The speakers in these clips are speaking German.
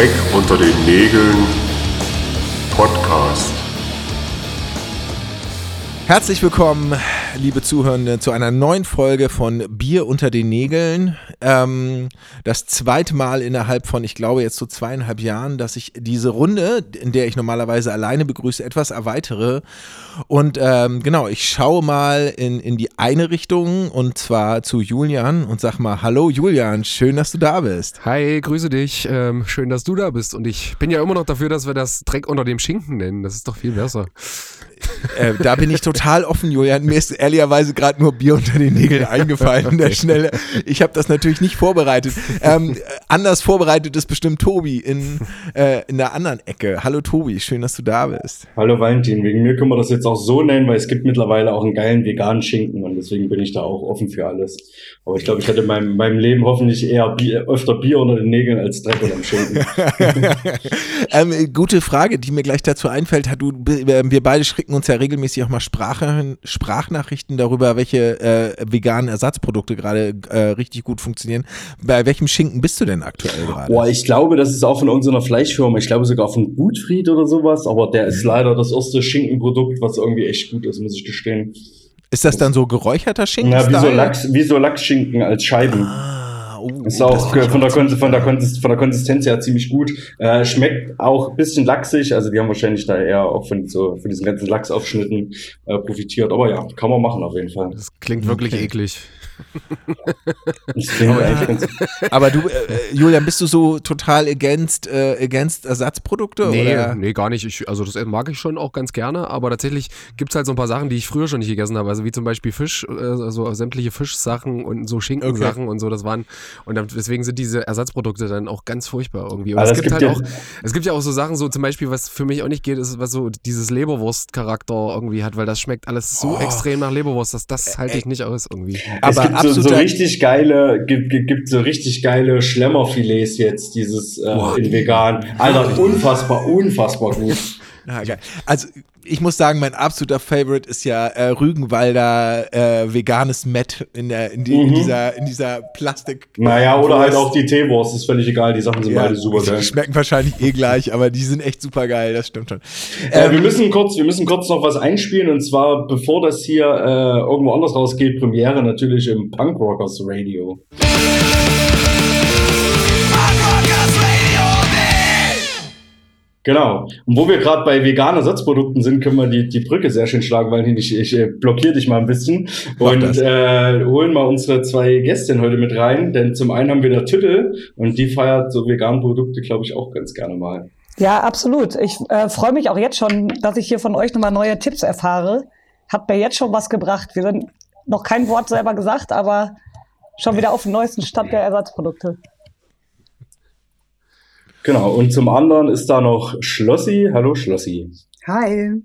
Dreck unter den Nägeln Podcast. Herzlich willkommen, liebe Zuhörende, zu einer neuen Folge von Bier unter den Nägeln. Ähm, das zweite Mal innerhalb von, ich glaube, jetzt so zweieinhalb Jahren, dass ich diese Runde, in der ich normalerweise alleine begrüße, etwas erweitere. Und ähm, genau, ich schaue mal in, in die eine Richtung und zwar zu Julian und sag mal, hallo Julian, schön, dass du da bist. Hi, grüße dich. Ähm, schön, dass du da bist. Und ich bin ja immer noch dafür, dass wir das Dreck unter dem Schinken nennen. Das ist doch viel besser. Äh, da bin ich total offen, Julian. Mir ist ehrlicherweise gerade nur Bier unter den Nägeln eingefallen. okay. Der Schnelle. Ich habe das natürlich nicht vorbereitet. Ähm, anders vorbereitet ist bestimmt Tobi in, äh, in der anderen Ecke. Hallo Tobi, schön, dass du da bist. Hallo Valentin, wegen mir können wir das jetzt auch so nennen, weil es gibt mittlerweile auch einen geilen veganen Schinken und deswegen bin ich da auch offen für alles. Aber ich glaube, ich hatte in meinem, meinem Leben hoffentlich eher Bier, öfter Bier unter den Nägeln als Dreck unter dem Schinken. ähm, gute Frage, die mir gleich dazu einfällt. Du, wir beide schrecken uns ja regelmäßig auch mal Sprache, Sprachnachrichten darüber, welche äh, veganen Ersatzprodukte gerade äh, richtig gut funktionieren. Bei welchem Schinken bist du denn aktuell gerade? Boah, ich glaube, das ist auch von unserer Fleischfirma. Ich glaube sogar von Gutfried oder sowas. Aber der ist leider das erste Schinkenprodukt, was irgendwie echt gut ist, muss ich gestehen. Ist das dann so geräucherter Schinken? Ja, wie so, Lachs, wie so Lachsschinken als Scheiben. Ah. Oh, ist auch von der, von, der von der Konsistenz her ziemlich gut. Äh, schmeckt auch ein bisschen lachsig, also die haben wahrscheinlich da eher auch von, so, von diesen ganzen Lachsaufschnitten äh, profitiert. Aber ja, kann man machen auf jeden Fall. Das klingt wirklich okay. eklig aber, du, äh, Julian, bist du so total against, äh, against Ersatzprodukte? Nee, oder? nee, gar nicht. Ich, also das mag ich schon auch ganz gerne, aber tatsächlich gibt es halt so ein paar Sachen, die ich früher schon nicht gegessen habe. Also wie zum Beispiel Fisch, äh, so sämtliche Fischsachen und so Schinkensachen okay. und so, das waren. Und deswegen sind diese Ersatzprodukte dann auch ganz furchtbar irgendwie. Und es gibt, gibt halt ja auch, es gibt ja auch so Sachen, so zum Beispiel, was für mich auch nicht geht, ist, was so dieses Leberwurst-Charakter irgendwie hat, weil das schmeckt alles so oh. extrem nach Leberwurst, dass das halte ich nicht aus irgendwie. Aber gibt so, so, richtig geile, gibt, gibt so richtig geile Schlemmerfilets jetzt, dieses äh, Boah, in vegan. Alter, unfassbar, unfassbar gut. Ja, geil. Also ich muss sagen, mein absoluter Favorite ist ja äh, Rügenwalder äh, veganes Met in, der, in, die, mhm. in, dieser, in dieser Plastik. Naja, oder halt auch die Teewurst, ist völlig egal, die Sachen sind ja, beide super geil. Die schmecken wahrscheinlich eh gleich, aber die sind echt super geil, das stimmt schon. Äh, ähm, wir, müssen kurz, wir müssen kurz noch was einspielen und zwar, bevor das hier äh, irgendwo anders rausgeht, Premiere natürlich im Punk Rockers Radio. Genau. Und wo wir gerade bei veganen Ersatzprodukten sind, können wir die, die Brücke sehr schön schlagen, weil ich, ich äh, blockiere dich mal ein bisschen und äh, holen mal unsere zwei Gästinnen heute mit rein. Denn zum einen haben wir der Tüttel und die feiert so vegane Produkte, glaube ich, auch ganz gerne mal. Ja, absolut. Ich äh, freue mich auch jetzt schon, dass ich hier von euch nochmal neue Tipps erfahre. Hat mir jetzt schon was gebracht. Wir sind noch kein Wort selber gesagt, aber schon wieder auf dem neuesten Stand der Ersatzprodukte. Genau, und zum anderen ist da noch Schlossi. Hallo Schlossi. Hi.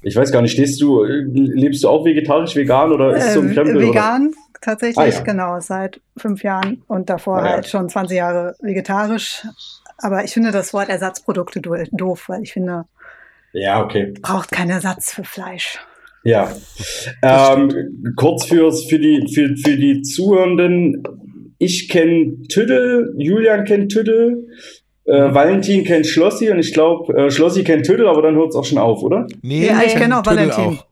Ich weiß gar nicht, stehst du, lebst du auch vegetarisch, vegan oder ist ähm, so ein Krempel? Vegan, oder? tatsächlich, ah, ja. genau, seit fünf Jahren und davor ah, ja. halt schon 20 Jahre vegetarisch. Aber ich finde das Wort Ersatzprodukte doof, weil ich finde, ja, okay. braucht keinen Ersatz für Fleisch. Ja. Ähm, kurz fürs, für, die, für, für die Zuhörenden. Ich kenne Tüdel, Julian kennt Tüdel. Äh, Valentin kennt Schlossi und ich glaube, äh, Schlossi kennt Tüdel, aber dann hört es auch schon auf, oder? Nee, ja, ich kenne auch Valentin. Auch.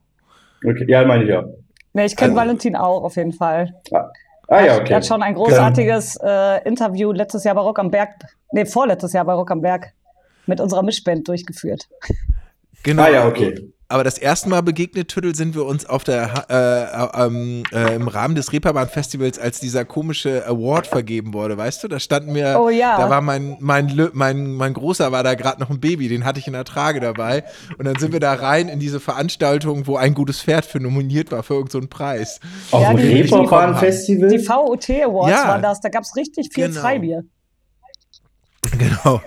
Okay. Ja, meine ich ja. Nee, ich kenne also. Valentin auch auf jeden Fall. Ah, ah ja, okay. Er hat schon ein großartiges äh, Interview letztes Jahr bei Rock am Berg, nee, vorletztes Jahr bei Rock am Berg mit unserer Mischband durchgeführt. Genau. Ah ja, okay aber das erste Mal begegnet Tüdel sind wir uns auf der äh, ähm, äh, im Rahmen des Reeperbahn Festivals, als dieser komische Award vergeben wurde, weißt du? Da standen wir, oh, ja. da war mein mein mein mein großer war da gerade noch ein Baby, den hatte ich in der Trage dabei und dann sind wir da rein in diese Veranstaltung, wo ein gutes Pferd für nominiert war für irgendeinen so Preis. Auf ja, dem Reeperbahn Festival? Die VOT Awards ja. waren das, da gab es richtig viel genau. Freibier. Genau,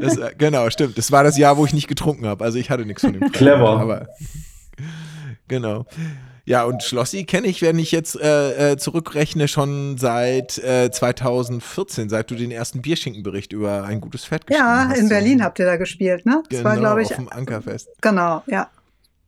das, äh, genau, stimmt. Das war das Jahr, wo ich nicht getrunken habe. Also ich hatte nichts von dem. Clever. Aber genau. Ja, und Schlossi kenne ich, wenn ich jetzt äh, äh, zurückrechne, schon seit äh, 2014, seit du den ersten Bierschinkenbericht über ein gutes Fett geschrieben ja, hast. Ja, in Berlin habt ihr da gespielt, ne? Das genau, war, glaube ich. Auf dem Ankerfest. Genau, ja.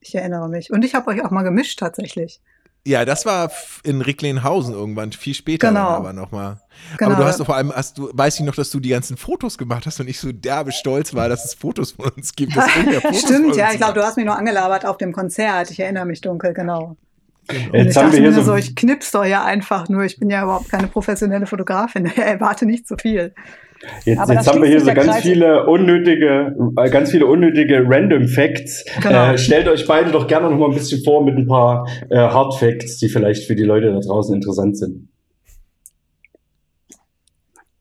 Ich erinnere mich. Und ich habe euch auch mal gemischt tatsächlich. Ja, das war in Ricklenhausen irgendwann, viel später genau. aber nochmal. Genau. Aber du hast doch vor allem, hast du, weiß ich noch, dass du die ganzen Fotos gemacht hast und ich so derbe stolz war, dass es Fotos von uns gibt. Stimmt, ja, ich glaube, du hast mich noch angelabert auf dem Konzert. Ich erinnere mich dunkel, genau. Genau. Jetzt haben wir hier so, so, ich knips doch ja einfach nur. Ich bin ja überhaupt keine professionelle Fotografin. Ich erwarte nicht zu viel. Jetzt, jetzt haben wir hier so ganz Kreis. viele unnötige, äh, ganz viele unnötige Random Facts. Genau. Äh, stellt euch beide doch gerne noch mal ein bisschen vor mit ein paar äh, Hard Facts, die vielleicht für die Leute da draußen interessant sind.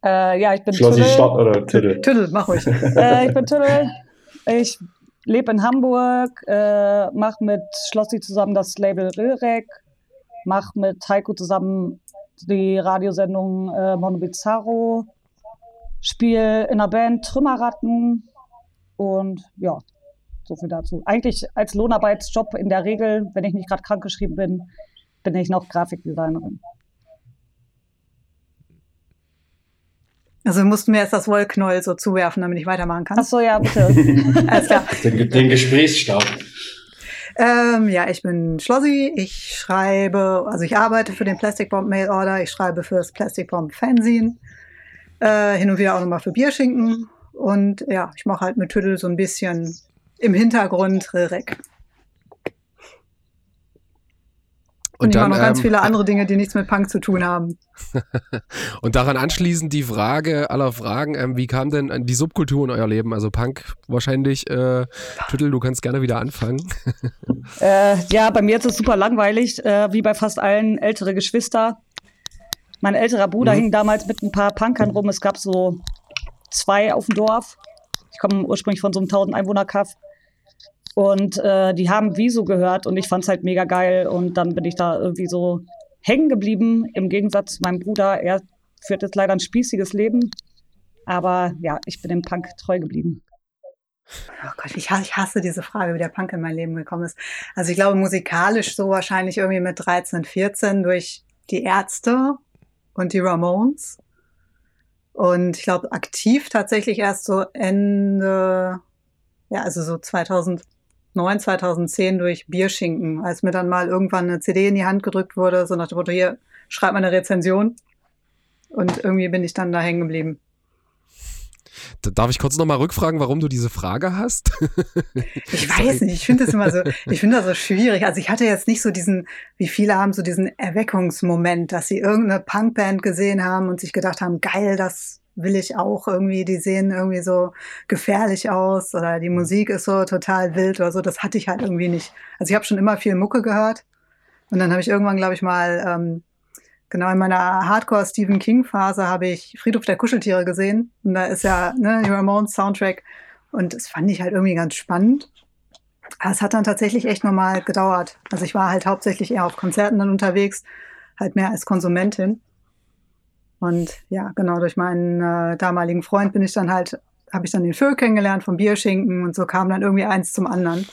Äh, ja, ich bin Schlossi Tüdel. Stadt oder Tüdel? Tüdel, mach ruhig. äh, ich bin Tüdel. Ich lebe in Hamburg, äh, mache mit Schlossi zusammen das Label Rilrek, mache mit Heiko zusammen die Radiosendung äh, Mono Bizarro, spiele in einer Band Trümmerratten und ja, so viel dazu. Eigentlich als Lohnarbeitsjob in der Regel, wenn ich nicht gerade krankgeschrieben bin, bin ich noch Grafikdesignerin. Also mussten mir jetzt das Wollknäuel so zuwerfen, damit ich weitermachen kann. Ach so, ja, bitte. Alles klar. Den, den Gesprächsstab. Ähm, ja, ich bin Schlossi. Ich schreibe, also ich arbeite für den Plastic Bomb Mail Order. Ich schreibe für das Plastic Bomb Fanzine. Äh, hin und wieder auch nochmal für Bierschinken. Und ja, ich mache halt mit Tüdel so ein bisschen im Hintergrund Rirek. Und, und dann noch ganz ähm, viele andere Dinge, die nichts mit Punk zu tun haben. und daran anschließend die Frage aller Fragen: ähm, Wie kam denn die Subkultur in euer Leben? Also Punk wahrscheinlich. Äh, Tüttel, du kannst gerne wieder anfangen. äh, ja, bei mir ist es super langweilig, äh, wie bei fast allen ältere Geschwister. Mein älterer Bruder mhm. hing damals mit ein paar Punkern rum. Es gab so zwei auf dem Dorf. Ich komme ursprünglich von so einem 1000 Einwohner-Kaff. Und äh, die haben Wieso gehört und ich fand es halt mega geil. Und dann bin ich da irgendwie so hängen geblieben. Im Gegensatz zu meinem Bruder. Er führt jetzt leider ein spießiges Leben. Aber ja, ich bin dem Punk treu geblieben. Oh Gott, ich hasse, diese Frage, wie der Punk in mein Leben gekommen ist. Also ich glaube, musikalisch so wahrscheinlich irgendwie mit 13, 14 durch die Ärzte und die Ramones. Und ich glaube, aktiv tatsächlich erst so Ende, ja, also so 2000, 2009, 2010 durch Bierschinken, als mir dann mal irgendwann eine CD in die Hand gedrückt wurde, so nach dem Motto, hier, schreib mal eine Rezension. Und irgendwie bin ich dann da hängen geblieben. Darf ich kurz nochmal rückfragen, warum du diese Frage hast? ich weiß nicht, ich finde das immer so, ich finde das so schwierig. Also ich hatte jetzt nicht so diesen, wie viele haben so diesen Erweckungsmoment, dass sie irgendeine Punkband gesehen haben und sich gedacht haben, geil, das will ich auch irgendwie, die sehen irgendwie so gefährlich aus oder die Musik ist so total wild oder so. Das hatte ich halt irgendwie nicht. Also ich habe schon immer viel Mucke gehört und dann habe ich irgendwann, glaube ich, mal ähm, genau in meiner Hardcore Stephen King Phase habe ich Friedhof der Kuscheltiere gesehen und da ist ja ne, Ramones Soundtrack und das fand ich halt irgendwie ganz spannend. Aber es hat dann tatsächlich echt nochmal gedauert. Also ich war halt hauptsächlich eher auf Konzerten dann unterwegs, halt mehr als Konsumentin. Und ja, genau, durch meinen äh, damaligen Freund bin ich dann halt, habe ich dann den Föhl kennengelernt vom Bierschinken und so kam dann irgendwie eins zum anderen.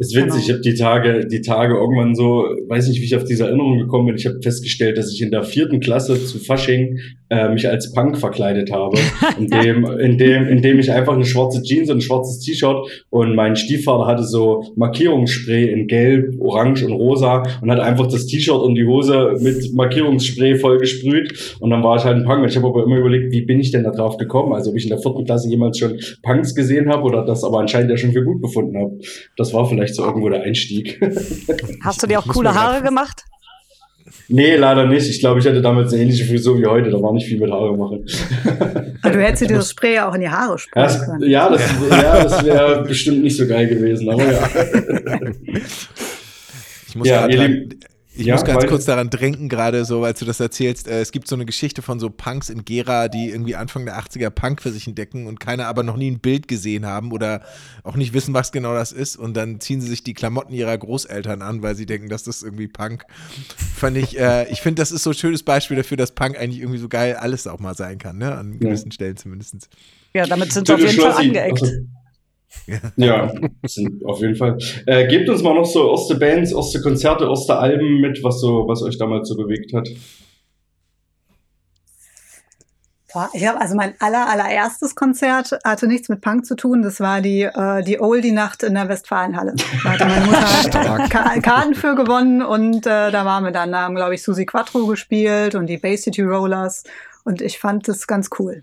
Ist witzig, genau. ich habe die Tage, die Tage irgendwann so, weiß nicht, wie ich auf diese Erinnerung gekommen bin. Ich habe festgestellt, dass ich in der vierten Klasse zu Fasching äh, mich als Punk verkleidet habe, indem, indem, indem ich einfach eine schwarze Jeans und ein schwarzes T-Shirt und mein Stiefvater hatte so Markierungsspray in Gelb, Orange und Rosa und hat einfach das T-Shirt und die Hose mit Markierungsspray voll gesprüht und dann war ich halt ein Punk. Ich habe aber immer überlegt, wie bin ich denn da drauf gekommen? Also ob ich in der vierten Klasse jemals schon Punks gesehen habe oder das aber anscheinend ja schon für gut befunden habe. Das war vielleicht vielleicht so irgendwo der Einstieg. Hast du dir auch coole Haare gemacht? Nee, leider nicht. Ich glaube, ich hatte damals eine ähnliche Frisur wie heute. Da war nicht viel mit Haare machen. Aber du hättest dir das Spray ja auch in die Haare sprayen können. Ja, das, ja, das wäre bestimmt nicht so geil gewesen. Aber ja. Ich muss ja, ihr Lieben, ich ja, muss ganz kurz daran drängen, gerade so, als du das erzählst. Äh, es gibt so eine Geschichte von so Punks in Gera, die irgendwie Anfang der 80er Punk für sich entdecken und keiner aber noch nie ein Bild gesehen haben oder auch nicht wissen, was genau das ist. Und dann ziehen sie sich die Klamotten ihrer Großeltern an, weil sie denken, dass das irgendwie Punk. Fand ich, äh, ich finde, das ist so ein schönes Beispiel dafür, dass Punk eigentlich irgendwie so geil alles auch mal sein kann, ne? An gewissen ja. Stellen zumindest. Ja, damit sind sie auf jeden Fall angeeckt. Also, ja, sind auf jeden Fall. Äh, gebt uns mal noch so erste Bands, erste Konzerte, erste Alben mit, was so, was euch damals so bewegt hat. Boah, ich habe also mein aller, allererstes Konzert hatte nichts mit Punk zu tun. Das war die, äh, die Oldie-Nacht in der Westfalenhalle. Da hatte meine Mutter Ka Karten für gewonnen und äh, da waren wir dann, da haben, glaube ich, Susi Quattro gespielt und die Bay City Rollers und ich fand das ganz cool.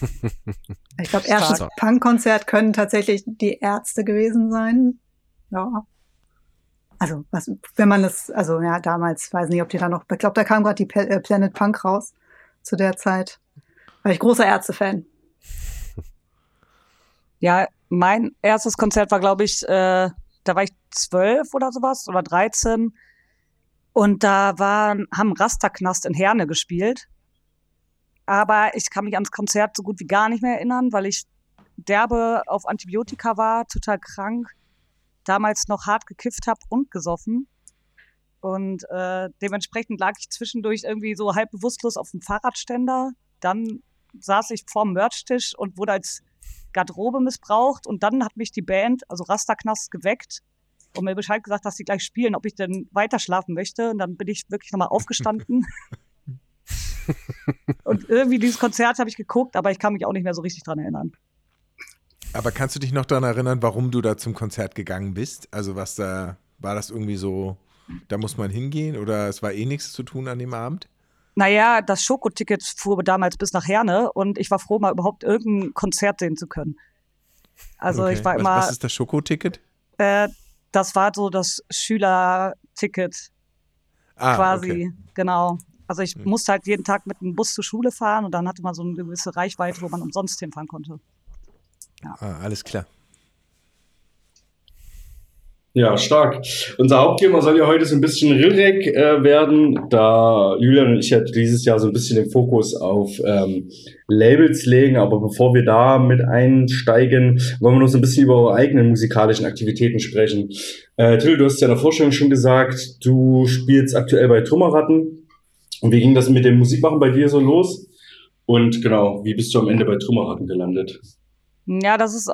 ich glaube, erstes Punk-Konzert können tatsächlich die Ärzte gewesen sein. Ja. Also, was, wenn man das, also ja, damals, weiß nicht, ob die da noch, ich glaube, da kam gerade die äh, Planet Punk raus zu der Zeit. War ich großer Ärzte-Fan. Ja, mein erstes Konzert war, glaube ich, äh, da war ich zwölf oder sowas oder dreizehn. Und da waren, haben Rasterknast in Herne gespielt. Aber ich kann mich ans Konzert so gut wie gar nicht mehr erinnern, weil ich derbe auf Antibiotika war, total krank, damals noch hart gekifft habe und gesoffen. Und äh, dementsprechend lag ich zwischendurch irgendwie so halb bewusstlos auf dem Fahrradständer. Dann saß ich vorm Merchtisch und wurde als Garderobe missbraucht. Und dann hat mich die Band, also Rasterknast, geweckt und mir Bescheid gesagt, dass sie gleich spielen, ob ich denn weiter schlafen möchte. Und dann bin ich wirklich nochmal aufgestanden. Und irgendwie dieses Konzert habe ich geguckt, aber ich kann mich auch nicht mehr so richtig dran erinnern. Aber kannst du dich noch daran erinnern, warum du da zum Konzert gegangen bist? Also was da, war das irgendwie so da muss man hingehen oder es war eh nichts zu tun an dem Abend? Naja, das Schokoticket fuhr damals bis nach Herne und ich war froh, mal überhaupt irgendein Konzert sehen zu können. Also okay. ich war immer. Was, was ist das Schokoticket? Äh, das war so das Schülerticket. Ah, quasi, okay. genau. Also ich hm. musste halt jeden Tag mit dem Bus zur Schule fahren und dann hatte man so eine gewisse Reichweite, wo man umsonst hinfahren konnte. Ja. Ah, alles klar. Ja, stark. Unser Hauptthema soll ja heute so ein bisschen Rilrek äh, werden, da Julian und ich ja dieses Jahr so ein bisschen den Fokus auf ähm, Labels legen. Aber bevor wir da mit einsteigen, wollen wir noch so ein bisschen über eure eigenen musikalischen Aktivitäten sprechen. Äh, Till, du hast ja in der Vorstellung schon gesagt, du spielst aktuell bei Trümmerratten. Und wie ging das mit dem Musikmachen bei dir so los? Und genau, wie bist du am Ende bei Trümmerratten gelandet? Ja, das ist, äh,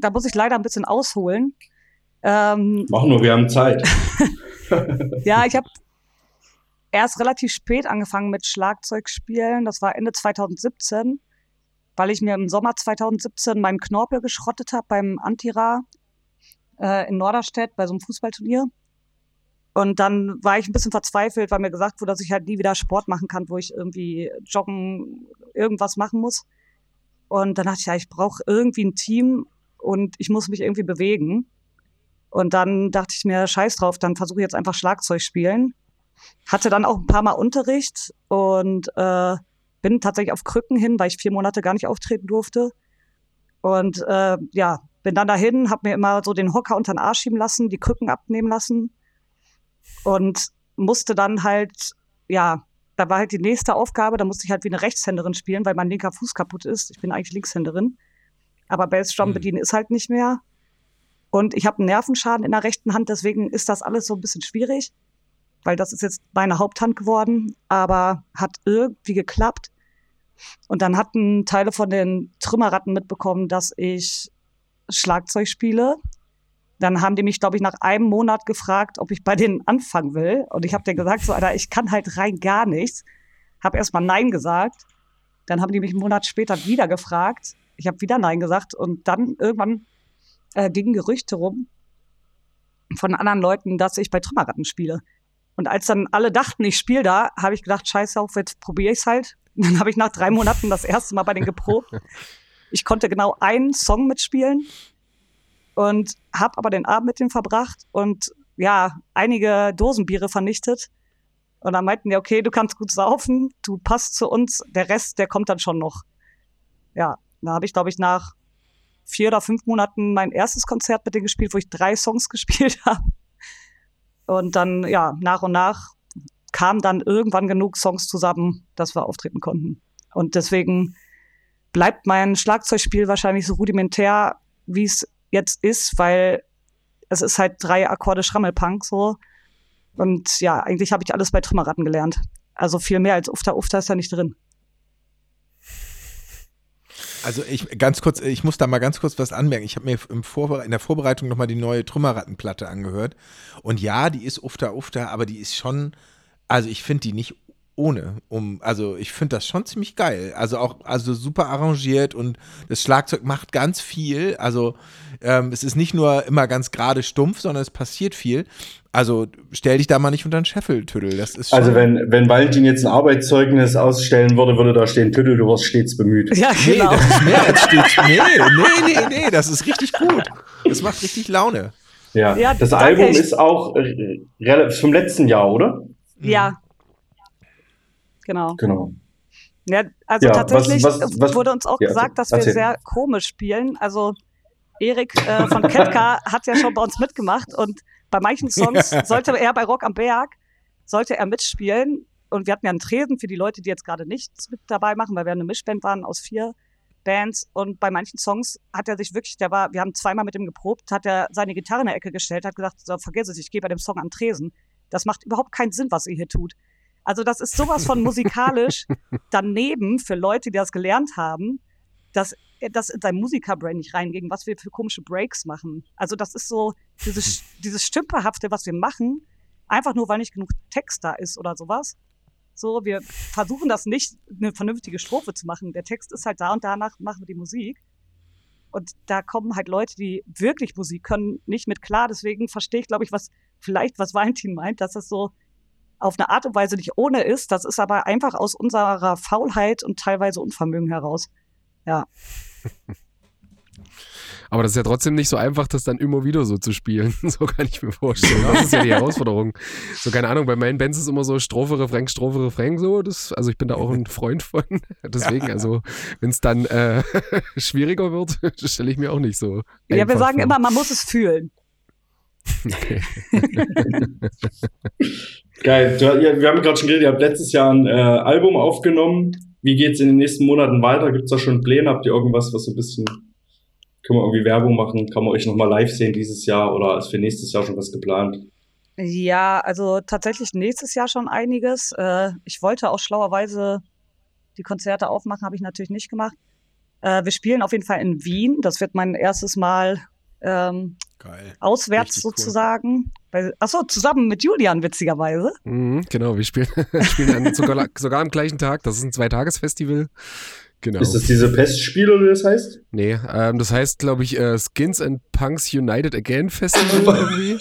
da muss ich leider ein bisschen ausholen. Ähm, Mach nur, wir haben Zeit. ja, ich habe erst relativ spät angefangen mit Schlagzeugspielen. Das war Ende 2017, weil ich mir im Sommer 2017 meinen Knorpel geschrottet habe beim Antira äh, in Norderstedt bei so einem Fußballturnier. Und dann war ich ein bisschen verzweifelt, weil mir gesagt wurde, dass ich halt nie wieder Sport machen kann, wo ich irgendwie joggen, irgendwas machen muss. Und dann dachte ich, ja, ich brauche irgendwie ein Team und ich muss mich irgendwie bewegen. Und dann dachte ich mir, scheiß drauf, dann versuche ich jetzt einfach Schlagzeug spielen. Hatte dann auch ein paar Mal Unterricht und äh, bin tatsächlich auf Krücken hin, weil ich vier Monate gar nicht auftreten durfte. Und äh, ja, bin dann dahin, habe mir immer so den Hocker unter den Arsch schieben lassen, die Krücken abnehmen lassen und musste dann halt, ja, da war halt die nächste Aufgabe, da musste ich halt wie eine Rechtshänderin spielen, weil mein linker Fuß kaputt ist. Ich bin eigentlich Linkshänderin. Aber Bassdrum mhm. bedienen ist halt nicht mehr. Und ich habe einen Nervenschaden in der rechten Hand, deswegen ist das alles so ein bisschen schwierig, weil das ist jetzt meine Haupthand geworden, aber hat irgendwie geklappt. Und dann hatten Teile von den Trümmerratten mitbekommen, dass ich Schlagzeug spiele. Dann haben die mich, glaube ich, nach einem Monat gefragt, ob ich bei denen anfangen will. Und ich habe denen gesagt, so, Alter, ich kann halt rein gar nichts. Habe erstmal Nein gesagt. Dann haben die mich einen Monat später wieder gefragt. Ich habe wieder Nein gesagt. Und dann irgendwann äh, gingen Gerüchte rum von anderen Leuten, dass ich bei Trümmerratten spiele. Und als dann alle dachten, ich spiele da, habe ich gedacht, scheiße auf, jetzt probiere ich es halt. Und dann habe ich nach drei Monaten das erste Mal bei denen geprobt. Ich konnte genau einen Song mitspielen und habe aber den Abend mit denen verbracht und ja, einige Dosenbiere vernichtet. Und dann meinten die, okay, du kannst gut saufen, du passt zu uns, der Rest, der kommt dann schon noch. Ja, da habe ich, glaube ich, nach vier oder fünf Monaten mein erstes Konzert mit denen gespielt, wo ich drei Songs gespielt habe. Und dann, ja, nach und nach kamen dann irgendwann genug Songs zusammen, dass wir auftreten konnten. Und deswegen bleibt mein Schlagzeugspiel wahrscheinlich so rudimentär, wie es jetzt ist, weil es ist halt drei Akkorde Schrammelpunk so. Und ja, eigentlich habe ich alles bei Trümmerratten gelernt. Also viel mehr als Ufta Ufta ist da nicht drin. Also ich ganz kurz, ich muss da mal ganz kurz was anmerken. Ich habe mir im in der Vorbereitung nochmal die neue Trümmerrattenplatte angehört. Und ja, die ist ufter ufter, aber die ist schon, also ich finde die nicht ohne. Um, also ich finde das schon ziemlich geil. Also auch, also super arrangiert und das Schlagzeug macht ganz viel. Also ähm, es ist nicht nur immer ganz gerade stumpf, sondern es passiert viel. Also stell dich da mal nicht unter den Scheffel, Tüdel. Das ist also wenn, wenn Valentin jetzt ein Arbeitszeugnis ausstellen würde, würde da stehen, Tüdel, du warst stets bemüht. Ja, genau. Nee, das ist mehr als stets. Nee, nee, nee, nee, das ist richtig gut. Das macht richtig Laune. Ja, ja das Album ist auch äh, vom letzten Jahr, oder? Ja, Genau. Genau. Ja, also ja, tatsächlich was, was, was, wurde uns auch ja, gesagt, dass wir sehr komisch spielen. Also Erik äh, von Ketka hat ja schon bei uns mitgemacht und bei manchen Songs sollte er bei Rock am Berg, sollte er mitspielen. Und wir hatten ja einen Tresen für die Leute, die jetzt gerade nichts mit dabei machen, weil wir eine Mischband waren aus vier Bands. Und bei manchen Songs hat er sich wirklich, der war, wir haben zweimal mit ihm geprobt, hat er seine Gitarre in der Ecke gestellt, hat gesagt, so, vergiss es, ich gehe bei dem Song am Tresen. Das macht überhaupt keinen Sinn, was ihr hier tut. Also das ist sowas von musikalisch daneben für Leute, die das gelernt haben, dass das in sein Musikerbrain nicht reinging, was wir für komische Breaks machen. Also das ist so dieses, dieses Stümperhafte, was wir machen, einfach nur, weil nicht genug Text da ist oder sowas. So, wir versuchen das nicht, eine vernünftige Strophe zu machen. Der Text ist halt da und danach machen wir die Musik. Und da kommen halt Leute, die wirklich Musik können, nicht mit klar. Deswegen verstehe ich, glaube ich, was vielleicht, was Valentin meint, dass das so auf eine Art und Weise nicht ohne ist. Das ist aber einfach aus unserer Faulheit und teilweise Unvermögen heraus. Ja. Aber das ist ja trotzdem nicht so einfach, das dann immer wieder so zu spielen. So kann ich mir vorstellen. Das ist ja die Herausforderung. So, keine Ahnung, bei meinen Bands ist immer so Strophe, Refrain, Strophe, Refrain so. Das, also ich bin da auch ein Freund von. Deswegen, also wenn es dann äh, schwieriger wird, stelle ich mir auch nicht so. Ja, wir sagen vor. immer, man muss es fühlen. Okay. Geil. Wir haben gerade schon geredet, ihr habt letztes Jahr ein äh, Album aufgenommen. Wie geht's in den nächsten Monaten weiter? Gibt's da schon Pläne? Habt ihr irgendwas, was so ein bisschen, können wir irgendwie Werbung machen? Kann man euch nochmal live sehen dieses Jahr oder ist für nächstes Jahr schon was geplant? Ja, also tatsächlich nächstes Jahr schon einiges. Äh, ich wollte auch schlauerweise die Konzerte aufmachen, habe ich natürlich nicht gemacht. Äh, wir spielen auf jeden Fall in Wien. Das wird mein erstes Mal ähm, Geil. Auswärts Richtig sozusagen. Cool. achso, zusammen mit Julian, witzigerweise. Mhm, genau, wir spielen, spielen sogar, sogar am gleichen Tag. Das ist ein Zweitagesfestival. Genau. Ist das diese Pestspiel oder wie das heißt? Nee, ähm, das heißt, glaube ich, äh, Skins and Punks United Again Festival irgendwie.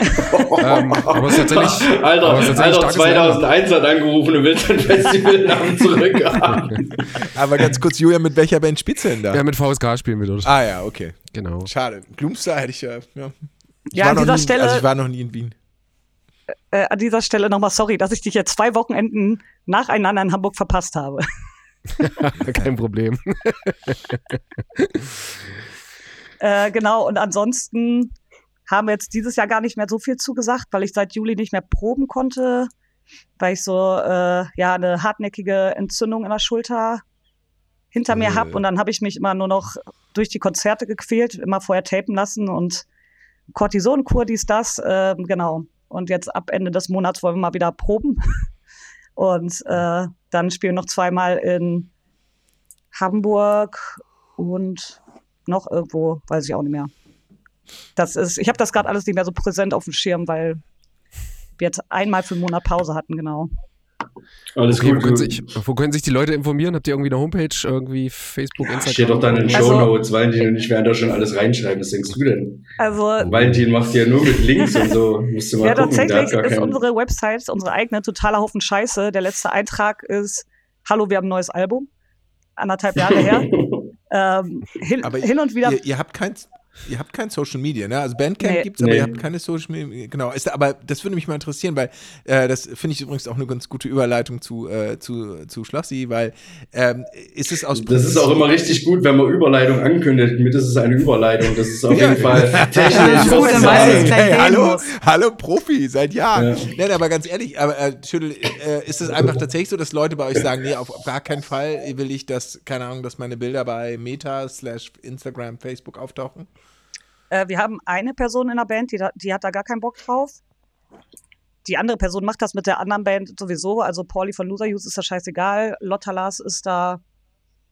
ähm, aber es ist tatsächlich. Alter, aber es ist tatsächlich Alter 2001 hat angerufen und will sein Festivalnamen zurückhaben. aber ganz kurz, Julia, mit welcher Band spielst du denn da? Ja, mit VSK spielen wir dort. Ah ja, okay. Genau. Schade. Gloomstar hätte ich ja. Ja, ich ja an dieser nie, Stelle. Also ich war noch nie in Wien. Äh, an dieser Stelle nochmal sorry, dass ich dich jetzt zwei Wochenenden nacheinander in Hamburg verpasst habe. Kein Problem. äh, genau, und ansonsten haben wir jetzt dieses Jahr gar nicht mehr so viel zugesagt, weil ich seit Juli nicht mehr proben konnte, weil ich so äh, ja eine hartnäckige Entzündung in der Schulter hinter mir habe und dann habe ich mich immer nur noch durch die Konzerte gequält, immer vorher tapen lassen und Cortisonkur, dies, das, äh, genau. Und jetzt ab Ende des Monats wollen wir mal wieder proben. Und äh, dann spielen noch zweimal in Hamburg und noch irgendwo, weiß ich auch nicht mehr. Das ist, ich habe das gerade alles nicht mehr so präsent auf dem Schirm, weil wir jetzt einmal für einen Monat Pause hatten, genau. Alles okay, gut. Wo können, sich, wo können, sich, die Leute informieren? Habt ihr irgendwie eine Homepage, irgendwie Facebook, ja, Instagram? Steht doch dann in den also, Show Notes. Valentin und ich werden da schon alles reinschreiben. Was denkst du denn? Also, Valentin macht ja nur mit Links und so. Musst du mal ja, gucken. tatsächlich ist unsere Website, unsere eigene, totaler Haufen Scheiße. Der letzte Eintrag ist, hallo, wir haben ein neues Album. Anderthalb Jahre her. ähm, hin, hin, und wieder. Ihr, ihr habt keins, Ihr habt kein Social Media, ne? Also Bandcamp nee. gibt es, aber nee. ihr habt keine Social Media. Genau. Ist, aber das würde mich mal interessieren, weil äh, das finde ich übrigens auch eine ganz gute Überleitung zu, äh, zu, zu Schlossi, weil ähm, ist es aus Das ist auch immer richtig gut, wenn man Überleitung ankündigt. Mit ist es eine Überleitung. Das ist auf jeden Fall technisch. gut, dann weiß ich hey, hallo, hallo Profi, seit Jahren. Ja. Nein, aber ganz ehrlich, aber äh, Schüttel, äh, ist es einfach tatsächlich so, dass Leute bei euch sagen, nee, auf, auf gar keinen Fall will ich, dass, keine Ahnung, dass meine Bilder bei Meta slash Instagram, Facebook auftauchen? Äh, wir haben eine Person in der Band, die, da, die hat da gar keinen Bock drauf. Die andere Person macht das mit der anderen Band sowieso. Also Pauli von Loser Use ist da scheißegal. Lotta Lars ist da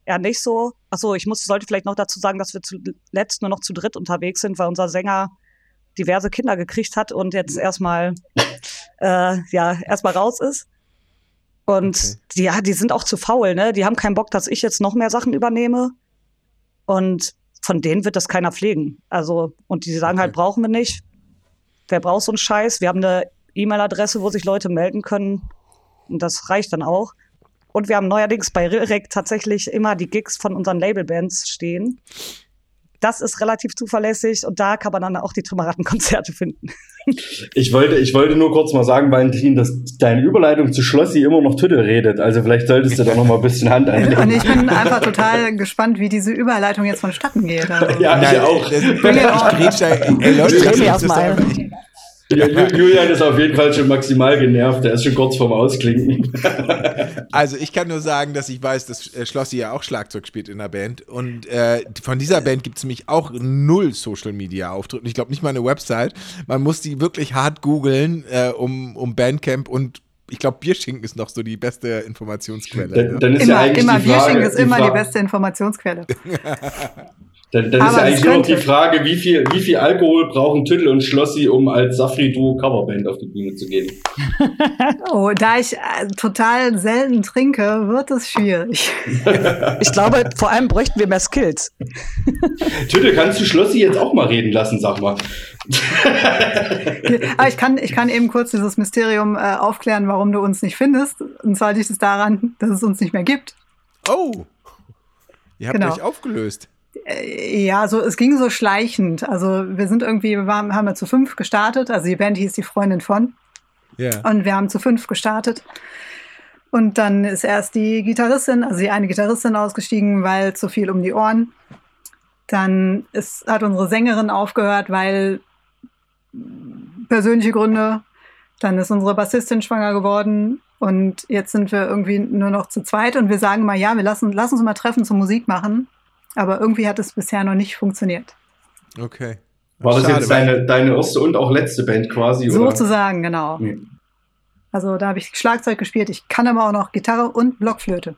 eher nicht so. Achso, ich muss, sollte vielleicht noch dazu sagen, dass wir zuletzt nur noch zu dritt unterwegs sind, weil unser Sänger diverse Kinder gekriegt hat und jetzt erstmal äh, ja erstmal raus ist. Und okay. die, ja, die sind auch zu faul, ne? Die haben keinen Bock, dass ich jetzt noch mehr Sachen übernehme. Und von denen wird das keiner pflegen. Also, und die sagen halt, okay. halt, brauchen wir nicht. Wer braucht so einen Scheiß? Wir haben eine E-Mail-Adresse, wo sich Leute melden können. Und das reicht dann auch. Und wir haben neuerdings bei Rilrek tatsächlich immer die Gigs von unseren Labelbands stehen. Das ist relativ zuverlässig und da kann man dann auch die Trümmerrattenkonzerte finden. Ich wollte, ich wollte nur kurz mal sagen, Valentin, dass deine Überleitung zu Schlossi immer noch Tüttel redet. Also vielleicht solltest du da noch mal ein bisschen Hand einlegen. Und ich bin einfach total gespannt, wie diese Überleitung jetzt vonstatten geht. Also. Ja, ich auch. Das, ich drehe erstmal. Julian ist auf jeden Fall schon maximal genervt. Der ist schon kurz vorm Ausklinken. Also ich kann nur sagen, dass ich weiß, dass äh, Schlossi ja auch Schlagzeug spielt in der Band. Und äh, von dieser Band gibt es nämlich auch null Social Media Auftritte. Ich glaube nicht mal eine Website. Man muss die wirklich hart googeln äh, um, um Bandcamp und ich glaube, Bierschinken ist noch so die beste Informationsquelle. Dann, dann ist immer, ja eigentlich immer die Frage, Bierschinken ist immer die beste Informationsquelle. Dann, dann ist ja eigentlich nur noch die Frage, wie viel, wie viel Alkohol brauchen Tüttel und Schlossi, um als Safri-Duo Coverband auf die Bühne zu gehen? oh, da ich äh, total selten trinke, wird es schwierig. ich glaube, vor allem bräuchten wir mehr Skills. Tüttel, kannst du Schlossi jetzt auch mal reden lassen, sag mal. Aber ich kann, ich kann eben kurz dieses Mysterium äh, aufklären, warum du uns nicht findest. Und zwar liegt es daran, dass es uns nicht mehr gibt. Oh, ihr habt genau. euch aufgelöst. Äh, ja, so es ging so schleichend. Also wir sind irgendwie, wir waren, haben wir zu fünf gestartet. Also die Band hieß die Freundin von. Ja. Yeah. Und wir haben zu fünf gestartet. Und dann ist erst die Gitarristin, also die eine Gitarristin ausgestiegen, weil zu viel um die Ohren. Dann ist, hat unsere Sängerin aufgehört, weil persönliche Gründe. Dann ist unsere Bassistin schwanger geworden. Und jetzt sind wir irgendwie nur noch zu zweit und wir sagen mal, ja, wir lassen, lass uns mal treffen zum Musik machen. Aber irgendwie hat es bisher noch nicht funktioniert. Okay. War das Schade, jetzt deine, deine erste und auch letzte Band quasi? Sozusagen, genau. Nee. Also da habe ich Schlagzeug gespielt. Ich kann aber auch noch Gitarre und Blockflöte.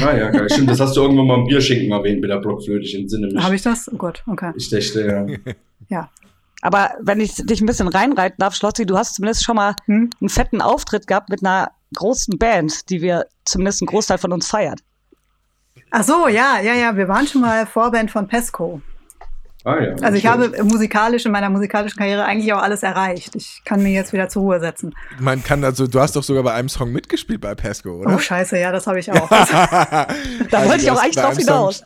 Ah ja, geil. Stimmt, das hast du irgendwann mal im Bierschinken erwähnt mit der Blockflöte. Ich entsinne mich. Habe ich das? Oh Gott, okay. Ich dachte, ja. ja. Aber wenn ich dich ein bisschen reinreiten darf, Schlotzi, du hast zumindest schon mal hm? einen fetten Auftritt gehabt mit einer großen Band, die wir zumindest einen Großteil von uns feiert. Ach so, ja, ja, ja. Wir waren schon mal Vorband von Pesco. Ah, ja, also ich schön. habe musikalisch in meiner musikalischen Karriere eigentlich auch alles erreicht. Ich kann mir jetzt wieder zur Ruhe setzen. Man kann also, du hast doch sogar bei einem Song mitgespielt bei Pesco, oder? Oh Scheiße, ja, das habe ich auch. da also wollte ich auch eigentlich drauf hinaus.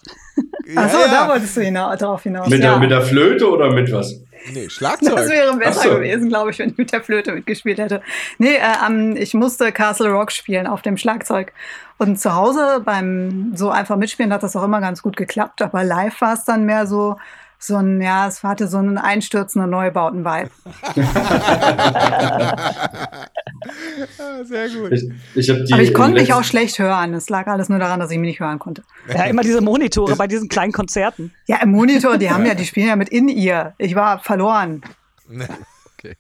ja, Ach so, ja. da wolltest du hinaus, drauf hinaus. Mit, ja. der, mit der Flöte oder mit was? Nee, Schlagzeug. Das wäre besser so. gewesen, glaube ich, wenn ich mit der Flöte mitgespielt hätte. Nee, äh, ich musste Castle Rock spielen auf dem Schlagzeug. Und zu Hause beim so einfach mitspielen hat das auch immer ganz gut geklappt. Aber live war es dann mehr so, so ein, ja, es hatte so einen einstürzenden Neubauten-Vibe. sehr gut. Ich, ich Aber ich konnte mich auch schlecht hören. Es lag alles nur daran, dass ich mich nicht hören konnte. Ja, immer diese Monitore bei diesen kleinen Konzerten. Ja, im Monitor, die haben ja, die spielen ja mit in ihr. Ich war verloren. okay.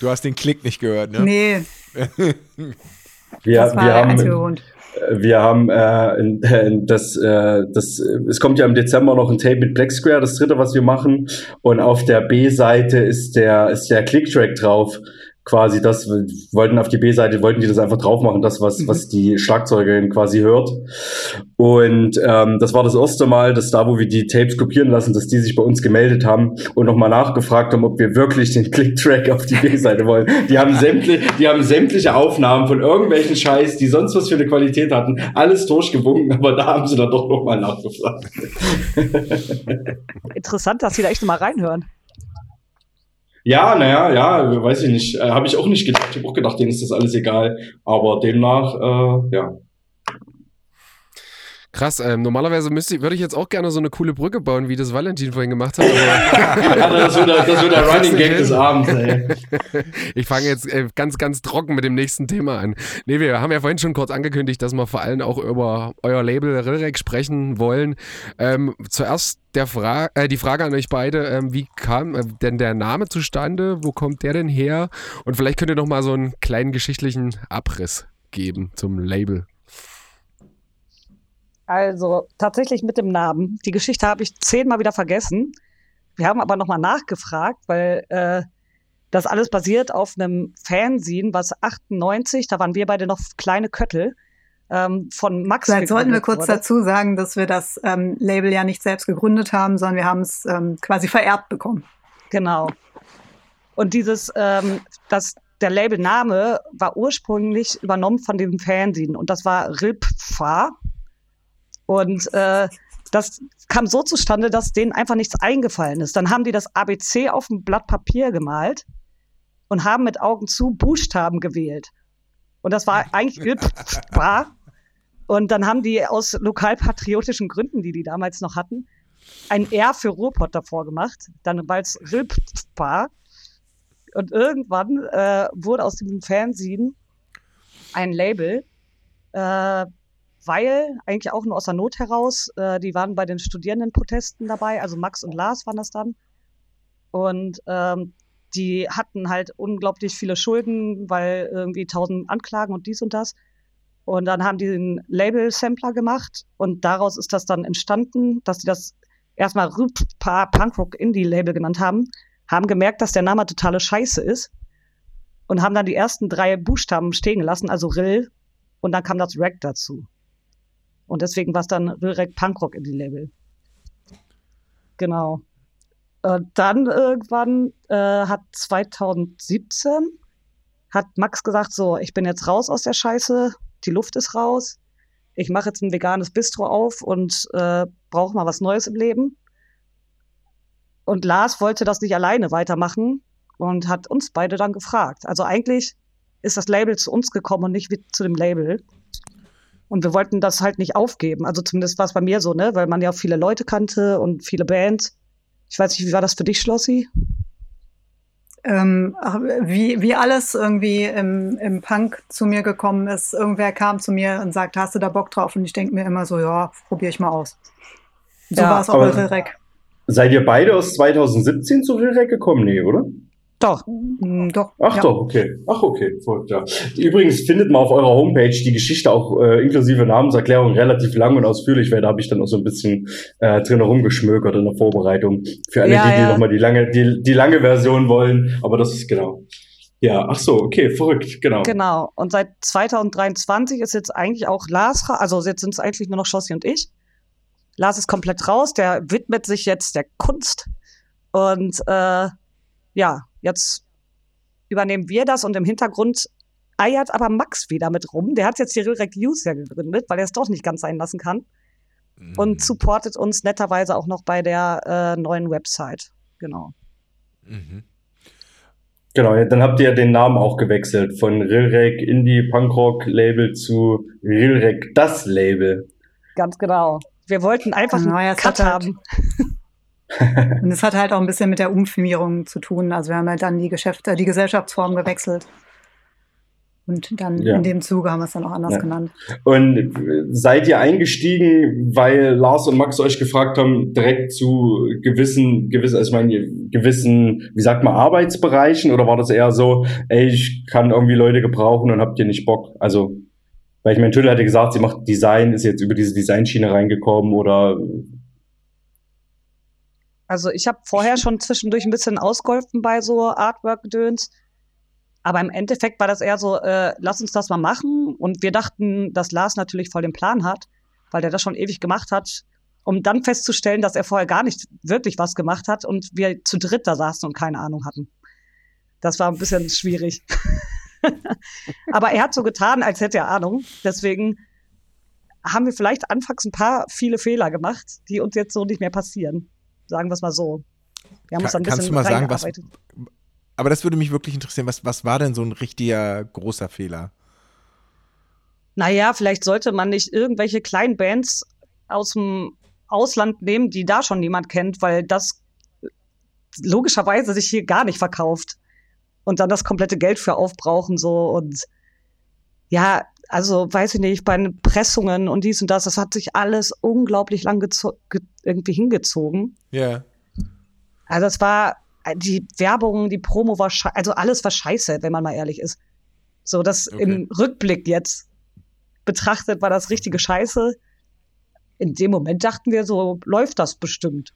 Du hast den Klick nicht gehört, ne? Nee. wir, das war wir haben, Grund. Wir haben äh, das, äh, das, es kommt ja im Dezember noch ein Tape mit Black Square, das dritte, was wir machen. Und auf der B-Seite ist der, ist der Click-Track drauf quasi das, wollten auf die B-Seite, wollten die das einfach drauf machen, das, was, mhm. was die Schlagzeugerin quasi hört. Und ähm, das war das erste Mal, dass da, wo wir die Tapes kopieren lassen, dass die sich bei uns gemeldet haben und nochmal nachgefragt haben, ob wir wirklich den Click-Track auf die B-Seite wollen. Die haben sämtliche, die haben sämtliche Aufnahmen von irgendwelchen Scheiß, die sonst was für eine Qualität hatten, alles durchgewunken, aber da haben sie dann doch nochmal nachgefragt. Interessant, dass sie da echt mal reinhören. Ja, naja, ja, weiß ich nicht. Äh, Habe ich auch nicht gedacht. Ich habe auch gedacht, denen ist das alles egal. Aber demnach, äh, ja. Krass, ähm, normalerweise müsste, würde ich jetzt auch gerne so eine coole Brücke bauen, wie das Valentin vorhin gemacht hat. ja, das wird der, das wird der Running Gag des Abends, ey. Ich fange jetzt äh, ganz, ganz trocken mit dem nächsten Thema an. Nee, wir haben ja vorhin schon kurz angekündigt, dass wir vor allem auch über euer Label Rilrek sprechen wollen. Ähm, zuerst der Fra äh, die Frage an euch beide, ähm, wie kam äh, denn der Name zustande? Wo kommt der denn her? Und vielleicht könnt ihr noch mal so einen kleinen geschichtlichen Abriss geben zum Label. Also tatsächlich mit dem Namen. Die Geschichte habe ich zehnmal wieder vergessen. Wir haben aber nochmal nachgefragt, weil äh, das alles basiert auf einem Fanzine, was 98, da waren wir beide noch kleine Köttel, ähm, von Max. Vielleicht sollten wir kurz wurde. dazu sagen, dass wir das ähm, Label ja nicht selbst gegründet haben, sondern wir haben es ähm, quasi vererbt bekommen. Genau. Und dieses, ähm, das, der Labelname war ursprünglich übernommen von dem Fanzine und das war Ripfa. Und äh, das kam so zustande, dass denen einfach nichts eingefallen ist. Dann haben die das ABC auf ein Blatt Papier gemalt und haben mit Augen zu Buchstaben gewählt. Und das war eigentlich war. Und dann haben die aus lokalpatriotischen Gründen, die die damals noch hatten, ein R für Ruhrpott davor gemacht, dann weil es war. Und irgendwann äh, wurde aus diesem Fernsehen ein Label, äh, weil eigentlich auch nur aus der Not heraus, äh, die waren bei den Studierendenprotesten dabei, also Max und Lars waren das dann. Und ähm, die hatten halt unglaublich viele Schulden, weil irgendwie tausend Anklagen und dies und das. Und dann haben die einen Label-Sampler gemacht und daraus ist das dann entstanden, dass die das erstmal Punkrock Indie-Label genannt haben, haben gemerkt, dass der Name totale Scheiße ist und haben dann die ersten drei Buchstaben stehen gelassen, also Rill und dann kam das Rack dazu. Und deswegen war es dann Rillrack Punkrock Indie-Label. Genau. Und dann irgendwann äh, hat 2017 hat Max gesagt, so, ich bin jetzt raus aus der Scheiße, die Luft ist raus, ich mache jetzt ein veganes Bistro auf und äh, brauche mal was Neues im Leben. Und Lars wollte das nicht alleine weitermachen und hat uns beide dann gefragt. Also eigentlich ist das Label zu uns gekommen und nicht zu dem Label. Und wir wollten das halt nicht aufgeben. Also zumindest war es bei mir so, ne? Weil man ja auch viele Leute kannte und viele Bands. Ich weiß nicht, wie war das für dich, Schlossi? Ähm, wie, wie alles irgendwie im, im Punk zu mir gekommen ist. Irgendwer kam zu mir und sagte, hast du da Bock drauf? Und ich denke mir immer so, ja, probiere ich mal aus. So ja, war es auch bei Rilrek. Seid ihr beide aus 2017 zu Rilrek gekommen? Nee, oder? Doch, mm, doch. Ach ja. doch, okay. Ach okay, ja. Übrigens findet man auf eurer Homepage die Geschichte auch äh, inklusive Namenserklärung relativ lang und ausführlich, weil da habe ich dann auch so ein bisschen äh, drin herumgeschmökert in der Vorbereitung. Für alle, ja, die, die ja. nochmal die lange, die, die lange Version wollen. Aber das ist genau. Ja, ach so, okay, verrückt, genau. Genau. Und seit 2023 ist jetzt eigentlich auch Lars, also jetzt sind es eigentlich nur noch Schossi und ich. Lars ist komplett raus, der widmet sich jetzt der Kunst. Und äh, ja, Jetzt übernehmen wir das und im Hintergrund eiert aber Max wieder mit rum. Der hat jetzt hier Real News ja gegründet, weil er es doch nicht ganz sein lassen kann. Mhm. Und supportet uns netterweise auch noch bei der äh, neuen Website. Genau. Mhm. Genau, dann habt ihr den Namen auch gewechselt von Rilrek Indie Punkrock Label zu Rilrek das Label. Ganz genau. Wir wollten einfach genau, einen Cut haben. Und es hat halt auch ein bisschen mit der Umfirmierung zu tun. Also wir haben halt dann die Geschäfte, die Gesellschaftsform gewechselt. Und dann ja. in dem Zuge haben wir es dann auch anders ja. genannt. Und seid ihr eingestiegen, weil Lars und Max euch gefragt haben, direkt zu gewissen, gewissen, also ich meine, gewissen, wie sagt man, Arbeitsbereichen? Oder war das eher so, ey, ich kann irgendwie Leute gebrauchen und habt ihr nicht Bock? Also, weil ich meine, Tüdel hatte gesagt, sie macht Design, ist jetzt über diese Designschiene reingekommen oder also ich habe vorher schon zwischendurch ein bisschen ausgeholfen bei so Artwork-Gedöns. Aber im Endeffekt war das eher so, äh, lass uns das mal machen. Und wir dachten, dass Lars natürlich voll den Plan hat, weil der das schon ewig gemacht hat, um dann festzustellen, dass er vorher gar nicht wirklich was gemacht hat und wir zu dritt da saßen und keine Ahnung hatten. Das war ein bisschen schwierig. Aber er hat so getan, als hätte er Ahnung. Deswegen haben wir vielleicht anfangs ein paar viele Fehler gemacht, die uns jetzt so nicht mehr passieren. Sagen wir es mal so. Wir haben uns ein bisschen Kannst du mal sagen, was, aber das würde mich wirklich interessieren. Was, was war denn so ein richtiger großer Fehler? Naja, vielleicht sollte man nicht irgendwelche kleinen Bands aus dem Ausland nehmen, die da schon niemand kennt, weil das logischerweise sich hier gar nicht verkauft. Und dann das komplette Geld für aufbrauchen, so und ja, also weiß ich nicht, bei den Pressungen und dies und das, das hat sich alles unglaublich lang irgendwie hingezogen. Ja. Yeah. Also es war die Werbung, die Promo war also alles war scheiße, wenn man mal ehrlich ist. So, das okay. im Rückblick jetzt betrachtet war das richtige Scheiße. In dem Moment dachten wir so, läuft das bestimmt.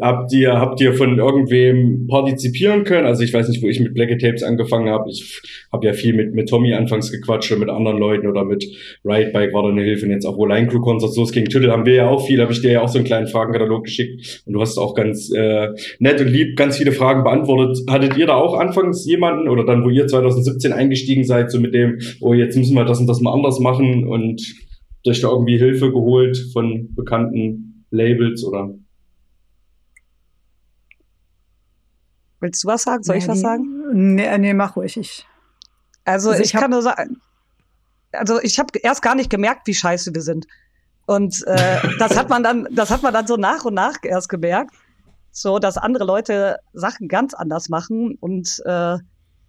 Habt ihr, habt ihr von irgendwem partizipieren können? Also ich weiß nicht, wo ich mit Black Tapes angefangen habe. Ich habe ja viel mit, mit Tommy anfangs gequatscht und mit anderen Leuten oder mit Ride Bike war da eine Hilfe und jetzt auch Line Crew Concerts losging. Tüttel haben wir ja auch viel, habe ich dir ja auch so einen kleinen Fragenkatalog geschickt und du hast auch ganz äh, nett und lieb ganz viele Fragen beantwortet. Hattet ihr da auch anfangs jemanden oder dann, wo ihr 2017 eingestiegen seid, so mit dem, oh jetzt müssen wir das und das mal anders machen und euch da irgendwie Hilfe geholt von bekannten Labels oder? Willst du was sagen? Soll ich was sagen? Nee, nee, mach ruhig. Ich. Also, also ich, ich kann nur sagen, also ich habe erst gar nicht gemerkt, wie scheiße wir sind. Und äh, das hat man dann, das hat man dann so nach und nach erst gemerkt, so dass andere Leute Sachen ganz anders machen. Und äh,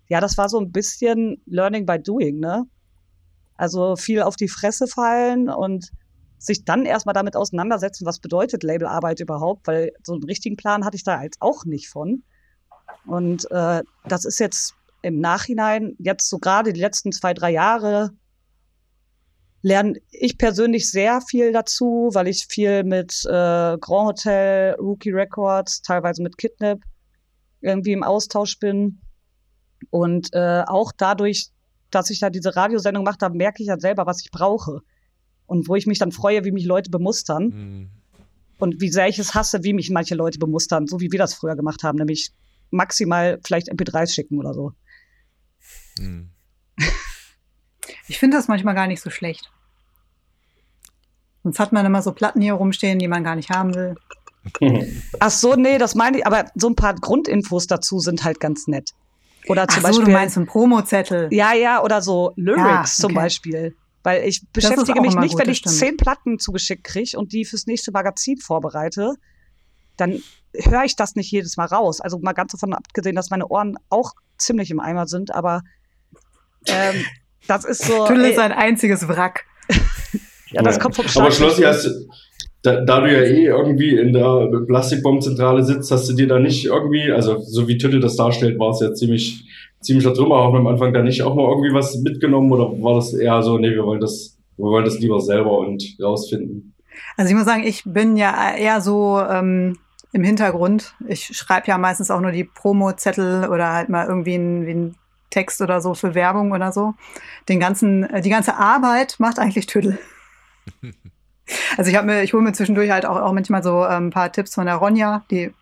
ja, das war so ein bisschen Learning by Doing, ne? Also viel auf die Fresse fallen und sich dann erstmal damit auseinandersetzen, was bedeutet Labelarbeit überhaupt, weil so einen richtigen Plan hatte ich da jetzt auch nicht von. Und äh, das ist jetzt im Nachhinein, jetzt so gerade die letzten zwei, drei Jahre, lerne ich persönlich sehr viel dazu, weil ich viel mit äh, Grand Hotel, Rookie Records, teilweise mit Kidnap irgendwie im Austausch bin. Und äh, auch dadurch, dass ich da diese Radiosendung gemacht habe, merke ich ja selber, was ich brauche. Und wo ich mich dann freue, wie mich Leute bemustern. Mhm. Und wie sehr ich es hasse, wie mich manche Leute bemustern, so wie wir das früher gemacht haben, nämlich maximal vielleicht MP3s schicken oder so. Hm. Ich finde das manchmal gar nicht so schlecht. Sonst hat man immer so Platten hier rumstehen, die man gar nicht haben will. Ach so, nee, das meine ich, aber so ein paar Grundinfos dazu sind halt ganz nett. Oder zum Ach so, Beispiel. du meinst einen Promozettel. Ja, ja, oder so Lyrics ja, okay. zum Beispiel. Weil ich beschäftige mich nicht, gut, wenn ich zehn Platten zugeschickt kriege und die fürs nächste Magazin vorbereite, dann höre ich das nicht jedes Mal raus. Also mal ganz davon abgesehen, dass meine Ohren auch ziemlich im Eimer sind, aber ähm, das ist so. Tüll ist ein einziges Wrack. ja, das ja. kommt vom Schlag. Aber Schlossi, hast, da, da, du ja eh irgendwie in der Plastikbombzentrale sitzt, hast du dir da nicht irgendwie, also so wie Tüttel das darstellt, war es ja ziemlich, ziemlicher Trümmer, auch am Anfang da nicht auch mal irgendwie was mitgenommen oder war das eher so, nee, wir wollen das, wir wollen das lieber selber und rausfinden? Also ich muss sagen, ich bin ja eher so ähm, im Hintergrund. Ich schreibe ja meistens auch nur die Promo-Zettel oder halt mal irgendwie einen, Text oder so für Werbung oder so. Den ganzen, äh, die ganze Arbeit macht eigentlich Tüdel. Also ich habe mir, ich hole mir zwischendurch halt auch, auch manchmal so ein ähm, paar Tipps von der Ronja, die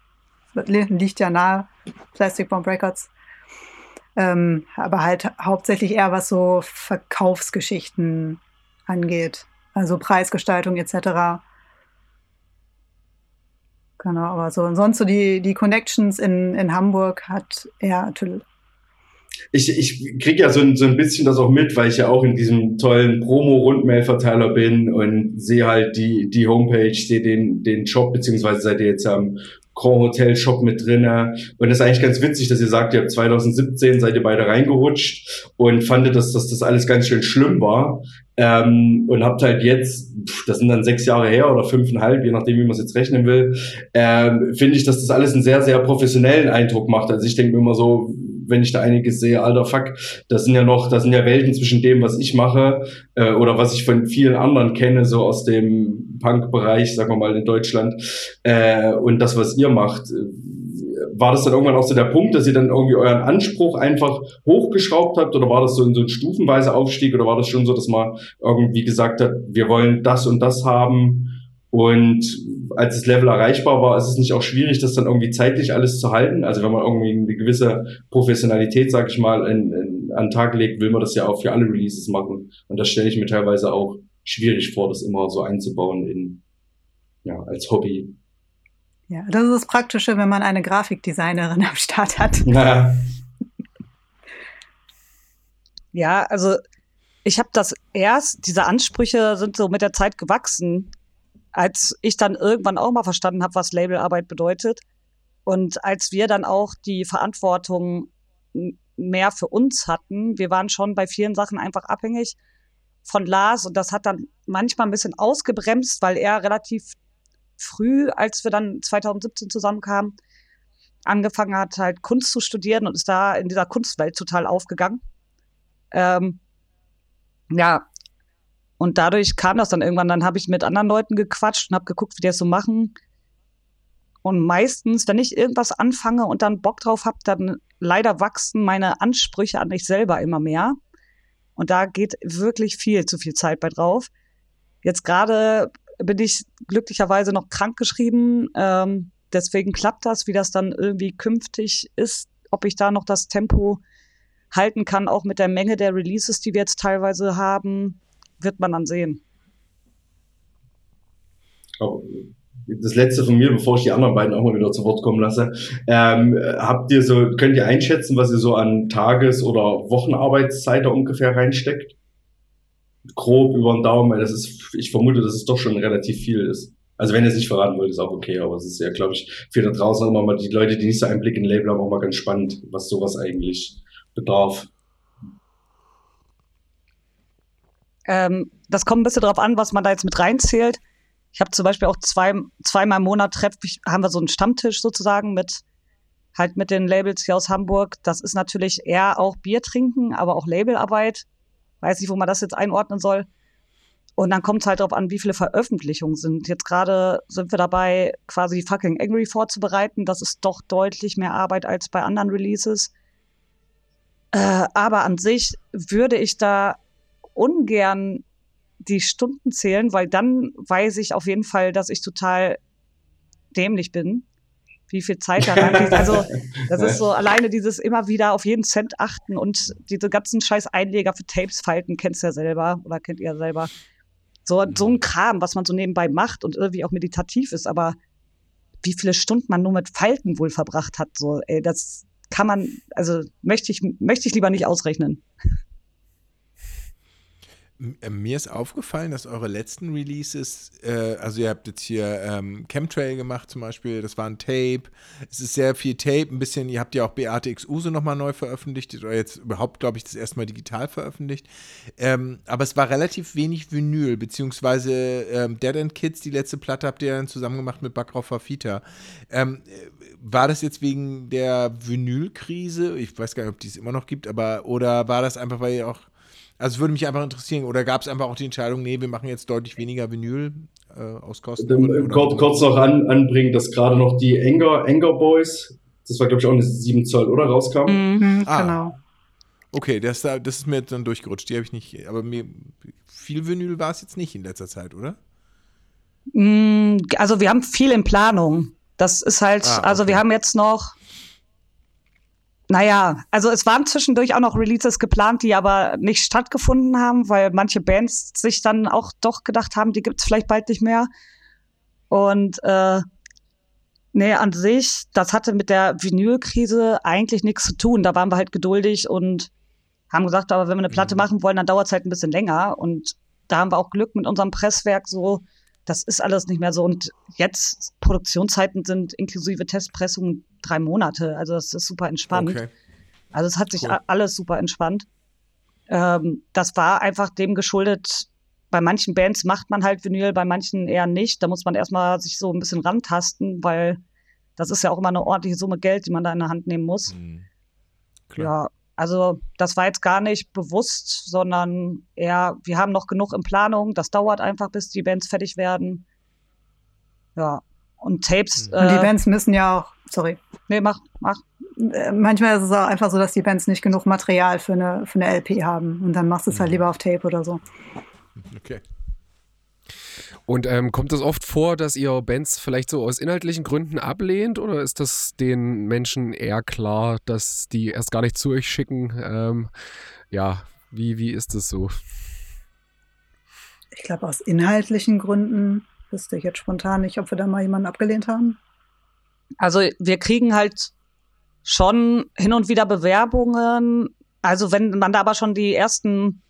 liegt ja nahe, Plastic Bomb Records. Ähm, aber halt hauptsächlich eher was so Verkaufsgeschichten angeht. Also Preisgestaltung etc. Genau, aber so sonst so die, die Connections in, in Hamburg hat er natürlich. Ich, ich kriege ja so ein, so ein bisschen das auch mit, weil ich ja auch in diesem tollen Promo-Rundmail-Verteiler bin und sehe halt die, die Homepage, sehe den, den Shop, beziehungsweise seid ihr jetzt am Grand Hotel Shop mit drinne. Und das ist eigentlich ganz witzig, dass ihr sagt, ihr habt 2017 seid ihr beide reingerutscht und fandet, dass, dass das alles ganz schön schlimm war. Ähm, und habt halt jetzt, das sind dann sechs Jahre her oder fünfeinhalb, je nachdem, wie man es jetzt rechnen will, ähm, finde ich, dass das alles einen sehr, sehr professionellen Eindruck macht. Also ich denke mir immer so, wenn ich da einiges sehe, alter Fuck, das sind ja noch, das sind ja Welten zwischen dem, was ich mache äh, oder was ich von vielen anderen kenne, so aus dem Punk-Bereich, sagen wir mal in Deutschland, äh, und das, was ihr macht. War das dann irgendwann auch so der Punkt, dass ihr dann irgendwie euren Anspruch einfach hochgeschraubt habt oder war das so, so ein stufenweiser Aufstieg oder war das schon so, dass man irgendwie gesagt hat, wir wollen das und das haben und als das Level erreichbar war, ist es nicht auch schwierig, das dann irgendwie zeitlich alles zu halten. Also wenn man irgendwie eine gewisse Professionalität, sag ich mal, in, in, an den Tag legt, will man das ja auch für alle Releases machen. Und das stelle ich mir teilweise auch schwierig vor, das immer so einzubauen in, ja, als Hobby. Ja, das ist das Praktische, wenn man eine Grafikdesignerin am Start hat. Ja, ja also ich habe das erst, diese Ansprüche sind so mit der Zeit gewachsen als ich dann irgendwann auch mal verstanden habe, was Labelarbeit bedeutet und als wir dann auch die Verantwortung mehr für uns hatten, wir waren schon bei vielen Sachen einfach abhängig von Lars und das hat dann manchmal ein bisschen ausgebremst, weil er relativ früh, als wir dann 2017 zusammenkamen, angefangen hat, halt Kunst zu studieren und ist da in dieser Kunstwelt total aufgegangen. Ähm, ja, und dadurch kam das dann irgendwann. Dann habe ich mit anderen Leuten gequatscht und habe geguckt, wie die das so machen. Und meistens, wenn ich irgendwas anfange und dann Bock drauf habe, dann leider wachsen meine Ansprüche an mich selber immer mehr. Und da geht wirklich viel zu viel Zeit bei drauf. Jetzt gerade bin ich glücklicherweise noch krank geschrieben. Ähm, deswegen klappt das, wie das dann irgendwie künftig ist, ob ich da noch das Tempo halten kann, auch mit der Menge der Releases, die wir jetzt teilweise haben, wird man dann sehen. Oh, das letzte von mir, bevor ich die anderen beiden auch mal wieder zu Wort kommen lasse. Ähm, habt ihr so, könnt ihr einschätzen, was ihr so an Tages- oder Wochenarbeitszeit da ungefähr reinsteckt? Grob über den Daumen, weil das ist, ich vermute, dass es doch schon relativ viel ist. Also wenn ihr es nicht verraten wollt, ist auch okay, aber es ist ja, glaube ich, für da draußen auch mal die Leute, die nicht so Einblick in Label haben, auch mal ganz spannend, was sowas eigentlich bedarf. Ähm, das kommt ein bisschen darauf an, was man da jetzt mit reinzählt. Ich habe zum Beispiel auch zwei, zweimal im Monat treff haben wir so einen Stammtisch sozusagen mit halt mit den Labels hier aus Hamburg. Das ist natürlich eher auch Bier trinken, aber auch Labelarbeit. Weiß nicht, wo man das jetzt einordnen soll. Und dann kommt es halt darauf an, wie viele Veröffentlichungen sind. Jetzt gerade sind wir dabei, quasi fucking Angry vorzubereiten. Das ist doch deutlich mehr Arbeit als bei anderen Releases. Äh, aber an sich würde ich da ungern die Stunden zählen, weil dann weiß ich auf jeden Fall, dass ich total dämlich bin. Wie viel Zeit da reingeht. Also, das ist so alleine dieses immer wieder auf jeden Cent achten und diese ganzen scheiß Einleger für Tapes falten, kennst du ja selber oder kennt ihr ja selber. So, so ein Kram, was man so nebenbei macht und irgendwie auch meditativ ist, aber wie viele Stunden man nur mit Falten wohl verbracht hat, so, ey, das kann man, also möchte ich, möchte ich lieber nicht ausrechnen. Äh, mir ist aufgefallen, dass eure letzten Releases, äh, also ihr habt jetzt hier ähm, Chemtrail gemacht zum Beispiel, das war ein Tape. Es ist sehr viel Tape, ein bisschen, ihr habt ja auch Beate X Use nochmal neu veröffentlicht, oder jetzt überhaupt, glaube ich, das erste Mal digital veröffentlicht. Ähm, aber es war relativ wenig Vinyl, beziehungsweise ähm, Dead End Kids, die letzte Platte habt ihr dann zusammen gemacht mit Backrauf Fafita. Ähm, war das jetzt wegen der Vinylkrise? Ich weiß gar nicht, ob die es immer noch gibt, aber oder war das einfach, weil ihr auch also würde mich einfach interessieren, oder gab es einfach auch die Entscheidung, nee, wir machen jetzt deutlich weniger Vinyl äh, aus Kosten? Äh, kurz, kurz noch an, anbringen, dass gerade noch die Anger, Anger Boys, das war glaube ich auch eine 7 Zoll, oder? Rauskam. Mhm, ah. Genau. Okay, das, das ist mir dann durchgerutscht. Die habe ich nicht, aber mir, viel Vinyl war es jetzt nicht in letzter Zeit, oder? Mm, also wir haben viel in Planung. Das ist halt, ah, okay. also wir haben jetzt noch naja, also es waren zwischendurch auch noch Releases geplant, die aber nicht stattgefunden haben, weil manche Bands sich dann auch doch gedacht haben, die gibt's vielleicht bald nicht mehr. Und äh, nee, an sich, das hatte mit der Vinylkrise eigentlich nichts zu tun. Da waren wir halt geduldig und haben gesagt, aber wenn wir eine Platte mhm. machen wollen, dann dauert es halt ein bisschen länger. Und da haben wir auch Glück mit unserem Presswerk so, das ist alles nicht mehr so. Und jetzt Produktionszeiten sind inklusive Testpressungen drei Monate. Also das ist super entspannt. Okay. Also es hat sich cool. alles super entspannt. Ähm, das war einfach dem geschuldet. Bei manchen Bands macht man halt Vinyl, bei manchen eher nicht. Da muss man erstmal sich so ein bisschen rantasten, weil das ist ja auch immer eine ordentliche Summe Geld, die man da in der Hand nehmen muss. Mhm. Ja, also das war jetzt gar nicht bewusst, sondern eher, wir haben noch genug in Planung. Das dauert einfach, bis die Bands fertig werden. Ja, und Tapes. Mhm. Und die äh, Bands müssen ja auch, sorry. Nee, mach, mach. Äh, manchmal ist es auch einfach so, dass die Bands nicht genug Material für eine, für eine LP haben. Und dann machst du es halt mhm. lieber auf Tape oder so. Okay. Und ähm, kommt es oft vor, dass ihr Bands vielleicht so aus inhaltlichen Gründen ablehnt oder ist das den Menschen eher klar, dass die erst gar nicht zu euch schicken? Ähm, ja, wie, wie ist das so? Ich glaube, aus inhaltlichen Gründen wüsste ich jetzt spontan nicht, ob wir da mal jemanden abgelehnt haben. Also wir kriegen halt schon hin und wieder Bewerbungen. Also wenn man da aber schon die ersten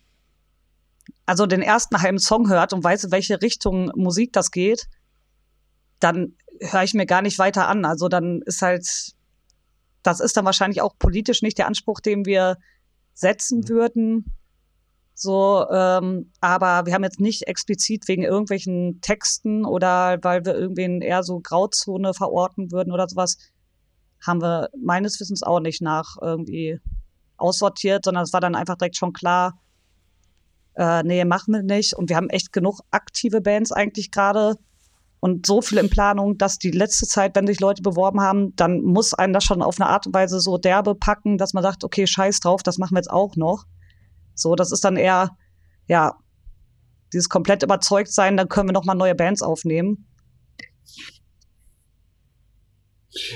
also den ersten halben Song hört und weiß, in welche Richtung Musik das geht, dann höre ich mir gar nicht weiter an. Also dann ist halt, das ist dann wahrscheinlich auch politisch nicht der Anspruch, den wir setzen mhm. würden. So, ähm, aber wir haben jetzt nicht explizit wegen irgendwelchen Texten oder weil wir irgendwen eher so Grauzone verorten würden oder sowas, haben wir meines Wissens auch nicht nach irgendwie aussortiert, sondern es war dann einfach direkt schon klar, äh, nee, machen wir nicht. Und wir haben echt genug aktive Bands eigentlich gerade. und so viel in Planung, dass die letzte Zeit, wenn sich Leute beworben haben, dann muss einen das schon auf eine Art und Weise so derbe packen, dass man sagt, okay, scheiß drauf, das machen wir jetzt auch noch. So, das ist dann eher, ja, dieses komplett überzeugt sein, dann können wir noch mal neue Bands aufnehmen.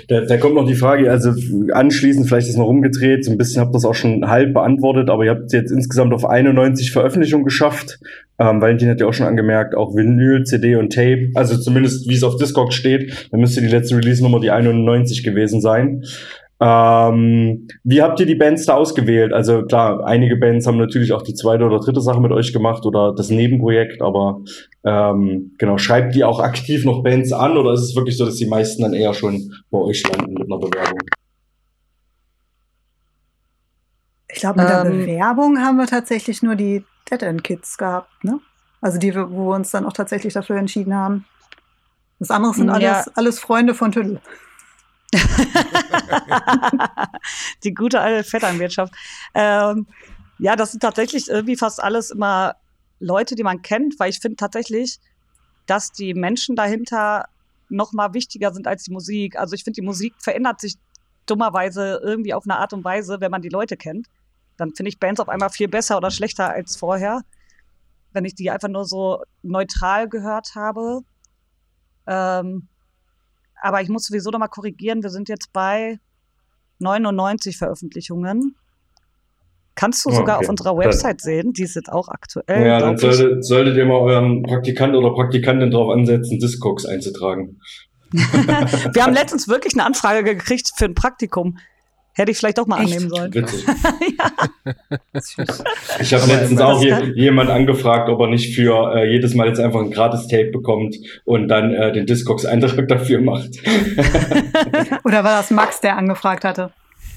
Da, da kommt noch die Frage, also anschließend vielleicht ist noch rumgedreht, so ein bisschen habt ihr das auch schon halb beantwortet, aber ihr habt jetzt insgesamt auf 91 Veröffentlichungen geschafft. Ähm, Valentin hat ja auch schon angemerkt, auch Vinyl, CD und Tape, also zumindest wie es auf Discog steht, dann müsste die letzte Release-Nummer die 91 gewesen sein. Ähm, wie habt ihr die Bands da ausgewählt? Also klar, einige Bands haben natürlich auch die zweite oder dritte Sache mit euch gemacht oder das Nebenprojekt, aber ähm, genau, schreibt ihr auch aktiv noch Bands an oder ist es wirklich so, dass die meisten dann eher schon bei euch landen mit einer Bewerbung? Ich glaube, mit ähm, der Bewerbung haben wir tatsächlich nur die Dead End Kids gehabt, ne? Also die, wo wir uns dann auch tatsächlich dafür entschieden haben. Das andere sind alles, ja. alles Freunde von Tüdel. die gute alte Vetternwirtschaft. Ähm, ja, das sind tatsächlich irgendwie fast alles immer Leute, die man kennt, weil ich finde tatsächlich, dass die Menschen dahinter noch mal wichtiger sind als die Musik. Also ich finde, die Musik verändert sich dummerweise irgendwie auf eine Art und Weise, wenn man die Leute kennt. Dann finde ich Bands auf einmal viel besser oder schlechter als vorher, wenn ich die einfach nur so neutral gehört habe. Ähm, aber ich muss sowieso noch mal korrigieren, wir sind jetzt bei 99 Veröffentlichungen. Kannst du sogar okay. auf unserer Website sehen, die ist jetzt auch aktuell. Ja, dann solltet, solltet ihr mal euren Praktikant oder Praktikantin darauf ansetzen, Discogs einzutragen. wir haben letztens wirklich eine Anfrage gekriegt für ein Praktikum. Hätte ich vielleicht doch mal Echt? annehmen sollen. Witzig. Ich habe letztens auch je, jemand angefragt, ob er nicht für äh, jedes Mal jetzt einfach ein Gratis-Tape bekommt und dann äh, den Discogs-Eintrag dafür macht. Oder war das Max, der angefragt hatte?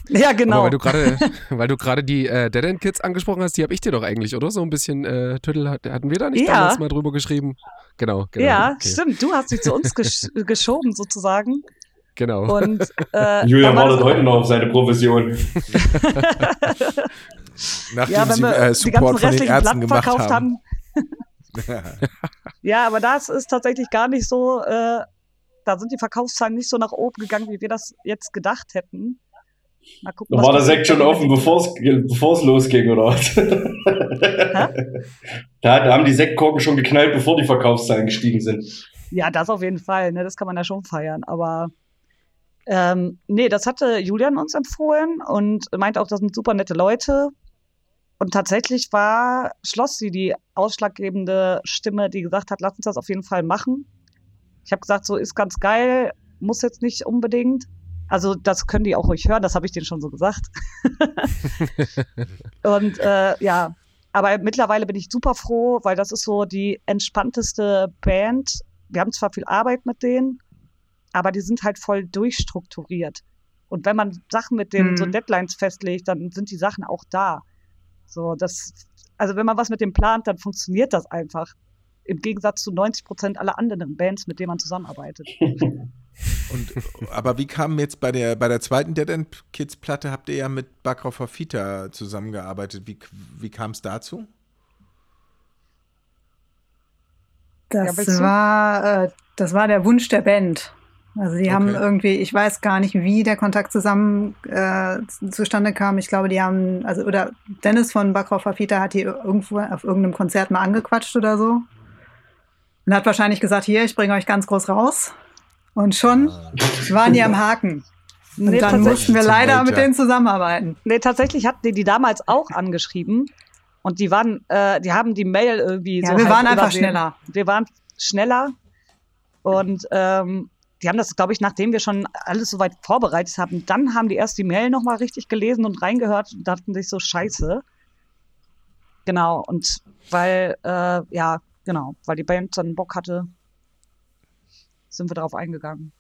Ja, genau. Aber weil du gerade, weil du gerade die äh, Dead End Kids angesprochen hast, die habe ich dir doch eigentlich, oder? So ein bisschen äh, Tüttel hatten wir da nicht ja. damals mal drüber geschrieben. Genau, genau. Ja, okay. stimmt. Du hast sie zu uns gesch geschoben sozusagen. Genau. Und, äh, Julian wartet heute noch auf seine Provision. Nachdem ja, sie äh, Support von den Ärzten Platten gemacht haben. haben. ja, aber das ist tatsächlich gar nicht so, äh, da sind die Verkaufszahlen nicht so nach oben gegangen, wie wir das jetzt gedacht hätten. Mal gucken, da war der Sekt schon offen, bevor es losging, oder was? da, da haben die Sektkorken schon geknallt, bevor die Verkaufszahlen gestiegen sind. Ja, das auf jeden Fall, ne? das kann man ja schon feiern, aber ähm, nee, das hatte Julian uns empfohlen und meinte auch, das sind super nette Leute. Und tatsächlich war Schlossi die ausschlaggebende Stimme, die gesagt hat, lass uns das auf jeden Fall machen. Ich habe gesagt, so ist ganz geil, muss jetzt nicht unbedingt. Also das können die auch ruhig hören, das habe ich denen schon so gesagt. und äh, ja, aber mittlerweile bin ich super froh, weil das ist so die entspannteste Band. Wir haben zwar viel Arbeit mit denen, aber die sind halt voll durchstrukturiert. Und wenn man Sachen mit den mhm. so Deadlines festlegt, dann sind die Sachen auch da. So, das, also wenn man was mit dem plant, dann funktioniert das einfach. Im Gegensatz zu 90 Prozent aller anderen Bands, mit denen man zusammenarbeitet. Und, aber wie kam jetzt bei der, bei der zweiten Dead End Kids Platte, habt ihr ja mit Backhofer Fita zusammengearbeitet. Wie, wie kam es dazu? Das ja, war, äh, das war der Wunsch der Band. Also die okay. haben irgendwie, ich weiß gar nicht, wie der Kontakt zusammen äh, zustande kam. Ich glaube, die haben, also oder Dennis von Backhoff Fita hat die irgendwo auf irgendeinem Konzert mal angequatscht oder so. Und hat wahrscheinlich gesagt, hier, ich bringe euch ganz groß raus. Und schon ah. waren die am Haken. Und nee, dann mussten wir leider mit denen zusammenarbeiten. Nee, tatsächlich hatten die die damals auch angeschrieben. Und die waren, äh, die haben die Mail irgendwie ja, so. Wir waren einfach übersehen. schneller. Wir waren schneller. Und ähm, die haben das, glaube ich, nachdem wir schon alles soweit vorbereitet haben, dann haben die erst die Mail nochmal richtig gelesen und reingehört und dachten sich so, scheiße. Genau, und weil, äh, ja, genau, weil die Band dann Bock hatte, sind wir darauf eingegangen.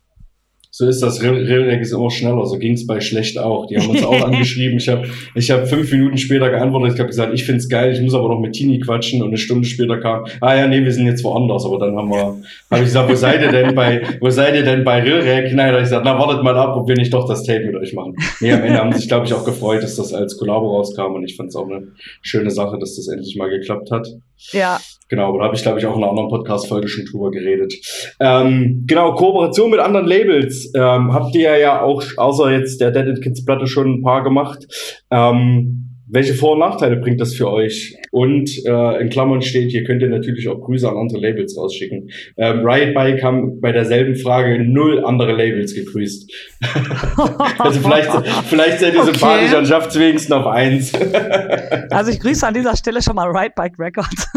So ist das. Railrec ist immer schneller. So ging es bei Schlecht auch. Die haben uns auch angeschrieben. Ich habe ich hab fünf Minuten später geantwortet. Ich habe gesagt, ich find's geil. Ich muss aber noch mit Tini quatschen. Und eine Stunde später kam, ah ja, nee, wir sind jetzt woanders. Aber dann haben wir, habe ich gesagt, wo seid ihr denn bei, wo seid ihr denn bei Railrec? Nein, da habe ich gesagt, na wartet mal ab, ob wir nicht doch das Tape mit euch machen. Nee, am Ende haben sich, glaube ich, auch gefreut, dass das als Kollabo rauskam. Und ich fand es auch eine schöne Sache, dass das endlich mal geklappt hat. Ja. Genau, aber da habe ich, glaube ich, auch in einer anderen Podcast-Folge schon drüber geredet. Ähm, genau, Kooperation mit anderen Labels ähm, habt ihr ja auch, außer jetzt der Dead and Kids Platte, schon ein paar gemacht. Ähm, welche Vor- und Nachteile bringt das für euch? Und äh, in Klammern steht, hier könnt ihr natürlich auch Grüße an andere Labels rausschicken. Ähm, Riot Bike haben bei derselben Frage null andere Labels gegrüßt. also vielleicht, vielleicht seid ihr okay. sympathisch und schafft wenigstens auf eins. also ich grüße an dieser Stelle schon mal Riot Bike Records.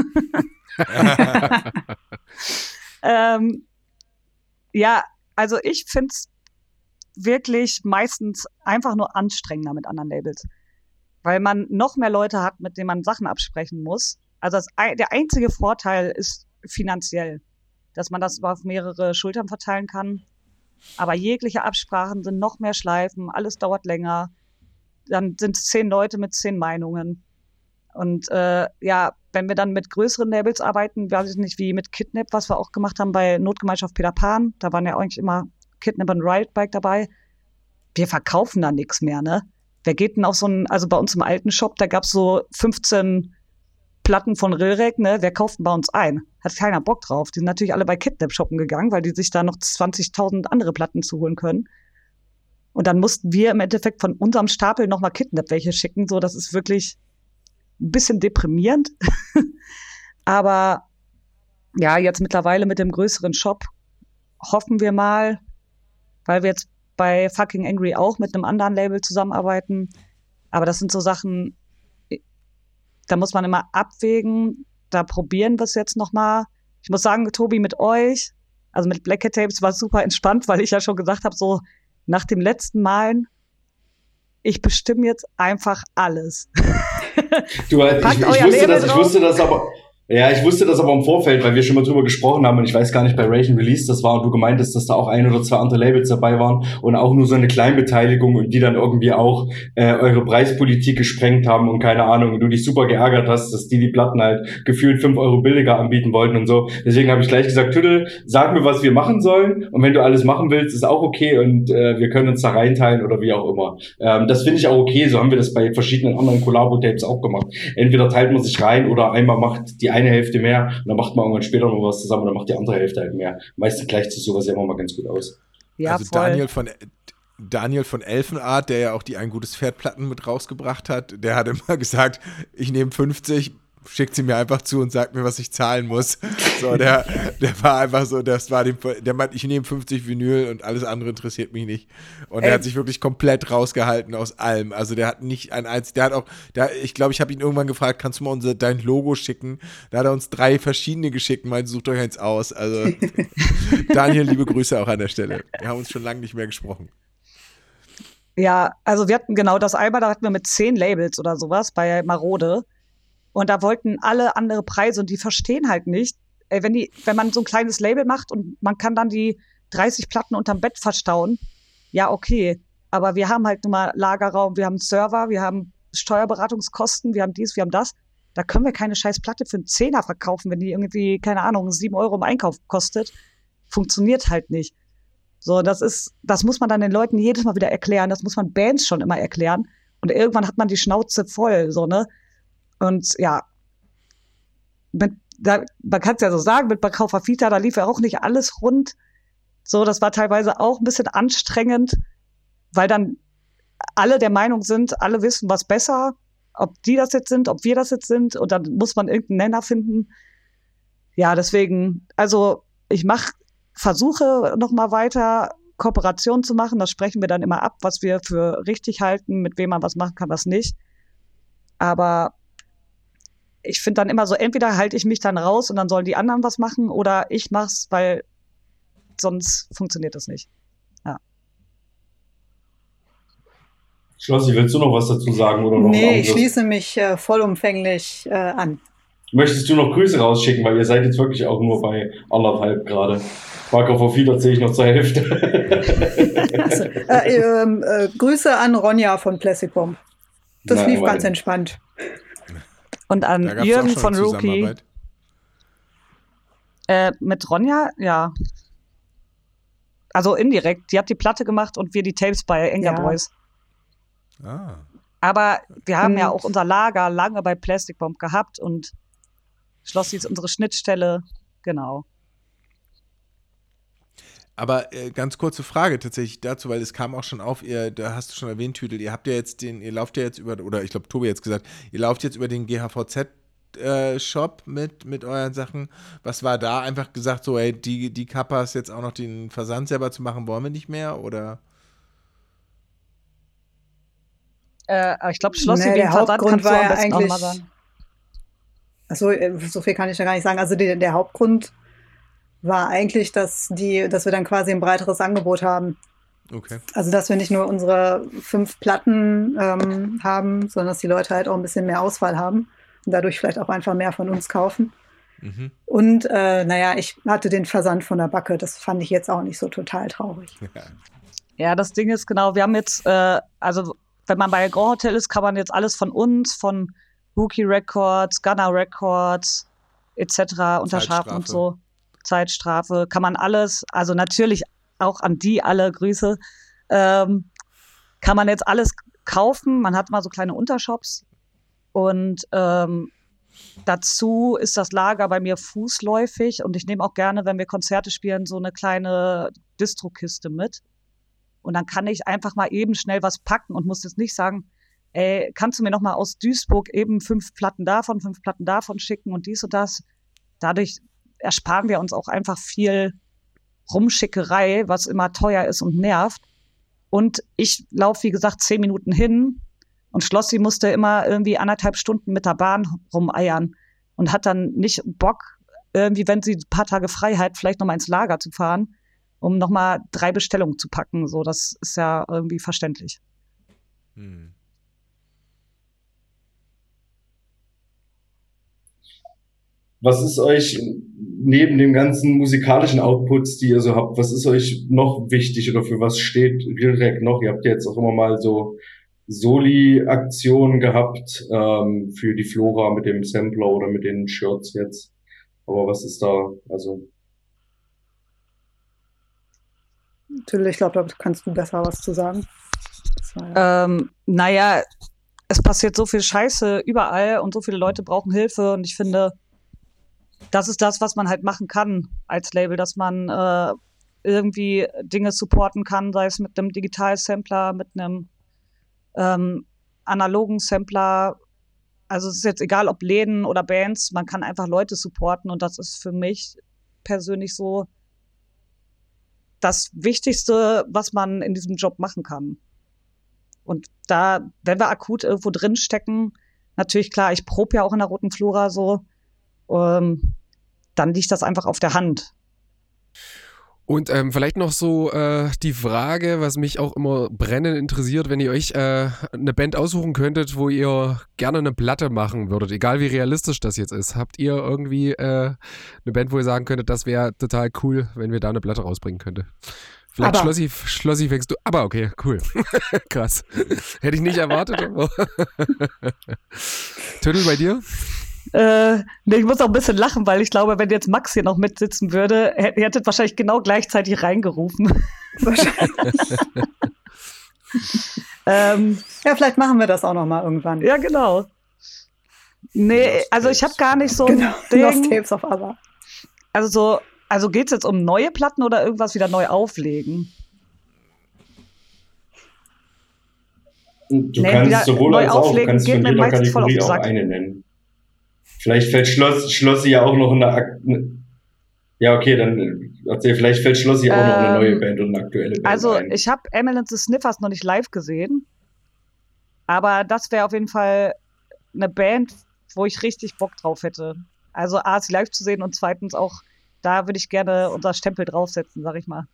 ähm, ja, also ich finde es wirklich meistens einfach nur anstrengender mit anderen Labels weil man noch mehr Leute hat, mit denen man Sachen absprechen muss. Also das, der einzige Vorteil ist finanziell, dass man das auf mehrere Schultern verteilen kann. Aber jegliche Absprachen sind noch mehr Schleifen, alles dauert länger. Dann sind es zehn Leute mit zehn Meinungen. Und äh, ja, wenn wir dann mit größeren Labels arbeiten, weiß ich nicht, wie mit Kidnap, was wir auch gemacht haben bei Notgemeinschaft Peter Pan, da waren ja eigentlich immer Kidnap und Riot Bike dabei. Wir verkaufen da nichts mehr, ne? Wer geht denn auf so einen, also bei uns im alten Shop, da gab's so 15 Platten von Rilrek, ne? Wer kauft denn bei uns ein? Hat keiner Bock drauf. Die sind natürlich alle bei Kidnap shoppen gegangen, weil die sich da noch 20.000 andere Platten zu holen können. Und dann mussten wir im Endeffekt von unserem Stapel nochmal Kidnap welche schicken. So, das ist wirklich ein bisschen deprimierend. Aber ja, jetzt mittlerweile mit dem größeren Shop hoffen wir mal, weil wir jetzt bei Fucking Angry auch mit einem anderen Label zusammenarbeiten. Aber das sind so Sachen, da muss man immer abwägen. Da probieren wir es jetzt nochmal. Ich muss sagen, Tobi, mit euch, also mit Black Hat Tapes war es super entspannt, weil ich ja schon gesagt habe, so nach dem letzten Malen, ich bestimme jetzt einfach alles. Du, ich, ich, wusste das, ich wusste das aber, ja, ich wusste das aber im Vorfeld, weil wir schon mal drüber gesprochen haben und ich weiß gar nicht, bei Ration Release das war und du gemeintest, dass da auch ein oder zwei andere Labels dabei waren und auch nur so eine Kleinbeteiligung und die dann irgendwie auch äh, eure Preispolitik gesprengt haben und keine Ahnung, und du dich super geärgert hast, dass die die Platten halt gefühlt fünf Euro billiger anbieten wollten und so. Deswegen habe ich gleich gesagt, Tüdel, sag mir, was wir machen sollen und wenn du alles machen willst, ist auch okay und äh, wir können uns da reinteilen oder wie auch immer. Ähm, das finde ich auch okay, so haben wir das bei verschiedenen anderen Collabo-Tapes auch gemacht. Entweder teilt man sich rein oder einmal macht die eine Hälfte mehr und dann macht man irgendwann später noch was zusammen und dann macht die andere Hälfte halt mehr. Meistens gleicht sich sowas ja immer mal ganz gut aus. Ja, also voll. Daniel von Daniel von Elfenart, der ja auch die ein gutes Pferdplatten mit rausgebracht hat, der hat immer gesagt, ich nehme 50, schickt sie mir einfach zu und sagt mir, was ich zahlen muss. So, der, der war einfach so, das war dem, der meint, ich nehme 50 Vinyl und alles andere interessiert mich nicht. Und Ey. er hat sich wirklich komplett rausgehalten aus allem. Also der hat nicht ein einziges, der hat auch, der, ich glaube, ich habe ihn irgendwann gefragt, kannst du mal unser, dein Logo schicken? Da hat er uns drei verschiedene geschickt, meint, sucht euch eins aus. Also Daniel, liebe Grüße auch an der Stelle. Wir haben uns schon lange nicht mehr gesprochen. Ja, also wir hatten genau das einmal, da hatten wir mit zehn Labels oder sowas bei Marode. Und da wollten alle andere Preise und die verstehen halt nicht, ey, wenn die, wenn man so ein kleines Label macht und man kann dann die 30 Platten unterm Bett verstauen, ja, okay. Aber wir haben halt nun mal Lagerraum, wir haben Server, wir haben Steuerberatungskosten, wir haben dies, wir haben das. Da können wir keine scheiß Platte für einen Zehner verkaufen, wenn die irgendwie, keine Ahnung, sieben Euro im Einkauf kostet. Funktioniert halt nicht. So, das ist, das muss man dann den Leuten jedes Mal wieder erklären. Das muss man Bands schon immer erklären. Und irgendwann hat man die Schnauze voll, so, ne? Und ja, mit, da, man kann es ja so sagen, mit Bakaufa Fita, da lief ja auch nicht alles rund. So, das war teilweise auch ein bisschen anstrengend, weil dann alle der Meinung sind, alle wissen was besser, ob die das jetzt sind, ob wir das jetzt sind, und dann muss man irgendeinen Nenner finden. Ja, deswegen, also ich mache, versuche noch mal weiter Kooperation zu machen. Das sprechen wir dann immer ab, was wir für richtig halten, mit wem man was machen kann, was nicht. Aber ich finde dann immer so, entweder halte ich mich dann raus und dann sollen die anderen was machen oder ich mach's, weil sonst funktioniert das nicht. Ja. Schlossi, willst du noch was dazu sagen? Oder noch nee, ich schließe mich äh, vollumfänglich äh, an. Möchtest du noch Grüße rausschicken, weil ihr seid jetzt wirklich auch nur bei anderthalb gerade. Marco vor Fieder zähle ich noch zur Hälfte. also, äh, Grüße an Ronja von Plastic Bomb. Das Nein, lief ganz entspannt. Und an Jürgen von Rookie. Äh, mit Ronja, ja. Also indirekt. Die hat die Platte gemacht und wir die Tapes bei Enger ja. Boys. Ah. Aber wir haben und ja auch unser Lager lange bei Plastic Bomb gehabt und Schlossi ist unsere Schnittstelle, genau. Aber äh, ganz kurze Frage tatsächlich dazu, weil es kam auch schon auf, ihr, da hast du schon erwähnt, Tüdel, ihr habt ja jetzt den, ihr lauft ja jetzt über, oder ich glaube, Tobi jetzt gesagt, ihr lauft jetzt über den GHVZ äh, Shop mit, mit euren Sachen. Was war da einfach gesagt, so, ey, die, die Kappas jetzt auch noch den Versand selber zu machen, wollen wir nicht mehr? Oder? Äh, ich glaube, Schloss nee, der Hauptgrund war ja eigentlich. Achso, äh, so viel kann ich ja gar nicht sagen. Also die, der Hauptgrund war eigentlich, dass die, dass wir dann quasi ein breiteres Angebot haben. Okay. Also dass wir nicht nur unsere fünf Platten ähm, haben, sondern dass die Leute halt auch ein bisschen mehr Auswahl haben und dadurch vielleicht auch einfach mehr von uns kaufen. Mhm. Und äh, naja, ich hatte den Versand von der Backe, das fand ich jetzt auch nicht so total traurig. Ja, das Ding ist genau, wir haben jetzt, äh, also wenn man bei Grand Hotel ist, kann man jetzt alles von uns, von Rookie Records, Gunner Records etc. unterschreiben und so. Zeitstrafe, kann man alles, also natürlich auch an die alle Grüße, ähm, kann man jetzt alles kaufen. Man hat mal so kleine Untershops und ähm, dazu ist das Lager bei mir fußläufig und ich nehme auch gerne, wenn wir Konzerte spielen, so eine kleine Distrokiste mit. Und dann kann ich einfach mal eben schnell was packen und muss jetzt nicht sagen, ey, kannst du mir noch mal aus Duisburg eben fünf Platten davon, fünf Platten davon schicken und dies und das. Dadurch ersparen wir uns auch einfach viel Rumschickerei, was immer teuer ist und nervt. Und ich laufe, wie gesagt, zehn Minuten hin und Schlossi musste immer irgendwie anderthalb Stunden mit der Bahn rumeiern und hat dann nicht Bock, irgendwie, wenn sie ein paar Tage Freiheit, vielleicht noch mal ins Lager zu fahren, um noch mal drei Bestellungen zu packen. So, das ist ja irgendwie verständlich. Hm. Was ist euch neben dem ganzen musikalischen Outputs, die ihr so habt, was ist euch noch wichtig oder für was steht Rilrek noch? Ihr habt ja jetzt auch immer mal so Soli-Aktionen gehabt ähm, für die Flora mit dem Sampler oder mit den Shirts jetzt. Aber was ist da, also Natürlich, ich glaube, da kannst du besser was zu sagen. Ja ähm, naja, es passiert so viel Scheiße überall und so viele Leute brauchen Hilfe und ich finde, das ist das, was man halt machen kann als Label, dass man äh, irgendwie Dinge supporten kann, sei es mit einem Digital-Sampler, mit einem ähm, analogen Sampler. Also es ist jetzt egal, ob Läden oder Bands, man kann einfach Leute supporten und das ist für mich persönlich so das Wichtigste, was man in diesem Job machen kann. Und da, wenn wir akut irgendwo drin stecken, natürlich klar, ich probe ja auch in der Roten Flora so, ähm, dann liegt das einfach auf der Hand. Und ähm, vielleicht noch so äh, die Frage, was mich auch immer brennend interessiert, wenn ihr euch äh, eine Band aussuchen könntet, wo ihr gerne eine Platte machen würdet, egal wie realistisch das jetzt ist. Habt ihr irgendwie äh, eine Band, wo ihr sagen könntet, das wäre total cool, wenn wir da eine Platte rausbringen könnten? Vielleicht aber. Schlossi, Schlossi fängst du. Aber okay, cool. Krass. Hätte ich nicht erwartet. Tüdel bei dir? Äh, ich muss auch ein bisschen lachen, weil ich glaube, wenn jetzt Max hier noch mitsitzen würde, ihr hättet wahrscheinlich genau gleichzeitig reingerufen. Wahrscheinlich. ähm, ja, vielleicht machen wir das auch noch mal irgendwann. Ja, genau. Nee, also ich habe gar nicht so ein genau, Ding. Lost Tapes of Other. Also so, also geht's jetzt um neue Platten oder irgendwas wieder neu auflegen? Du nee, kannst sowohl als auch, du kannst von jeder Kategorie auch eine nennen. Vielleicht fällt Schloss, Schlossi ja auch noch eine, Ak ja, okay, dann erzähl, vielleicht fällt Schlossi auch ähm, noch eine neue ähm, Band und eine aktuelle Band Also, ein. ich habe Emil and the Sniffers noch nicht live gesehen, aber das wäre auf jeden Fall eine Band, wo ich richtig Bock drauf hätte. Also, A, sie live zu sehen und zweitens auch, da würde ich gerne unser Stempel draufsetzen, sag ich mal.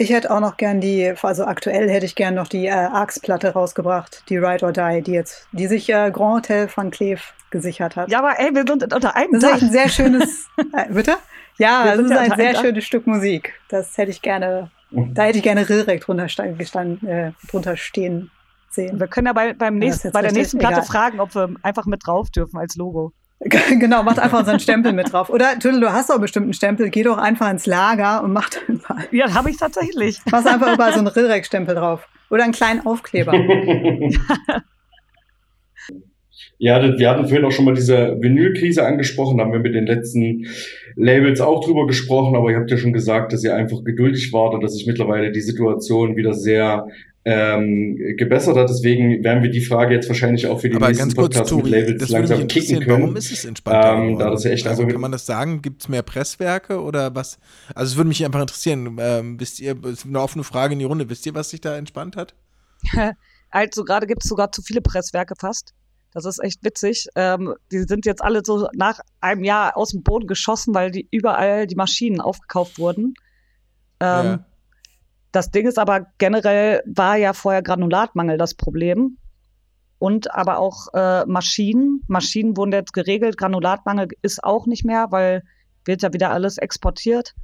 Ich hätte auch noch gern die, also aktuell hätte ich gern noch die äh, Arx-Platte rausgebracht, die Ride or Die, die jetzt, die sich äh, Grand Hotel van Cleef gesichert hat. Ja, aber ey, wir sind unter einem Das ist ein sehr schönes, äh, bitte? Ja, das ist ja ein sehr schönes Stück Musik. Das hätte ich gerne, da hätte ich gerne Rilrek drunter, gestanden, äh, drunter stehen sehen. Wir können ja bei, beim nächsten, bei der nächsten Platte egal. fragen, ob wir einfach mit drauf dürfen als Logo. genau, macht einfach unseren Stempel mit drauf. Oder Tüdel, du hast doch bestimmt einen Stempel, geh doch einfach ins Lager und mach dann mal. Ja, habe ich tatsächlich. Mach einfach überall so einen Rilrex-Stempel drauf. Oder einen kleinen Aufkleber. Ja, wir hatten vorhin auch schon mal diese Vinylkrise angesprochen, da haben wir mit den letzten Labels auch drüber gesprochen, aber ihr habt ja schon gesagt, dass ihr einfach geduldig wart und dass sich mittlerweile die Situation wieder sehr ähm, gebessert hat. Deswegen werden wir die Frage jetzt wahrscheinlich auch für die Aber nächsten kurz, Podcasts Tobi, mit Labels langsam kicken können. Warum ist es entspannter? Ähm, da das ja echt also kann man das sagen? Gibt es mehr Presswerke oder was? Also es würde mich einfach interessieren. Ähm, wisst ihr, eine offene Frage in die Runde. Wisst ihr, was sich da entspannt hat? also gerade gibt es sogar zu viele Presswerke fast. Das ist echt witzig. Ähm, die sind jetzt alle so nach einem Jahr aus dem Boden geschossen, weil die überall die Maschinen aufgekauft wurden. Ähm, ja. Das Ding ist aber generell war ja vorher Granulatmangel das Problem. Und aber auch äh, Maschinen. Maschinen wurden jetzt geregelt. Granulatmangel ist auch nicht mehr, weil wird ja wieder alles exportiert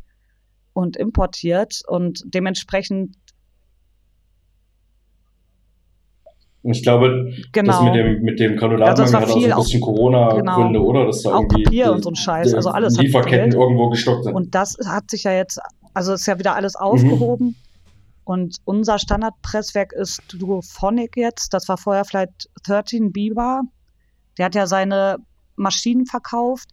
und importiert. Und dementsprechend ich glaube, genau. das mit dem, mit dem Granulatmangel also hat auch so ein bisschen Corona-Gründe, genau. oder? Dass da auch irgendwie Papier und so ein Scheiß, also alles Lieferketten irgendwo gestockt sind. Und das hat sich ja jetzt, also ist ja wieder alles aufgehoben. Mhm. Und unser Standardpresswerk ist Duophonic jetzt. Das war vorher vielleicht 13 Biber. Der hat ja seine Maschinen verkauft.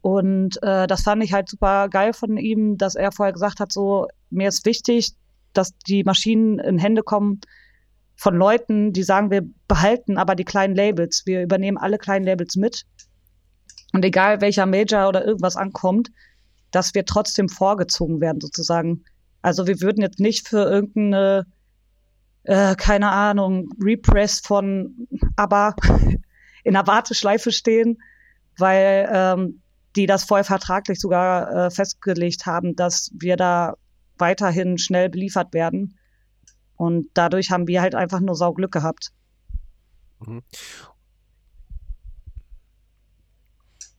Und äh, das fand ich halt super geil von ihm, dass er vorher gesagt hat, so, mir ist wichtig, dass die Maschinen in Hände kommen von Leuten, die sagen, wir behalten aber die kleinen Labels. Wir übernehmen alle kleinen Labels mit. Und egal welcher Major oder irgendwas ankommt, dass wir trotzdem vorgezogen werden, sozusagen. Also wir würden jetzt nicht für irgendeine, äh, keine Ahnung, Repress von ABBA in der Warteschleife stehen, weil ähm, die das vorher vertraglich sogar äh, festgelegt haben, dass wir da weiterhin schnell beliefert werden. Und dadurch haben wir halt einfach nur Sauglück gehabt. Mhm.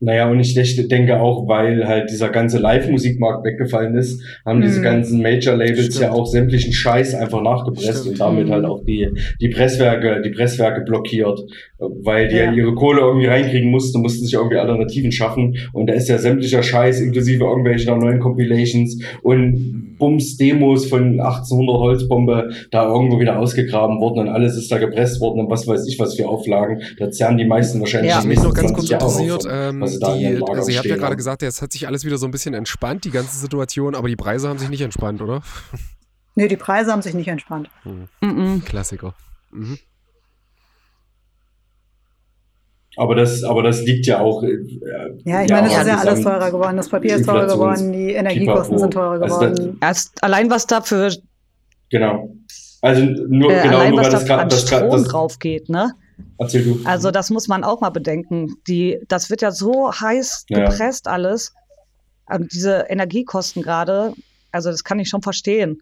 Naja, und ich denke auch, weil halt dieser ganze Live-Musikmarkt weggefallen ist, haben mhm. diese ganzen Major-Labels ja auch sämtlichen Scheiß einfach nachgepresst Stimmt. und damit halt auch die, die Presswerke, die Presswerke blockiert, weil die ja. ja ihre Kohle irgendwie reinkriegen mussten, mussten sich irgendwie Alternativen schaffen und da ist ja sämtlicher Scheiß inklusive irgendwelcher neuen Compilations und Bums-Demos von 1800 Holzbombe da irgendwo wieder ausgegraben worden und alles ist da gepresst worden und was weiß ich was für Auflagen. Da zerren die meisten wahrscheinlich ja. mich noch ganz kurz interessiert, ähm, die, also ihr habt ja gerade gesagt, jetzt hat sich alles wieder so ein bisschen entspannt, die ganze Situation, aber die Preise haben sich nicht entspannt, oder? Nee, die Preise haben sich nicht entspannt. Mhm. Klassiker. Mhm. Aber das, aber das liegt ja auch. Äh, ja, ich ja, meine, es ist ja alles teurer geworden. Das Papier ist teurer geworden, die Energiekosten sind teurer geworden. Also das, allein was da für. Genau. Also nur, äh, genau, allein, nur was weil das gerade das, Strom das, drauf geht, ne? Erzähl du. Also das muss man auch mal bedenken. Die, das wird ja so heiß gepresst ja. alles. Und diese Energiekosten gerade, also das kann ich schon verstehen.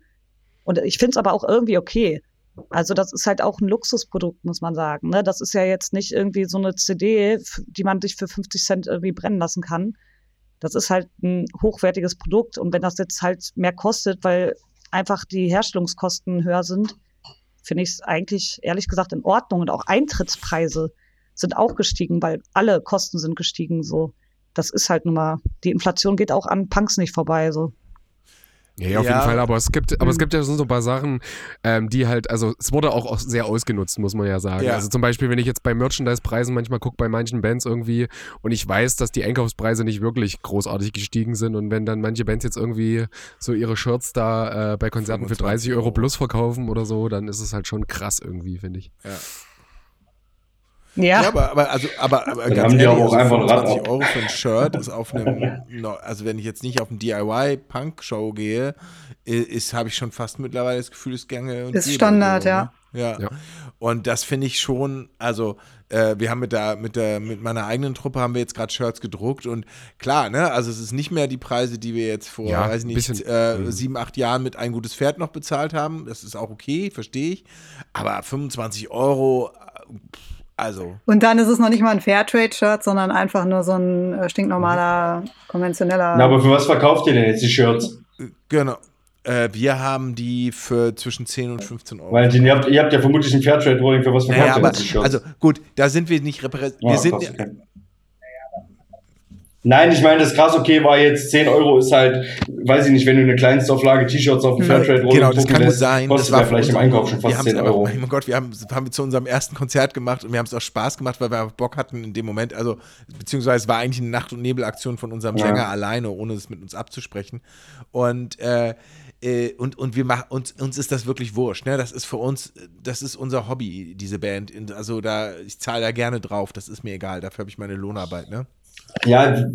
Und ich finde es aber auch irgendwie okay. Also das ist halt auch ein Luxusprodukt, muss man sagen. Ne? Das ist ja jetzt nicht irgendwie so eine CD, die man sich für 50 Cent irgendwie brennen lassen kann. Das ist halt ein hochwertiges Produkt. Und wenn das jetzt halt mehr kostet, weil einfach die Herstellungskosten höher sind, finde ich es eigentlich ehrlich gesagt in Ordnung. Und auch Eintrittspreise sind auch gestiegen, weil alle Kosten sind gestiegen. So, das ist halt nun mal, die Inflation geht auch an Punks nicht vorbei. So. Ja, auf ja. jeden Fall, aber es gibt, aber es hm. gibt ja so ein paar Sachen, ähm, die halt, also es wurde auch sehr ausgenutzt, muss man ja sagen. Ja. Also zum Beispiel, wenn ich jetzt bei Merchandise-Preisen manchmal gucke, bei manchen Bands irgendwie und ich weiß, dass die Einkaufspreise nicht wirklich großartig gestiegen sind und wenn dann manche Bands jetzt irgendwie so ihre Shirts da äh, bei Konzerten für 30 Euro plus verkaufen oder so, dann ist es halt schon krass irgendwie, finde ich. Ja. Ja. ja, aber, aber, also, aber, aber ganz haben ehrlich, die auch also einfach 25 Euro für ein Shirt ist auf einem, also wenn ich jetzt nicht auf eine DIY-Punk-Show gehe, ist, habe ich schon fast mittlerweile das Gefühl, es gänge und Ist Standard, so, ne? ja. ja. Und das finde ich schon, also äh, wir haben mit der, mit der, mit meiner eigenen Truppe haben wir jetzt gerade Shirts gedruckt und klar, ne, also es ist nicht mehr die Preise, die wir jetzt vor, ja, weiß nicht, bisschen, äh, mhm. sieben, acht Jahren mit ein gutes Pferd noch bezahlt haben. Das ist auch okay, verstehe ich. Aber 25 Euro, pff, also. Und dann ist es noch nicht mal ein Fairtrade-Shirt, sondern einfach nur so ein äh, stinknormaler, konventioneller. Na, aber für was verkauft ihr denn jetzt die Shirts? Genau. Äh, wir haben die für zwischen 10 und 15 Euro. Weil ihr habt, ihr habt ja vermutlich ein Fairtrade-Rolling für was verkauft naja, aber, die Shirts? Also gut, da sind wir nicht repräsentiert. Wir sind, okay. Nein, ich meine, das krass okay war jetzt 10 Euro ist halt, weiß ich nicht, wenn du eine Kleinstauflage T-Shirts auf dem Fairtrade Genau, das kann gut sein. Das war vielleicht im Einkauf schon fast 10 Euro. Aber, oh mein Gott, wir haben, haben wir zu unserem ersten Konzert gemacht und wir haben es auch Spaß gemacht, weil wir Bock hatten in dem Moment. Also, beziehungsweise es war eigentlich eine Nacht- und Nebelaktion von unserem ja. Sänger alleine, ohne es mit uns abzusprechen. Und, äh, äh, und, und wir machen uns, uns ist das wirklich wurscht. Ne? Das ist für uns, das ist unser Hobby, diese Band. Also da, ich zahle da gerne drauf, das ist mir egal. Dafür habe ich meine Lohnarbeit, ne? Ja,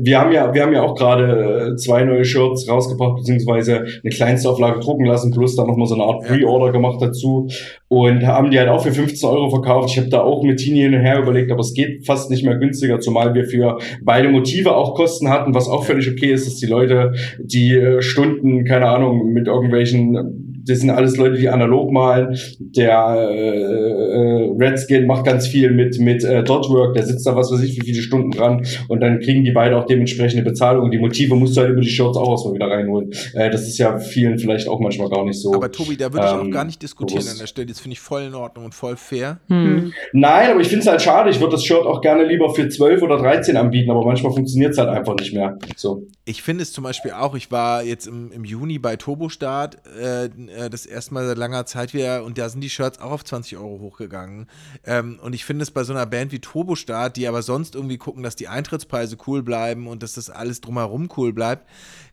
wir haben ja, wir haben ja auch gerade äh, zwei neue Shirts rausgebracht, beziehungsweise eine Kleinstauflage drucken lassen, plus dann nochmal so eine Art Pre-Order gemacht dazu und haben die halt auch für 15 Euro verkauft. Ich habe da auch mit Tini hin und her überlegt, aber es geht fast nicht mehr günstiger, zumal wir für beide Motive auch Kosten hatten, was auch völlig okay ist, dass die Leute, die äh, Stunden, keine Ahnung, mit irgendwelchen das sind alles Leute, die analog malen. Der äh, äh, Redskin macht ganz viel mit, mit äh, Dotwork, der sitzt da was weiß ich wie viele Stunden dran und dann kriegen die beide auch dementsprechende Bezahlung. Die Motive musst du halt über die Shirts auch erstmal wieder reinholen. Äh, das ist ja vielen vielleicht auch manchmal gar nicht so. Aber Tobi, da würde ich ähm, auch gar nicht diskutieren bewusst. an der Stelle. Das finde ich voll in Ordnung und voll fair. Hm. Nein, aber ich finde es halt schade. Ich würde das Shirt auch gerne lieber für 12 oder 13 anbieten, aber manchmal funktioniert es halt einfach nicht mehr. So. Ich finde es zum Beispiel auch, ich war jetzt im, im Juni bei Turbostart, äh, äh, das erste Mal seit langer Zeit wieder und da sind die Shirts auch auf 20 Euro hochgegangen. Ähm, und ich finde es bei so einer Band wie Turbostart, die aber sonst irgendwie gucken, dass die Eintrittspreise cool bleiben und dass das alles drumherum cool bleibt,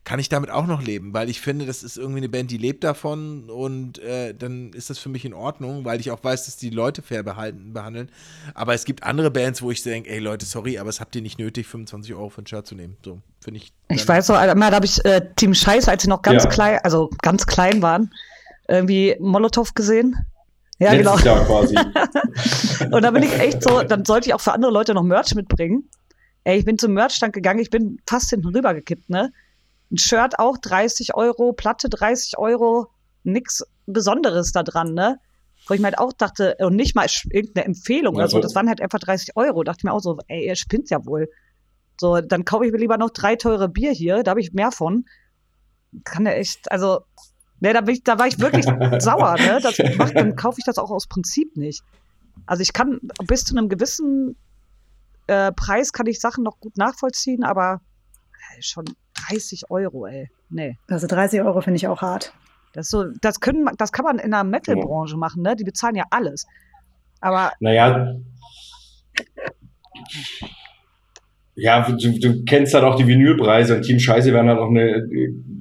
kann ich damit auch noch leben, weil ich finde, das ist irgendwie eine Band, die lebt davon und äh, dann ist das für mich in Ordnung, weil ich auch weiß, dass die Leute fair behalten, behandeln. Aber es gibt andere Bands, wo ich denke, ey Leute, sorry, aber es habt ihr nicht nötig, 25 Euro für ein Shirt zu nehmen. So, finde ich. Ich weiß noch, einmal, da habe ich äh, Team Scheiß, als sie noch ganz ja. klein, also ganz klein waren, irgendwie Molotow gesehen. Ja, Letztes genau. Jahr quasi. und da bin ich echt so, dann sollte ich auch für andere Leute noch Merch mitbringen. Ey, ich bin zum Merchstand gegangen, ich bin fast hinten rüber gekippt, ne? Ein Shirt auch 30 Euro, Platte 30 Euro, nix Besonderes da dran, ne? Wo ich mir halt auch dachte, und nicht mal irgendeine Empfehlung oder so, das waren halt einfach 30 Euro. Dachte ich mir auch so, ey, ihr spinnt ja wohl. So, dann kaufe ich mir lieber noch drei teure Bier hier, da habe ich mehr von. Kann ja echt, also, ne, da, ich, da war ich wirklich sauer, ne? Das macht, dann kaufe ich das auch aus Prinzip nicht. Also ich kann bis zu einem gewissen äh, Preis kann ich Sachen noch gut nachvollziehen, aber ey, schon 30 Euro, ey. Nee. Also 30 Euro finde ich auch hart. Das, so, das, können, das kann man in der Metal-Branche machen, ne? Die bezahlen ja alles. Aber. Naja. Ja, du, du kennst halt auch die Vinylpreise und Team Scheiße werden halt auch eine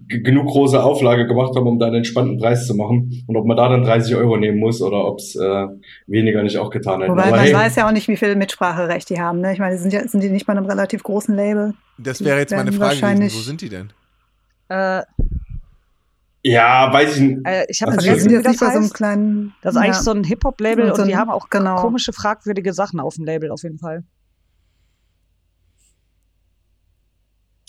genug große Auflage gemacht haben, um da einen entspannten Preis zu machen. Und ob man da dann 30 Euro nehmen muss oder ob es äh, weniger nicht auch getan hätte. Wobei Aber man hey, weiß ja auch nicht, wie viel Mitspracherecht die haben. Ne? Ich meine, sind, ja, sind die nicht bei einem relativ großen Label? Das wäre jetzt meine Frage gewesen. Wo sind die denn? Äh, ja, weiß ich nicht. Äh, ich habe vergessen, wie das heißt. So einem kleinen, das ist ja. eigentlich so ein Hip-Hop-Label und, so und, die haben auch genau. komische, fragwürdige Sachen auf dem Label auf jeden Fall.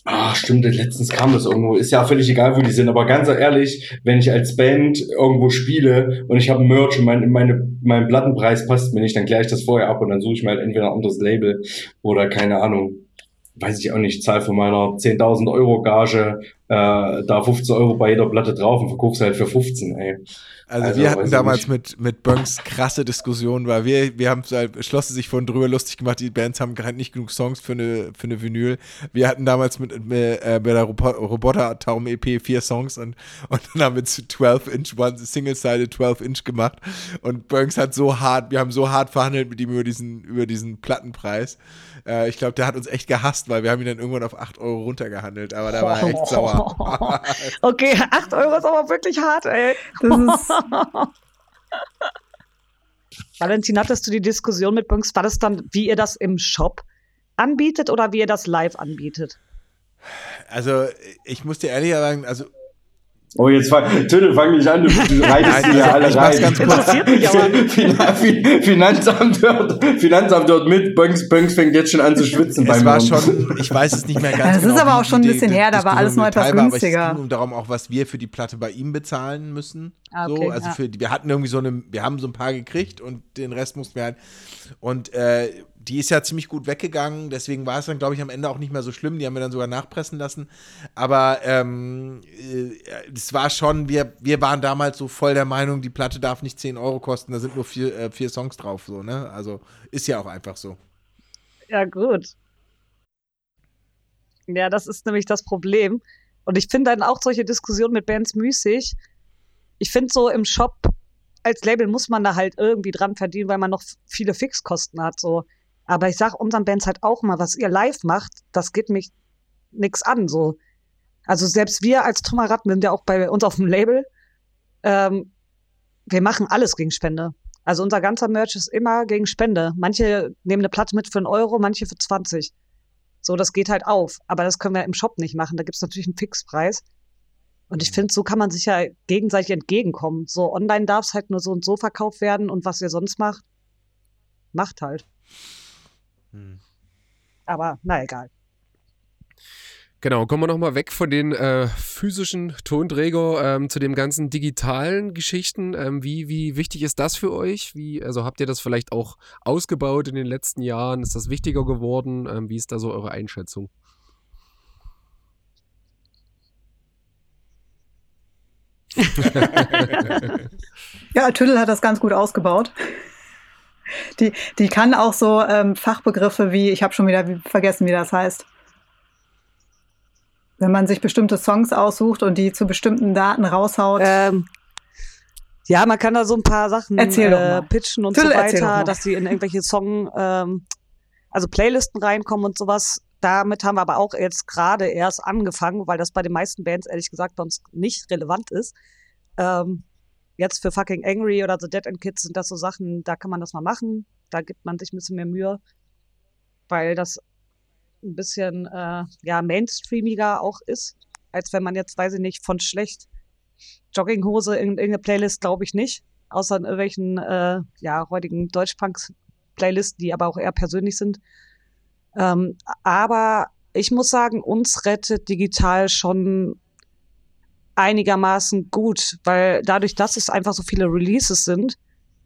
Ach, stimmt, letztens kam das irgendwo. Ist ja völlig egal, wo die sind. Aber ganz ehrlich, wenn ich als Band irgendwo spiele und ich habe Merch und mein, meine, mein Plattenpreis passt mir nicht, dann kläre ich das vorher ab und dann suche ich mir halt entweder ein anderes Label oder keine Ahnung, weiß ich auch nicht, zahl von meiner 10.000 Euro Gage äh, da 15 Euro bei jeder Platte drauf und verkaufst halt für 15, ey. Also, also wir hatten damals mit, mit Bunks krasse Diskussionen, weil wir, wir haben halt, schlossen sich von drüber lustig gemacht, die Bands haben gerade nicht genug Songs für eine, für eine Vinyl. Wir hatten damals mit, mit äh, bei der Roboter Taum EP vier Songs und, und dann haben wir 12 Inch, one Single-Sided 12 Inch gemacht und Bunks hat so hart, wir haben so hart verhandelt mit ihm über diesen, über diesen Plattenpreis. Äh, ich glaube, der hat uns echt gehasst, weil wir haben ihn dann irgendwann auf 8 Euro runtergehandelt, aber da war er echt sauer. okay, 8 Euro ist aber wirklich hart, ey. Das ist Valentin, hattest du die Diskussion mit Bunks? War das dann, wie ihr das im Shop anbietet oder wie ihr das live anbietet? Also, ich muss dir ehrlich sagen, also Oh, jetzt fang, Tüdel, fang nicht an, du, reitest hier alle rein. Ganz Interessiert mich aber. Finanzamt hört, Finanzamt hört mit, Bönks, Bönks fängt jetzt schon an zu schwitzen es war schon, ich weiß es nicht mehr ganz Das genau, ist aber auch schon ein bisschen her, da war alles noch etwas günstiger. Aber es ging darum auch, was wir für die Platte bei ihm bezahlen müssen. Ah, okay, so, also ja. für, wir hatten irgendwie so eine, wir haben so ein paar gekriegt und den Rest mussten wir halt, und äh, die ist ja ziemlich gut weggegangen, deswegen war es dann, glaube ich, am Ende auch nicht mehr so schlimm. Die haben wir dann sogar nachpressen lassen. Aber ähm, äh, es war schon, wir, wir waren damals so voll der Meinung, die Platte darf nicht 10 Euro kosten, da sind nur vier, äh, vier Songs drauf, so, ne? Also ist ja auch einfach so. Ja, gut. Ja, das ist nämlich das Problem. Und ich finde dann auch solche Diskussionen mit Bands müßig. Ich finde so im Shop als Label muss man da halt irgendwie dran verdienen, weil man noch viele Fixkosten hat. So. Aber ich sage unseren Bands halt auch mal, was ihr live macht, das geht mich nix an. So. Also selbst wir als Trümmerratten sind ja auch bei uns auf dem Label. Ähm, wir machen alles gegen Spende. Also unser ganzer Merch ist immer gegen Spende. Manche nehmen eine Platte mit für einen Euro, manche für 20. So, das geht halt auf. Aber das können wir im Shop nicht machen. Da gibt es natürlich einen Fixpreis. Und ich mhm. finde, so kann man sich ja gegenseitig entgegenkommen. So online darf es halt nur so und so verkauft werden und was ihr sonst macht, macht halt. Hm. Aber na egal. Genau, kommen wir nochmal weg von den äh, physischen Tonträger ähm, zu den ganzen digitalen Geschichten. Ähm, wie, wie wichtig ist das für euch? Wie, also habt ihr das vielleicht auch ausgebaut in den letzten Jahren? Ist das wichtiger geworden? Ähm, wie ist da so eure Einschätzung? ja, Tüdel hat das ganz gut ausgebaut. Die, die kann auch so ähm, Fachbegriffe wie, ich habe schon wieder vergessen, wie das heißt. Wenn man sich bestimmte Songs aussucht und die zu bestimmten Daten raushaut. Ähm, ja, man kann da so ein paar Sachen äh, pitchen und Tüdel, so weiter, dass sie in irgendwelche Song, ähm, also Playlisten reinkommen und sowas. Damit haben wir aber auch jetzt gerade erst angefangen, weil das bei den meisten Bands ehrlich gesagt bei uns nicht relevant ist. Ähm, jetzt für Fucking Angry oder The Dead End Kids sind das so Sachen, da kann man das mal machen. Da gibt man sich ein bisschen mehr Mühe, weil das ein bisschen äh, ja, mainstreamiger auch ist, als wenn man jetzt, weiß ich nicht, von schlecht Jogginghose in irgendeine Playlist, glaube ich nicht. Außer in irgendwelchen äh, ja, heutigen Deutschpunk-Playlisten, die aber auch eher persönlich sind. Ähm, aber ich muss sagen, uns rettet digital schon einigermaßen gut, weil dadurch, dass es einfach so viele Releases sind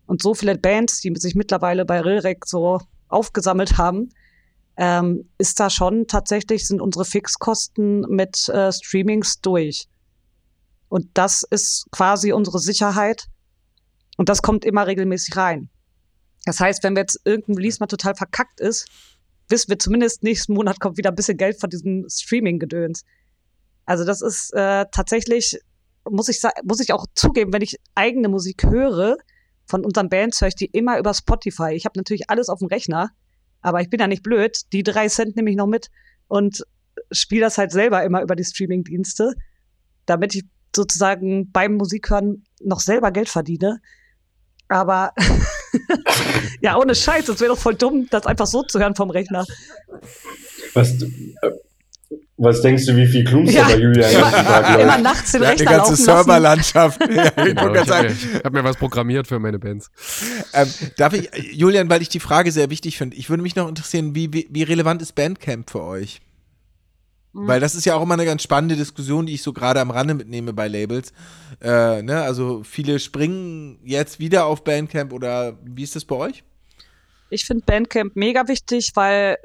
und so viele Bands, die sich mittlerweile bei Rilrek so aufgesammelt haben, ähm, ist da schon tatsächlich sind unsere Fixkosten mit äh, Streamings durch. Und das ist quasi unsere Sicherheit. Und das kommt immer regelmäßig rein. Das heißt, wenn wir jetzt irgendein Release mal total verkackt ist, wissen wir zumindest nächsten Monat kommt wieder ein bisschen Geld von diesem Streaming-Gedöns. Also das ist äh, tatsächlich, muss ich, muss ich auch zugeben, wenn ich eigene Musik höre, von unseren Bands höre ich die immer über Spotify. Ich habe natürlich alles auf dem Rechner, aber ich bin ja nicht blöd. Die drei Cent nehme ich noch mit und spiele das halt selber immer über die Streaming-Dienste, damit ich sozusagen beim Musikhören noch selber Geld verdiene. Aber ja, ohne Scheiß, es wäre doch voll dumm, das einfach so zu hören vom Rechner. Was, äh, was denkst du, wie viel Klumps ja. bei Julian immer, Tag immer nachts den ja, Rechner Die ganze Serverlandschaft. ja, genau, ich habe mir, hab mir was programmiert für meine Bands. Ähm, darf ich, Julian, weil ich die Frage sehr wichtig finde, ich würde mich noch interessieren, wie, wie, wie relevant ist Bandcamp für euch? Mhm. Weil das ist ja auch immer eine ganz spannende Diskussion, die ich so gerade am Rande mitnehme bei Labels. Äh, ne? Also viele springen jetzt wieder auf Bandcamp oder wie ist das bei euch? Ich finde Bandcamp mega wichtig, weil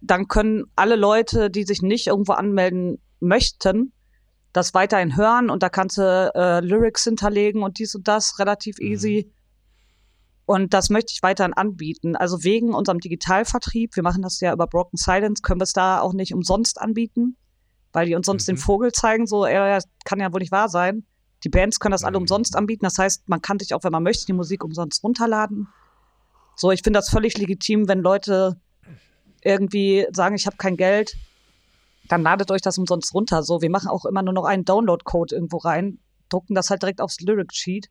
dann können alle Leute, die sich nicht irgendwo anmelden möchten, das weiterhin hören und da kannst du äh, Lyrics hinterlegen und dies und das relativ mhm. easy. Und das möchte ich weiterhin anbieten. Also wegen unserem Digitalvertrieb, wir machen das ja über Broken Silence, können wir es da auch nicht umsonst anbieten, weil die uns sonst mhm. den Vogel zeigen, so, er kann ja wohl nicht wahr sein. Die Bands können das alle umsonst anbieten. Das heißt, man kann sich auch, wenn man möchte, die Musik umsonst runterladen. So, ich finde das völlig legitim, wenn Leute irgendwie sagen, ich habe kein Geld, dann ladet euch das umsonst runter. So, wir machen auch immer nur noch einen Download-Code irgendwo rein, drucken das halt direkt aufs Lyric-Sheet,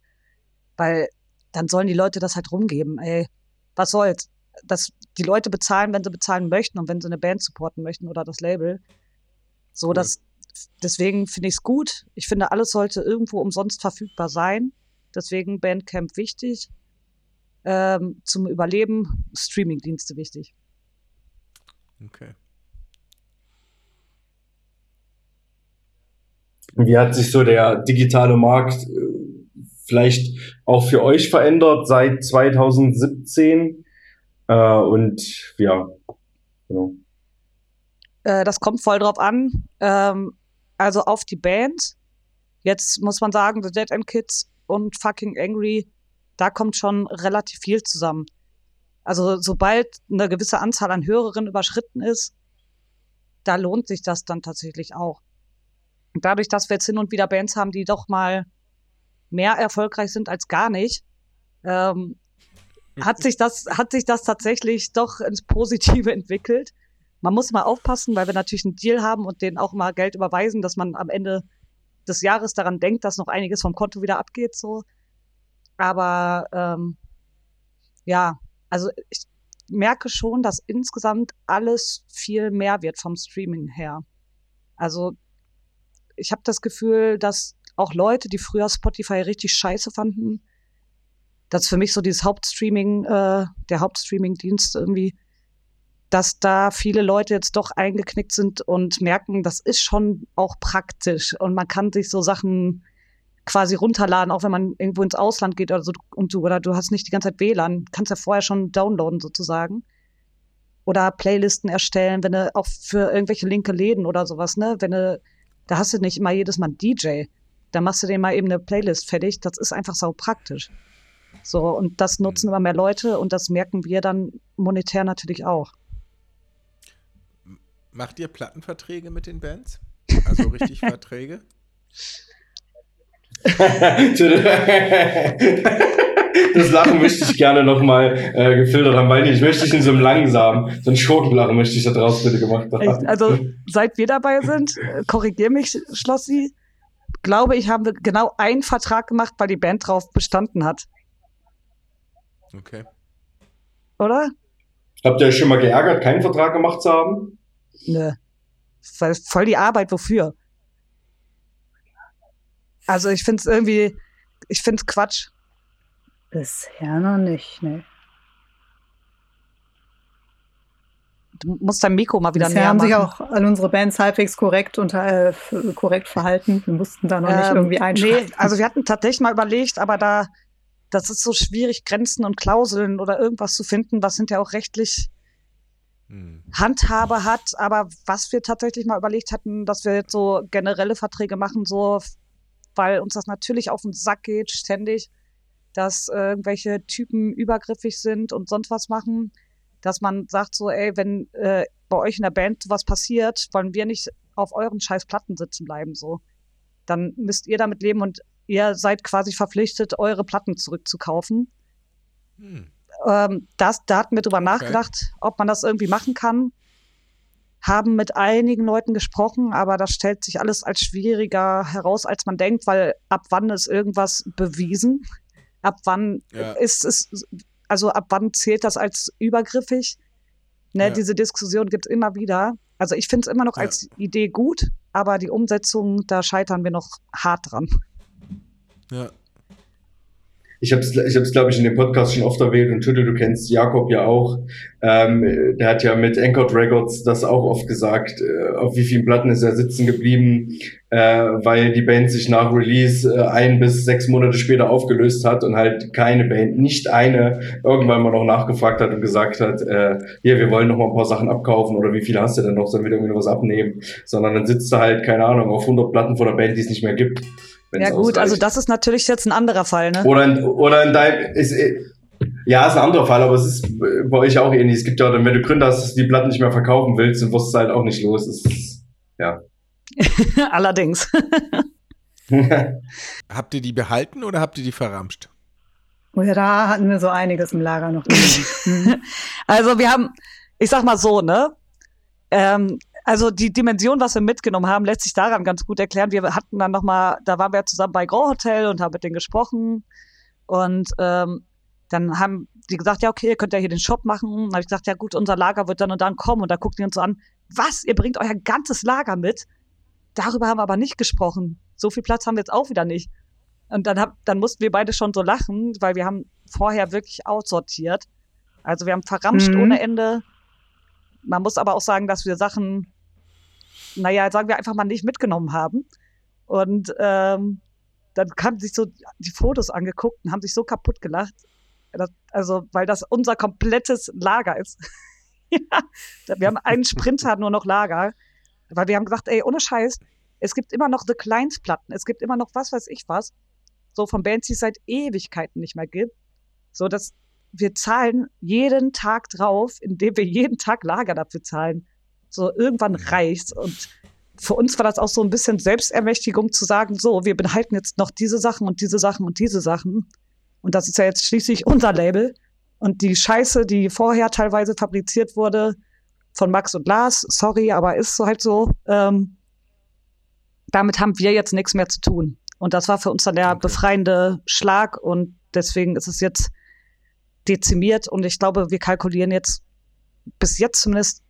weil dann sollen die Leute das halt rumgeben. Ey, was soll's? Dass die Leute bezahlen, wenn sie bezahlen möchten und wenn sie eine Band supporten möchten oder das Label. So, dass deswegen finde ich es gut. Ich finde, alles sollte irgendwo umsonst verfügbar sein. Deswegen Bandcamp wichtig. Ähm, zum Überleben Streamingdienste wichtig. Okay. Wie hat sich so der digitale Markt äh, vielleicht auch für euch verändert seit 2017. Äh, und ja, genau. Äh, das kommt voll drauf an. Ähm, also auf die Band. Jetzt muss man sagen, The Dead End Kids und Fucking Angry, da kommt schon relativ viel zusammen. Also sobald eine gewisse Anzahl an Hörerinnen überschritten ist, da lohnt sich das dann tatsächlich auch. Und dadurch, dass wir jetzt hin und wieder Bands haben, die doch mal mehr erfolgreich sind als gar nicht, ähm, hat sich das, hat sich das tatsächlich doch ins Positive entwickelt. Man muss mal aufpassen, weil wir natürlich einen Deal haben und denen auch mal Geld überweisen, dass man am Ende des Jahres daran denkt, dass noch einiges vom Konto wieder abgeht, so. Aber ähm, ja, also ich merke schon, dass insgesamt alles viel mehr wird vom Streaming her. Also ich habe das Gefühl, dass auch Leute, die früher Spotify richtig scheiße fanden, dass für mich so dieses Hauptstreaming, äh, der Hauptstreaming-Dienst irgendwie, dass da viele Leute jetzt doch eingeknickt sind und merken, das ist schon auch praktisch und man kann sich so Sachen quasi runterladen, auch wenn man irgendwo ins Ausland geht oder so und du oder du hast nicht die ganze Zeit WLAN, kannst ja vorher schon downloaden sozusagen. Oder Playlisten erstellen, wenn du auch für irgendwelche linke Läden oder sowas, ne, wenn du, da hast du nicht immer jedes Mal einen DJ. Da machst du dir mal eben eine Playlist fertig. Das ist einfach sau praktisch. So, und das nutzen immer mehr Leute und das merken wir dann monetär natürlich auch. Macht ihr Plattenverträge mit den Bands? Also richtig Verträge? das Lachen möchte ich gerne nochmal äh, gefiltert haben, weil ich möchte ich in so einem langsamen, so ein Schurkenlachen möchte ich da draus bitte gemacht haben. Also seit wir dabei sind, äh, korrigier mich, Schlossi, glaube ich, haben wir genau einen Vertrag gemacht, weil die Band drauf bestanden hat. Okay. Oder? Habt ihr euch schon mal geärgert, keinen Vertrag gemacht zu haben? Nö. Voll die Arbeit, wofür? Also ich finde es irgendwie, ich finde es Quatsch. Bisher noch nicht, ne. Du musst dein Mikro mal wieder Bisher näher haben machen. sich auch all unsere Bands halbwegs korrekt, unter, äh, korrekt verhalten. Wir mussten da noch nicht Ähm, irgendwie einschreiten. Nee, also wir hatten tatsächlich mal überlegt, aber da, das ist so schwierig, Grenzen und Klauseln oder irgendwas zu finden, was hinterher auch rechtlich Hm. Handhabe hat. Aber was wir tatsächlich mal überlegt hatten, dass wir jetzt so generelle Verträge machen, so, weil uns das natürlich auf den Sack geht, ständig, dass äh, irgendwelche Typen übergriffig sind und sonst was machen, dass man sagt so, ey, wenn äh, bei euch in der Band was passiert, wollen wir nicht auf euren scheiß Platten sitzen bleiben, so. Dann müsst ihr damit leben und ihr seid quasi verpflichtet, eure Platten zurückzukaufen. Hm. Ähm, das, da hatten wir drüber Okay. nachgedacht, ob man das irgendwie machen kann. Haben mit einigen Leuten gesprochen, aber das stellt sich alles als schwieriger heraus, als man denkt, weil ab wann ist irgendwas bewiesen? Ab wann Ja. ist es, also ab wann zählt das als übergriffig? Ne, Ja. Diese Diskussion gibt es immer wieder. Also ich finde es immer noch Ja. als Idee gut, aber die Umsetzung, da scheitern wir noch hart dran. Ja. Ich habe es, ich hab's, glaube ich, in dem Podcast schon oft erwähnt und Tüttel, du kennst Jakob ja auch. Ähm, der hat ja mit Anchored Records das auch oft gesagt, äh, auf wie vielen Platten ist er sitzen geblieben, äh, weil die Band sich nach Release äh, ein bis sechs Monate später aufgelöst hat und halt keine Band, nicht eine, irgendwann mal noch nachgefragt hat und gesagt hat, äh, hier, wir wollen noch mal ein paar Sachen abkaufen oder wie viele hast du denn noch, sollen wir irgendwie noch was abnehmen, sondern dann sitzt du halt, keine Ahnung, auf 100 Platten von der Band, die es nicht mehr gibt. Ja gut, also ausreicht. das ist natürlich jetzt ein anderer Fall, ne? Oder in, oder in deinem, ist, äh, ja, ist ein anderer Fall, aber es ist bei euch auch ähnlich. Es gibt ja, auch, wenn du Gründe hast, dass du die Platten nicht mehr verkaufen willst, dann wirst du halt auch nicht los. Ist, ja. Allerdings. Habt ihr die behalten oder habt ihr die verramscht? Ja, da hatten wir so einiges im Lager noch. Mhm. Also wir haben, ich sag mal so, ne? Ähm, also die Dimension, was wir mitgenommen haben, lässt sich daran ganz gut erklären. Wir hatten dann noch mal, da waren wir zusammen bei Grand Hotel und haben mit denen gesprochen und ähm, dann haben die gesagt, ja okay, ihr könnt ja hier den Shop machen. Dann habe ich gesagt, ja gut, unser Lager wird dann und dann kommen und da gucken die uns so an, was, ihr bringt euer ganzes Lager mit? Darüber haben wir aber nicht gesprochen. So viel Platz haben wir jetzt auch wieder nicht. Und dann, hab, dann mussten wir beide schon so lachen, weil wir haben vorher wirklich aussortiert. Also wir haben verramscht Mhm. ohne Ende. Man muss aber auch sagen, dass wir Sachen, naja, sagen wir einfach mal nicht mitgenommen haben. Und ähm, dann haben sich so die Fotos angeguckt und haben sich so kaputt gelacht. Das, also, weil das unser komplettes Lager ist. ja, wir haben einen Sprinter nur noch Lager, weil wir haben gesagt, ey, ohne Scheiß, es gibt immer noch The Kleins-Platten, es gibt immer noch was weiß ich was, so von Bands, die es seit Ewigkeiten nicht mehr gibt. So, dass wir zahlen jeden Tag drauf, indem wir jeden Tag Lager dafür zahlen. So, irgendwann reicht's. Und für uns war das auch so ein bisschen Selbstermächtigung zu sagen, so, wir behalten jetzt noch diese Sachen und diese Sachen und diese Sachen. Und das ist ja jetzt schließlich unser Label. Und die Scheiße, die vorher teilweise fabriziert wurde von Max und Lars, sorry, aber ist so halt so, ähm, damit haben wir jetzt nichts mehr zu tun. Und das war für uns dann der okay. befreiende Schlag und deswegen ist es jetzt dezimiert und ich glaube, wir kalkulieren jetzt bis jetzt zumindest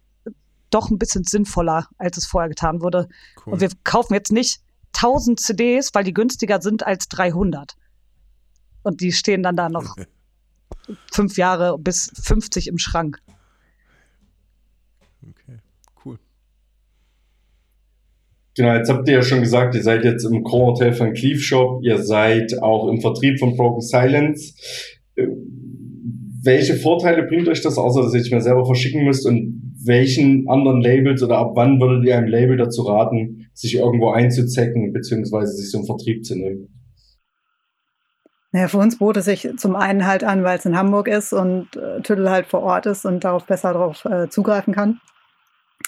doch ein bisschen sinnvoller, als es vorher getan wurde. Cool. Und wir kaufen jetzt nicht 1000 CDs, weil die günstiger sind als 300. Und die stehen dann da noch fünf Jahre bis 50 im Schrank. Okay, cool. Genau, jetzt habt ihr ja schon gesagt, ihr seid jetzt im Grand Hotel von Cleave Shop, ihr seid auch im Vertrieb von Broken Silence. Äh, welche Vorteile bringt euch das, außer dass ihr euch mal selber verschicken müsst und welchen anderen Labels oder ab wann würdet ihr einem Label dazu raten, sich irgendwo einzuzecken, beziehungsweise sich so einen Vertrieb zu nehmen? Naja, für uns bot es sich zum einen halt an, weil es in Hamburg ist und äh, Tüttel halt vor Ort ist und darauf besser darauf äh, zugreifen kann.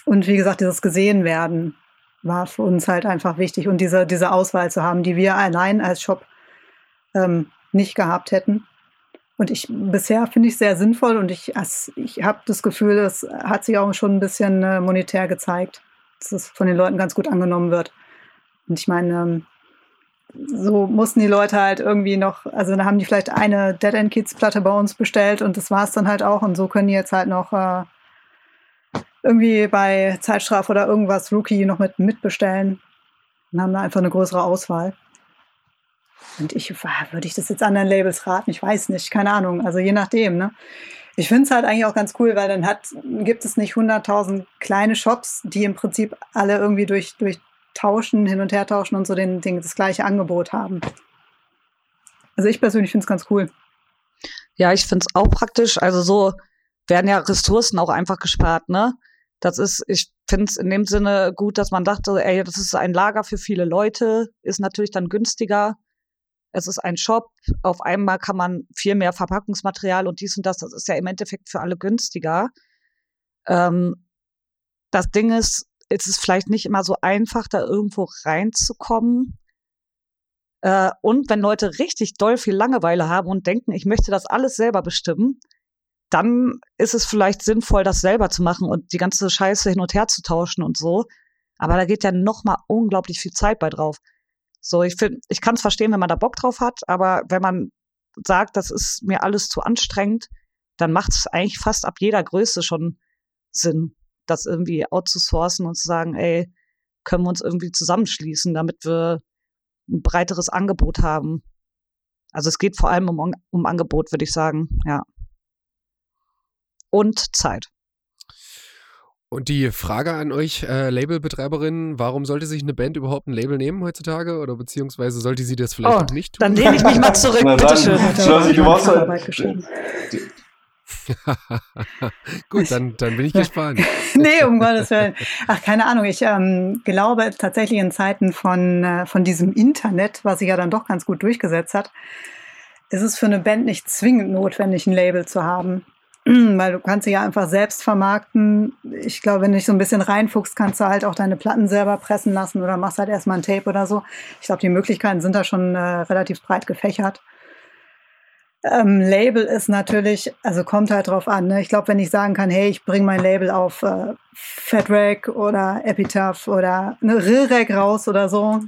Und wie gesagt, dieses gesehen werden war für uns halt einfach wichtig und diese, diese Auswahl zu haben, die wir allein als Shop ähm, nicht gehabt hätten. Und ich bisher finde ich sehr sinnvoll und ich, ich habe das Gefühl, es hat sich auch schon ein bisschen äh, monetär gezeigt, dass es von den Leuten ganz gut angenommen wird. Und ich meine, ähm, so mussten die Leute halt irgendwie noch, also da haben die vielleicht eine Dead End Kids Platte bei uns bestellt und das war es dann halt auch. Und so können die jetzt halt noch äh, irgendwie bei Zeitstrafe oder irgendwas Rookie noch mit mitbestellen und haben da einfach eine größere Auswahl. Und ich, würde ich das jetzt anderen Labels raten? Ich weiß nicht, keine Ahnung. Also je nachdem, ne? Ich finde es halt eigentlich auch ganz cool, weil dann hat, gibt es nicht 100.000 kleine Shops, die im Prinzip alle irgendwie durch, durch Tauschen, hin und her tauschen und so den, den, das gleiche Angebot haben. Also ich persönlich finde es ganz cool. Ja, ich finde es auch praktisch. Also so werden ja Ressourcen auch einfach gespart, ne? Das ist, ich finde es in dem Sinne gut, dass man dachte, ey, das ist ein Lager für viele Leute, ist natürlich dann günstiger es ist ein Shop, auf einmal kann man viel mehr Verpackungsmaterial und dies und das, das ist ja im Endeffekt für alle günstiger. Ähm, das Ding ist, es ist vielleicht nicht immer so einfach, da irgendwo reinzukommen. Äh, und wenn Leute richtig doll viel Langeweile haben und denken, ich möchte das alles selber bestimmen, dann ist es vielleicht sinnvoll, das selber zu machen und die ganze Scheiße hin und her zu tauschen und so. Aber da geht ja noch mal unglaublich viel Zeit bei drauf. So, ich finde, ich kann es verstehen, wenn man da Bock drauf hat, aber wenn man sagt, das ist mir alles zu anstrengend, dann macht es eigentlich fast ab jeder Größe schon Sinn, das irgendwie outzusourcen und zu sagen, ey, können wir uns irgendwie zusammenschließen, damit wir ein breiteres Angebot haben. Also es geht vor allem um, um Angebot, würde ich sagen, ja. Und Zeit. Und die Frage an euch, äh, Labelbetreiberinnen, warum sollte sich eine Band überhaupt ein Label nehmen heutzutage? Oder beziehungsweise sollte sie das vielleicht oh, auch nicht tun? Dann lehne ich mich mal zurück, bitteschön. Schloss, du warst Gut, dann, dann bin ich gespannt. nee, um Gottes Willen. Ach, keine Ahnung. Ich ähm, glaube tatsächlich in Zeiten von, äh, von diesem Internet, was sich ja dann doch ganz gut durchgesetzt hat, ist es für eine Band nicht zwingend notwendig, ein Label zu haben. weil du kannst sie ja einfach selbst vermarkten. Ich glaube, wenn du dich so ein bisschen reinfuchst, kannst du halt auch deine Platten selber pressen lassen oder machst halt erstmal ein Tape oder so. Ich glaube, die Möglichkeiten sind da schon äh, relativ breit gefächert. Ähm, Label ist natürlich, also kommt halt drauf an. Ne? Ich glaube, wenn ich sagen kann, hey, ich bringe mein Label auf äh, Fatrack oder Epitaph oder eine Rilrack raus oder so,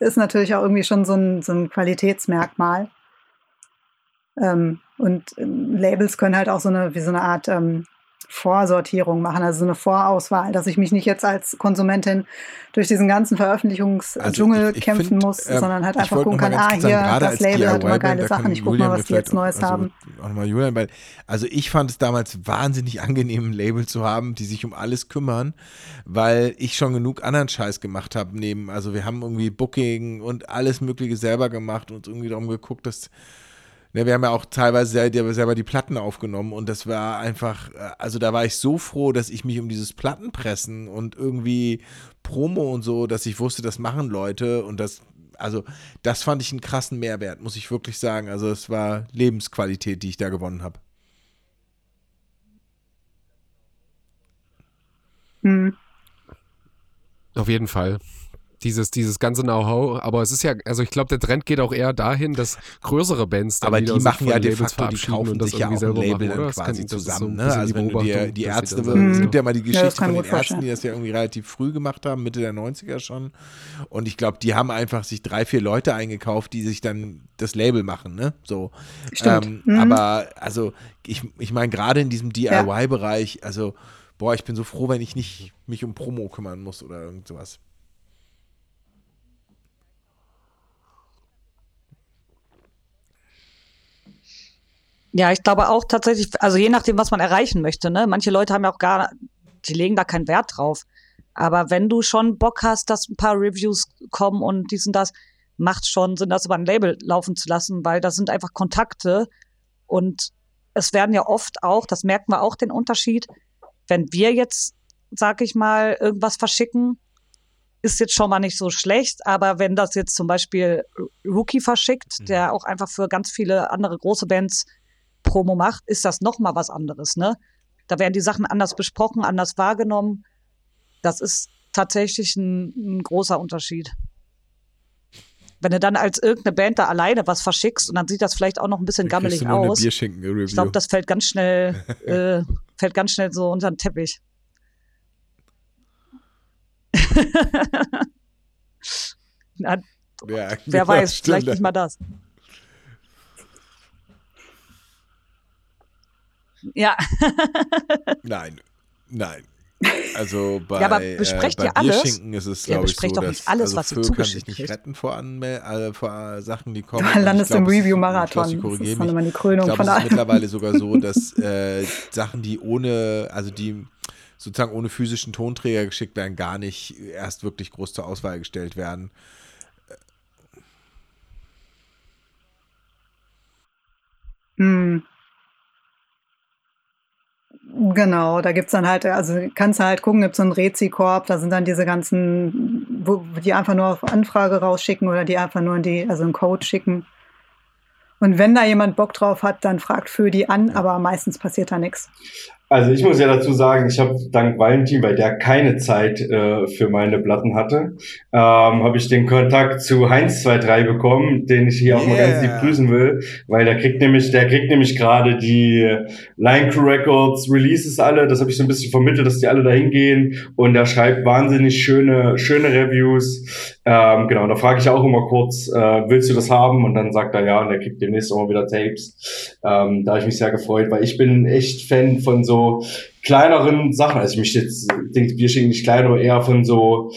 ist natürlich auch irgendwie schon so ein, so ein Qualitätsmerkmal. Ähm, und ähm, Labels können halt auch so eine, wie so eine Art ähm, Vorsortierung machen, also so eine Vorauswahl, dass ich mich nicht jetzt als Konsumentin durch diesen ganzen Veröffentlichungsdschungel also kämpfen find, muss, äh, sondern halt einfach gucken kann, ah, hier, sagen, das Label hat immer geile Sachen, ich gucke mal, was die jetzt Neues also, haben. Auch nochmal Julian, weil, also ich fand es damals wahnsinnig angenehm, ein Label zu haben, die sich um alles kümmern, weil ich schon genug anderen Scheiß gemacht habe neben, also wir haben irgendwie Booking und alles mögliche selber gemacht und irgendwie darum geguckt, dass Ne, wir haben ja auch teilweise selber die Platten aufgenommen und das war einfach, äh, also da war ich so froh, dass ich mich um dieses Plattenpressen und irgendwie Promo und so, dass ich wusste, das machen Leute und das, also das fand ich einen krassen Mehrwert, muss ich wirklich sagen. Also es war Lebensqualität, die ich da gewonnen habe. Hm. Auf jeden Fall dieses, dieses ganze Know-how. Aber es ist ja, also ich glaube, der Trend geht auch eher dahin, dass größere Bands dann Aber die machen ja de facto, die kaufen sich ja auch ein Label dann quasi zusammen. Ne? Also wenn du dir die Ärzte, es gibt ja mal die Geschichte ja, von den Ärzten, die das ja irgendwie relativ früh gemacht haben, Mitte der 90er schon. Und ich glaube, die haben einfach sich drei, vier Leute eingekauft, die sich dann das Label machen, ne? So. Ähm, mhm. Aber also ich, ich meine, gerade in diesem DIY-Bereich, also boah, ich bin so froh, wenn ich nicht mich um Promo kümmern muss oder irgend sowas. Ja, ich glaube auch tatsächlich, also je nachdem, was man erreichen möchte, ne? Manche Leute haben ja auch gar, die legen da keinen Wert drauf. Aber wenn du schon Bock hast, dass ein paar Reviews kommen und dies und das, macht schon Sinn, das über ein Label laufen zu lassen, weil das sind einfach Kontakte und es werden ja oft auch, das merken wir auch den Unterschied, wenn wir jetzt, sag ich mal, irgendwas verschicken, ist jetzt schon mal nicht so schlecht, aber wenn das jetzt zum Beispiel Rookie verschickt, mhm. der auch einfach für ganz viele andere große Bands Promo macht, ist das noch mal was anderes. Ne? Da werden die Sachen anders besprochen, anders wahrgenommen. Das ist tatsächlich ein, ein großer Unterschied. Wenn du dann als irgendeine Band da alleine was verschickst und dann sieht das vielleicht auch noch ein bisschen gammelig aus. Ich glaube, das fällt ganz schnell, äh, fällt ganz schnell so unter den Teppich. Na, ja, wer weiß, vielleicht nicht mal das. Ja. nein, nein. Also bei, ja, aber besprecht äh, bei ihr alles? ist es, glaube ich, so, doch nicht alles, also was Phil kann sich nicht kriegt. retten vor, Anmel äh, vor Sachen, die kommen. Du landest im Review-Marathon. Das ist dann immer die Krönung ich glaub, von es ist mittlerweile sogar so, dass äh, Sachen, die ohne, also die sozusagen ohne physischen Tonträger geschickt werden, gar nicht erst wirklich groß zur Auswahl gestellt werden. Hm. Genau, da gibt's dann halt, also kannst du halt gucken, gibt's so einen Rezi-Korb, da sind dann diese ganzen, wo, die einfach nur auf Anfrage rausschicken oder die einfach nur in die, also einen Code schicken. Und wenn da jemand Bock drauf hat, dann fragt für die an, aber meistens passiert da nichts. Also ich muss ja dazu sagen, ich habe dank Valentin, weil der keine Zeit äh, für meine Platten hatte, ähm, habe ich den Kontakt zu Heinz23 bekommen, den ich hier yeah. auch mal ganz lieb grüßen will, weil der kriegt nämlich, der kriegt nämlich gerade die Line Crew Records Releases alle, das habe ich so ein bisschen vermittelt, dass die alle da hingehen und er schreibt wahnsinnig schöne, schöne Reviews. Ähm, genau, da frage ich auch immer kurz, äh, willst du das haben? Und dann sagt er ja und er kriegt demnächst auch mal wieder Tapes. Ähm, da habe ich mich sehr gefreut, weil ich bin echt Fan von so kleineren Sachen. Also ich mich jetzt denke, wir schicken nicht klein, aber eher von so,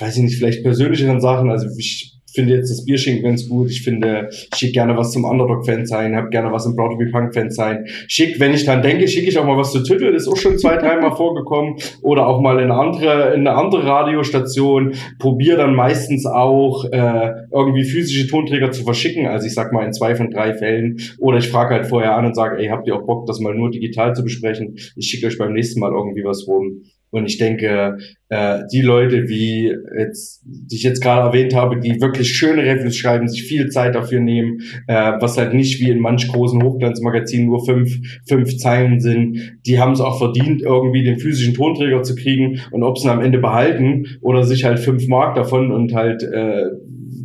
weiß ich nicht, vielleicht persönlicheren Sachen. Also ich finde jetzt das Bierschinken ganz gut. Ich finde, ich schicke gerne was zum Underdog-Fan sein, habe gerne was im Proud to be Punk-Fan sein. Schick, wenn ich dran denke, schicke ich auch mal was zu Tüttel, ist auch schon zwei, dreimal vorgekommen. Oder auch mal in eine andere, in eine andere Radiostation. Probiere dann meistens auch äh, irgendwie physische Tonträger zu verschicken. Also ich sag mal in zwei von drei Fällen. Oder ich frage halt vorher an und sage, ey, habt ihr auch Bock, das mal nur digital zu besprechen? Ich schicke euch beim nächsten Mal irgendwie was rum. Und ich denke, äh, die Leute, wie jetzt, die ich jetzt gerade erwähnt habe, die wirklich schöne Reviews schreiben, sich viel Zeit dafür nehmen, äh, was halt nicht wie in manch großen Hochglanzmagazinen nur fünf, fünf Zeilen sind, die haben es auch verdient, irgendwie den physischen Tonträger zu kriegen und ob sie ihn am Ende behalten oder sich halt fünf Mark davon und halt äh,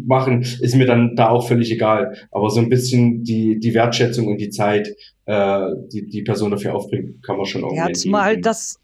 machen, ist mir dann da auch völlig egal. Aber so ein bisschen die, die Wertschätzung und die Zeit, äh, die die Person dafür aufbringt, kann man schon irgendwie. Ja, zumal das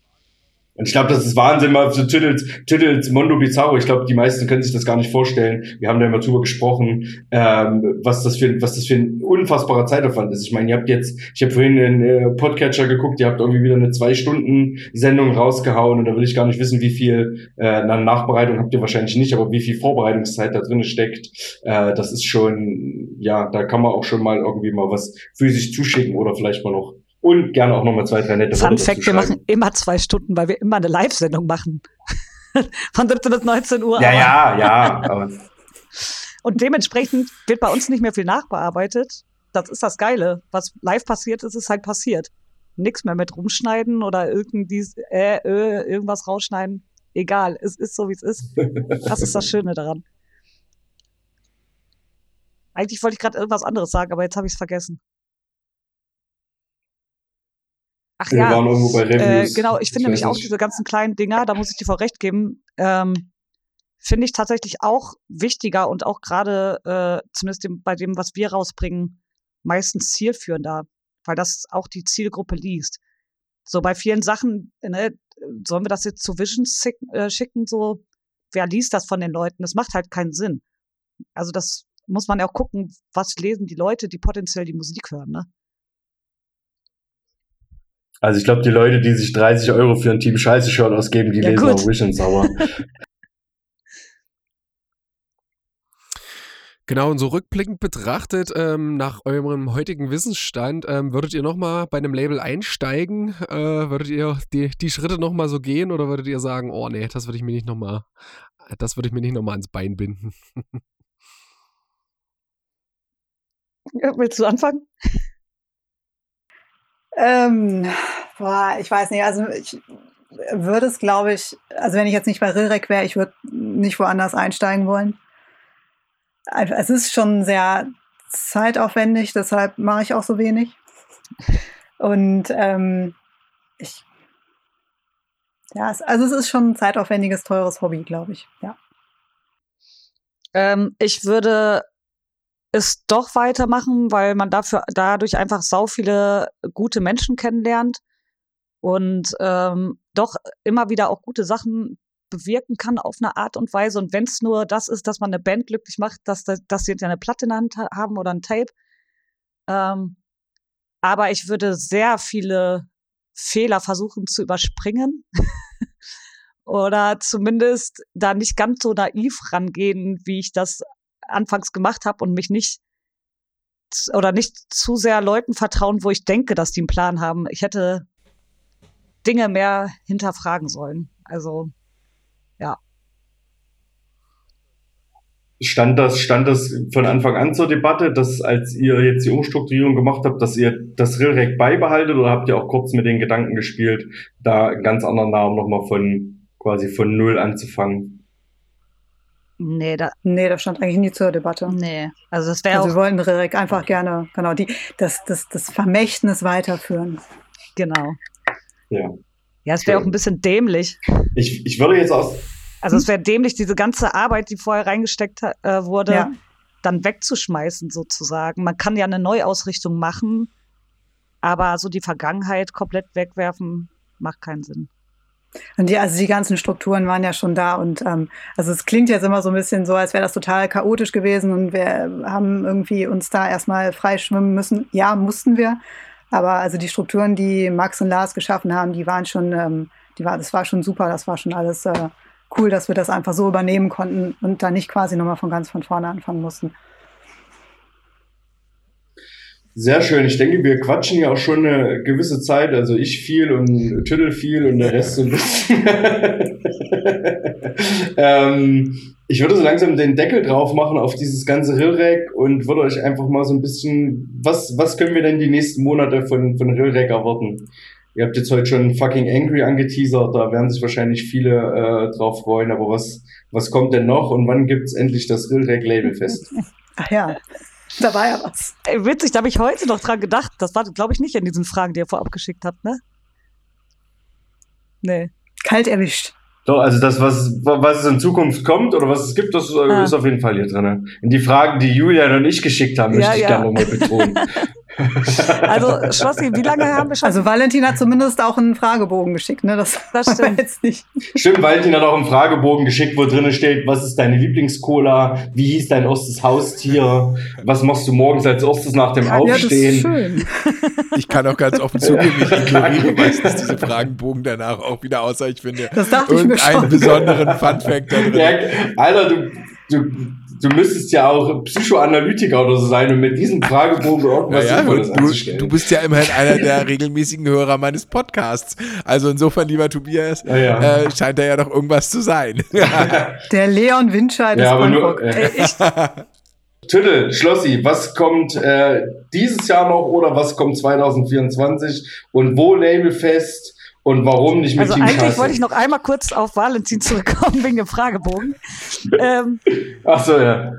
und ich glaube, das ist Wahnsinn, mal so Tüttels, Tüttels Mondo Bizarro. Ich glaube, die meisten können sich das gar nicht vorstellen. Wir haben da immer drüber gesprochen, ähm, was das für, was das für ein unfassbarer Zeitaufwand ist. Ich meine, ihr habt jetzt, ich habe vorhin den äh, Podcatcher geguckt, ihr habt irgendwie wieder eine zwei Stunden Sendung rausgehauen und da will ich gar nicht wissen, wie viel äh, na, Nachbereitung habt ihr wahrscheinlich nicht, aber wie viel Vorbereitungszeit da drin steckt. Äh, das ist schon, ja, da kann man auch schon mal irgendwie mal was physisch zuschicken oder vielleicht mal noch und gerne auch nochmal zwei, drei nette Fun Worte Fact, wir machen immer zwei Stunden, weil wir immer eine Live-Sendung machen. Von 17 bis 19 Uhr. Ja, ja, ja. und dementsprechend wird bei uns nicht mehr viel nachbearbeitet. Das ist das Geile. Was live passiert ist, ist halt passiert. Nichts mehr mit rumschneiden oder irgendwie äh, äh, irgendwas rausschneiden. Egal, es ist so, wie es ist. Das ist das Schöne daran. Eigentlich wollte ich gerade irgendwas anderes sagen, aber jetzt habe ich es vergessen. Ach ja. Äh, genau, ich finde nämlich auch diese ganzen kleinen Dinger, da muss ich dir voll recht geben, ähm, finde ich tatsächlich auch wichtiger und auch gerade, äh, zumindest dem, bei dem, was wir rausbringen, meistens zielführender, weil das auch die Zielgruppe liest. So bei vielen Sachen, ne, sollen wir das jetzt zu Visions äh, schicken, so, wer liest das von den Leuten? Das macht halt keinen Sinn. Also das muss man ja auch gucken, was lesen die Leute, die potenziell die Musik hören, ne? Also ich glaube, die Leute, die sich 30 Euro für ein Team Scheiße-Shirt ausgeben, die ja, lesen gut. auch Visions, aber Genau, und so rückblickend betrachtet, ähm, nach eurem heutigen Wissensstand, ähm, würdet ihr nochmal bei einem Label einsteigen? Äh, würdet ihr die, die Schritte nochmal so gehen oder würdet ihr sagen, oh nee, das würde ich mir nicht nochmal, das würde ich mir nicht nochmal ans Bein binden? Ja, willst du anfangen? Ähm, boah, ich weiß nicht, also ich würde es, glaube ich, also wenn ich jetzt nicht bei Rilrek wäre, ich würde nicht woanders einsteigen wollen es ist schon sehr zeitaufwendig, deshalb mache ich auch so wenig. Und ähm, ich, ja, also es ist schon ein zeitaufwendiges, teures Hobby, glaube ich, ja. Ähm, ich würde es doch weitermachen, weil man dafür dadurch einfach sau viele gute Menschen kennenlernt und ähm, doch immer wieder auch gute Sachen bewirken kann auf eine Art und Weise. Und wenn es nur das ist, dass man eine Band glücklich macht, dass, dass sie eine Platte in der Hand haben oder ein Tape. Ähm, aber ich würde sehr viele Fehler versuchen zu überspringen. oder zumindest da nicht ganz so naiv rangehen, wie ich das anfangs gemacht habe und mich nicht oder nicht zu sehr Leuten vertrauen, wo ich denke, dass die einen Plan haben. Ich hätte Dinge mehr hinterfragen sollen. Also ja. Stand das, stand das von Anfang an zur Debatte, dass als ihr jetzt die Umstrukturierung gemacht habt, dass ihr das Rilrec beibehaltet oder habt ihr auch kurz mit den Gedanken gespielt, da einen ganz anderen Namen nochmal von quasi von null anzufangen? Nee, da, nee, das stand eigentlich nie zur Debatte. Nee, also das wäre also wir wollten Rilrec einfach gerne, genau, die, das, das, das Vermächtnis weiterführen. Genau. Ja. Ja, es wäre auch ein bisschen dämlich. Ich, ich würde jetzt aus. Also es wäre dämlich, diese ganze Arbeit, die vorher reingesteckt äh, wurde, ja. dann wegzuschmeißen sozusagen. Man kann ja eine Neuausrichtung machen, aber so die Vergangenheit komplett wegwerfen, macht keinen Sinn. Und die, also die ganzen Strukturen waren ja schon da und ähm, also es klingt jetzt immer so ein bisschen so, als wäre das total chaotisch gewesen und wir haben irgendwie uns da erstmal freischwimmen müssen. Ja, mussten wir, aber also die Strukturen, die Max und Lars geschaffen haben, die waren schon, ähm, die war, das war schon super, das war schon alles äh, cool, dass wir das einfach so übernehmen konnten und da nicht quasi nochmal von ganz von vorne anfangen mussten. Sehr schön. Ich denke, wir quatschen ja auch schon eine gewisse Zeit. Also ich viel und Tüttel viel und der Rest so ein bisschen. ähm, ich würde so langsam den Deckel drauf machen auf dieses ganze Rillrack und würde euch einfach mal so ein bisschen, was, was können wir denn die nächsten Monate von, von Rillrack erwarten? Ihr habt jetzt heute schon fucking Angry angeteasert, da werden sich wahrscheinlich viele äh, drauf freuen, aber was, was kommt denn noch und wann gibt's endlich das Rillrack Labelfest? Ach ja, da war ja was. Ey, witzig, da habe ich heute noch dran gedacht. Das war, glaube ich, nicht in diesen Fragen, die ihr vorab geschickt habt, ne? Nee. Kalt erwischt. Doch, also das, was, was es in Zukunft kommt oder was es gibt, das äh, ah. ist auf jeden Fall hier drin. In die Fragen, die Julian und ich geschickt haben, möchte ja, ich ja. gerne nochmal betonen. Also, Schlossi, wie lange haben wir schon? Also, Valentin hat zumindest auch einen Fragebogen geschickt, ne? Das, das stimmt. Jetzt nicht. Stimmt, Valentin hat auch einen Fragebogen geschickt, wo drin steht, was ist deine Lieblingscola? Wie hieß dein erstes Haustier? Was machst du morgens als erstes nach dem Aufstehen? Ja, schön. Ich kann auch ganz offen zugeben, ich ignoriere meistens diese Fragenbogen danach auch wieder, außer ich finde das dachte ich mir schon. besonderen Funfact da drin. Ja, Alter, du, du du müsstest ja auch Psychoanalytiker oder so sein und mit diesem Fragebogen irgendwas ja, du, du bist ja immerhin einer der regelmäßigen Hörer meines Podcasts. Also insofern, lieber Tobias, ja, ja. Äh, scheint da ja doch irgendwas zu sein. der Leon Windscheid ja, ist nur, äh, Tüttel, Schlossi, was kommt äh, dieses Jahr noch oder was kommt 2024 und wo Labelfest? Und warum nicht mit also Team eigentlich Scheiße? wollte ich noch einmal kurz auf Valentin zurückkommen wegen dem Fragebogen. ähm, Ach so, ja.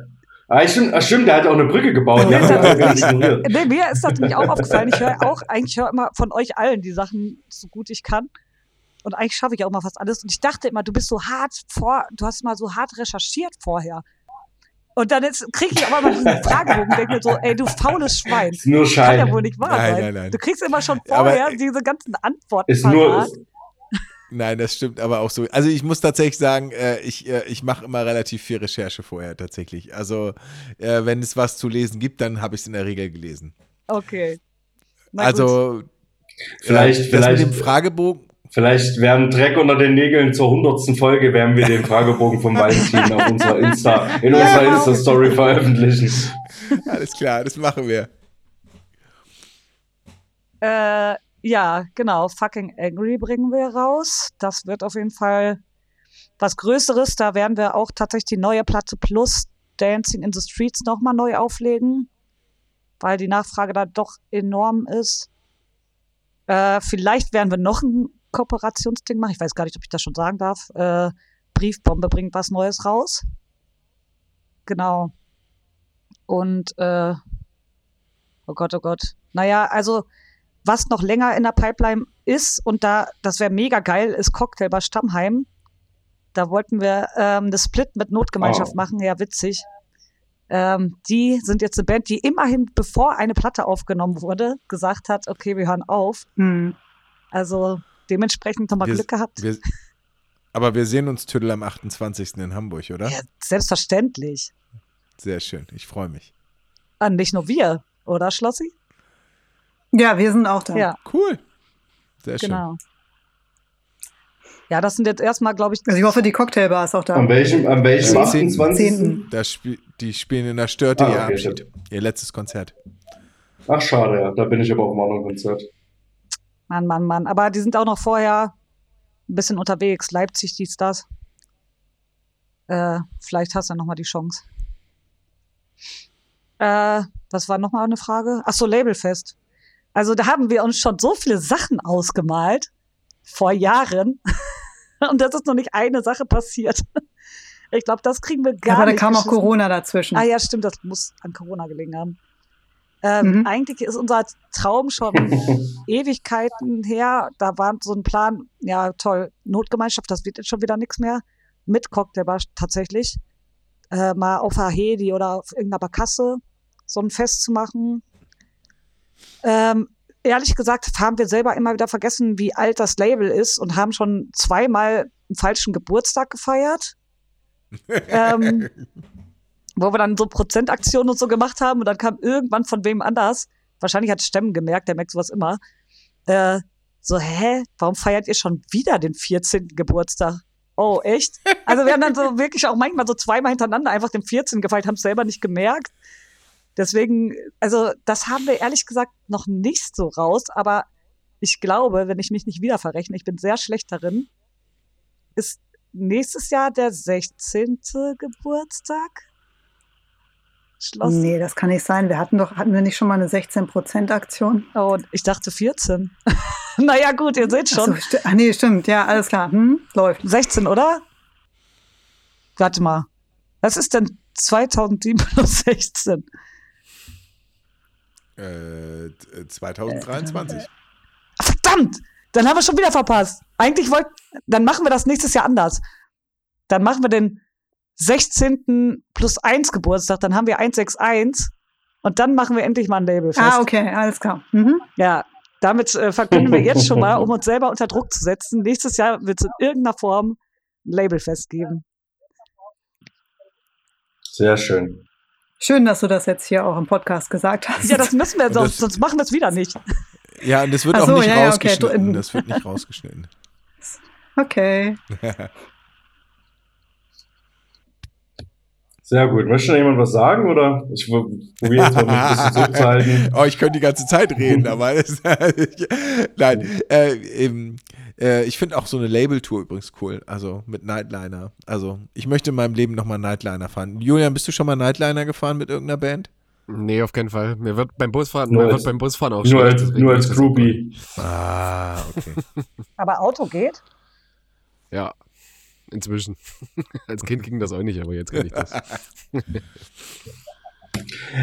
Ah, stimmt, ah, stimmt, der hat auch eine Brücke gebaut. Mir, Ne? nee, mir ist das nämlich auch aufgefallen. Ich höre auch, eigentlich höre immer von euch allen die Sachen so gut ich kann. Und eigentlich schaffe ich auch mal fast alles. Und ich dachte immer, du bist so hart vor, du hast mal so hart recherchiert vorher. Und dann kriege ich aber mal diesen Fragebogen und denke mir so, ey, du faules Schwein. Ist nur Schein. Kann ja wohl nicht wahr Nein, sein. nein, nein. Du kriegst immer schon vorher Aber- diese ganzen Antworten Ist nur, parat. Nein, das stimmt aber auch so. Also ich muss tatsächlich sagen, äh, ich, äh, ich mache immer relativ viel Recherche vorher tatsächlich. Also äh, wenn es was zu lesen gibt, dann habe ich es in der Regel gelesen. Okay. Na gut. also Vielleicht- äh, das vielleicht- mit dem Fragebogen. Vielleicht werden Dreck unter den Nägeln zur hundertsten Folge, werden wir den Fragebogen vom Valentin auf unserer Insta, in unserer Ja. Insta-Story veröffentlichen. Alles klar, das machen wir. Äh, ja, genau. Fucking Angry bringen wir raus. Das wird auf jeden Fall was Größeres. Da werden wir auch tatsächlich die neue Platte plus Dancing in the Streets nochmal neu auflegen, weil die Nachfrage da doch enorm ist. Äh, vielleicht werden wir noch ein Kooperationsding machen. Ich weiß gar nicht, ob ich das schon sagen darf. Äh, Briefbombe bringt was Neues raus. Genau. Und, äh, oh Gott, oh Gott. Naja, also was noch länger in der Pipeline ist, und da, das wäre mega geil, ist Cocktail bei Stammheim. Da wollten wir ähm, eine Split mit Notgemeinschaft Oh. machen, ja, witzig. Ähm, die sind jetzt eine Band, die immerhin, bevor eine Platte aufgenommen wurde, gesagt hat, okay, wir hören auf. Hm. Also dementsprechend nochmal Wir- Glück gehabt. wir aber wir sehen uns Tüdel am 28. in Hamburg, oder? Ja, selbstverständlich. Sehr schön, ich freue mich. Ah, nicht nur wir, oder Schlossi? Ja, wir sind auch da. Ja, Cool. Sehr schön. genau. Ja, das sind jetzt erstmal, glaube ich, Also ich hoffe, die Cocktailbar ist auch da. An welchem, an welchem Ja. 28. Zehnten. Das Spiel, die spielen in der Störte Ah, ihr okay, Abschied. Ihr letztes Konzert. Ach, schade, ja. Da bin ich aber auf einem anderen Konzert. Mann, Mann, Mann. Aber die sind auch noch vorher ein bisschen unterwegs. Leipzig, dies, das. Äh, vielleicht hast du ja nochmal die Chance. Äh, was war nochmal eine Frage? Ach so, Labelfest. Also da haben wir uns schon so viele Sachen ausgemalt. Vor Jahren. Und das ist noch nicht eine Sache passiert. Ich glaube, das kriegen wir Ja, gar aber da nicht. kam auch geschissen. Corona dazwischen. Ah ja, stimmt, das muss an Corona gelegen haben. Ähm, Mhm. Eigentlich ist unser Traum schon Ewigkeiten her. Da war so ein Plan, ja toll, Notgemeinschaft, das wird jetzt schon wieder nichts mehr. Mit Cocktailbar tatsächlich. Äh, mal auf der Hedi oder auf irgendeiner Barkasse so ein Fest zu machen. Ähm, ehrlich gesagt haben wir selber immer wieder vergessen, wie alt das Label ist und haben schon zweimal einen falschen Geburtstag gefeiert. ähm, wo wir dann so Prozentaktionen und so gemacht haben und dann kam irgendwann von wem anders, wahrscheinlich hat Stemmen gemerkt, der merkt sowas immer, äh, so, hä, warum feiert ihr schon wieder den 14. Geburtstag? Oh, echt? Also wir haben dann so wirklich auch manchmal so zweimal hintereinander einfach den 14. gefeiert, haben es selber nicht gemerkt. Deswegen, also das haben wir ehrlich gesagt noch nicht so raus, aber ich glaube, wenn ich mich nicht wieder verrechne, ich bin sehr schlecht darin, ist nächstes Jahr der 16. Geburtstag? Schloss. Nee, das kann nicht sein. Wir hatten doch, hatten wir nicht schon mal eine 16%-Aktion? Oh, ich dachte 14. naja, gut, ihr seht Ach, schon. so, sti- Ach nee, stimmt. Ja, alles klar. Hm, läuft. 16, oder? Warte mal. Was ist denn 2007 plus 16? Äh, 2023. Verdammt! Dann haben wir schon wieder verpasst. Eigentlich wollten, dann machen wir das nächstes Jahr anders. Dann machen wir den 16. plus 1 Geburtstag, dann haben wir 161 und dann machen wir endlich mal ein Label fest. Ah, okay, alles klar. Mhm. Ja, damit äh, verkünden wir jetzt schon mal, um uns selber unter Druck zu setzen. Nächstes Jahr wird es in irgendeiner Form ein Labelfest geben. Sehr schön. Schön, dass du das jetzt hier auch im Podcast gesagt hast. Ja, das müssen wir, sonst, das- sonst machen wir es wieder nicht. Ja, und das wird Ach auch so, nicht ja, okay. rausgeschnitten. Du- Das wird nicht rausgeschnitten. okay. Sehr gut. Möchte noch jemand was sagen oder? Ich probiere jetzt mal mich ein bisschen zurückzuhalten. oh, ich könnte die ganze Zeit reden, aber das, nein. Äh, eben, äh, ich finde auch so eine Labeltour übrigens cool. Also mit Nightliner. Also ich möchte in meinem Leben nochmal Nightliner fahren. Julian, bist du schon mal Nightliner gefahren mit irgendeiner Band? Nee, auf keinen Fall. Mir wird beim Busfahren, Nur mir als- wird beim Busfahren auch Nur als, nur als Groupie. Ah, okay. Aber Auto geht? Ja. Inzwischen. Als Kind ging das auch nicht, aber jetzt kann ich das.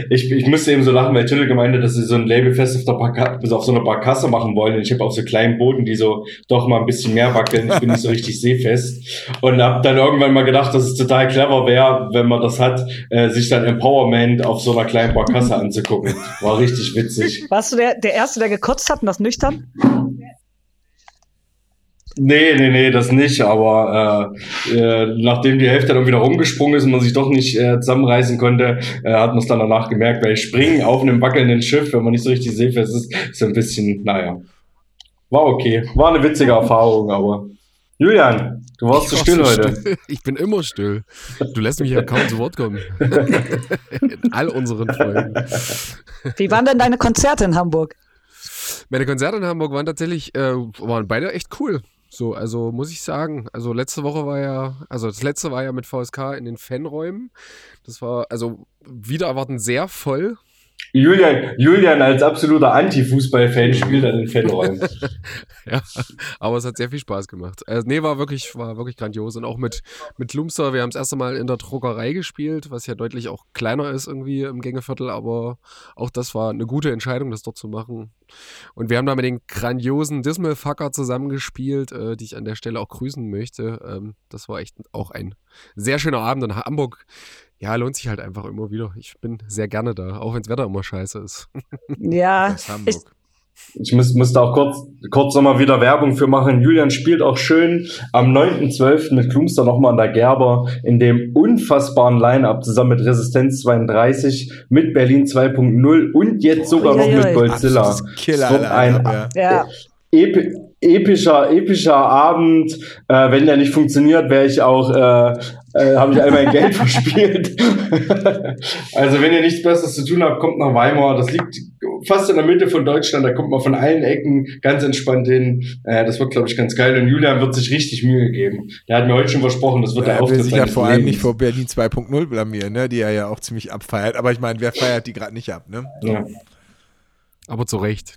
Ich, ich müsste eben so lachen, weil Tülle gemeint hat, dass sie so ein Labelfest auf, der Barka auf so einer Barkasse machen wollen. Und ich habe auch so kleinen Boden, die so doch mal ein bisschen mehr wackeln. Ich bin nicht so richtig seefest. Und habe dann irgendwann mal gedacht, dass es total clever wäre, wenn man das hat, äh, sich dann Empowerment auf so einer kleinen Barkasse anzugucken. War richtig witzig. Warst du der, der Erste, der gekotzt hat und das nüchtern? Nee, nee, nee, das nicht. Aber äh, äh, nachdem die Hälfte dann wieder rumgesprungen ist und man sich doch nicht äh, zusammenreißen konnte, äh, hat man es dann danach gemerkt, weil Springen auf einem wackelnden Schiff, wenn man nicht so richtig seefest ist, ist ein bisschen, naja. War okay. War eine witzige Erfahrung, aber. Julian, du warst zu still heute. Still. Ich bin immer still. Du lässt mich ja kaum zu Wort kommen. in all unseren Folgen. Wie waren denn deine Konzerte in Hamburg? Meine Konzerte in Hamburg waren tatsächlich, äh, waren beide echt cool. So, also muss ich sagen, also letzte Woche war ja, also das letzte war ja mit VSK in den Fanräumen. Das war also wieder erwarten sehr voll. Julian, Julian als absoluter Anti-Fußball-Fan spielt an den Fanräumen. ja, aber es hat sehr viel Spaß gemacht. Also, nee, war wirklich, war wirklich grandios. Und auch mit, mit Lumster, wir haben das erste Mal in der Druckerei gespielt, was ja deutlich auch kleiner ist irgendwie im Gängeviertel, aber auch das war eine gute Entscheidung, das dort zu machen. Und wir haben da mit den grandiosen Dismal-Fucker zusammengespielt, äh, die ich an der Stelle auch grüßen möchte. Ähm, das war echt auch ein sehr schöner Abend in Hamburg ja, lohnt sich halt einfach immer wieder. Ich bin sehr gerne da, auch wenn das Wetter immer scheiße ist. Ja, ich, ich muss, muss da auch kurz, kurz nochmal wieder Werbung für machen. Julian spielt auch schön am 9.12. mit Klumster nochmal an der Gerber in dem unfassbaren Line-Up zusammen mit Resistenz 32, mit Berlin 2.0 und jetzt sogar oh, noch mit Godzilla. Ach, Killer, ein, ja. ja. Epi epischer, epischer Abend. Äh, wenn der nicht funktioniert, wäre ich auch, äh, äh, habe ich all mein Geld verspielt. also wenn ihr nichts Besseres zu tun habt, kommt nach Weimar. Das liegt fast in der Mitte von Deutschland. Da kommt man von allen Ecken ganz entspannt hin. Äh, das wird, glaube ich, ganz geil. Und Julian wird sich richtig Mühe geben. Der hat mir heute schon versprochen, das wird ja, der Auftritt Er will sich ja vor allem nicht vor Berlin 2.0 blamieren, ne? die er ja auch ziemlich abfeiert. Aber ich meine, wer feiert die gerade nicht ab? Ne? Ja. Aber zu Recht.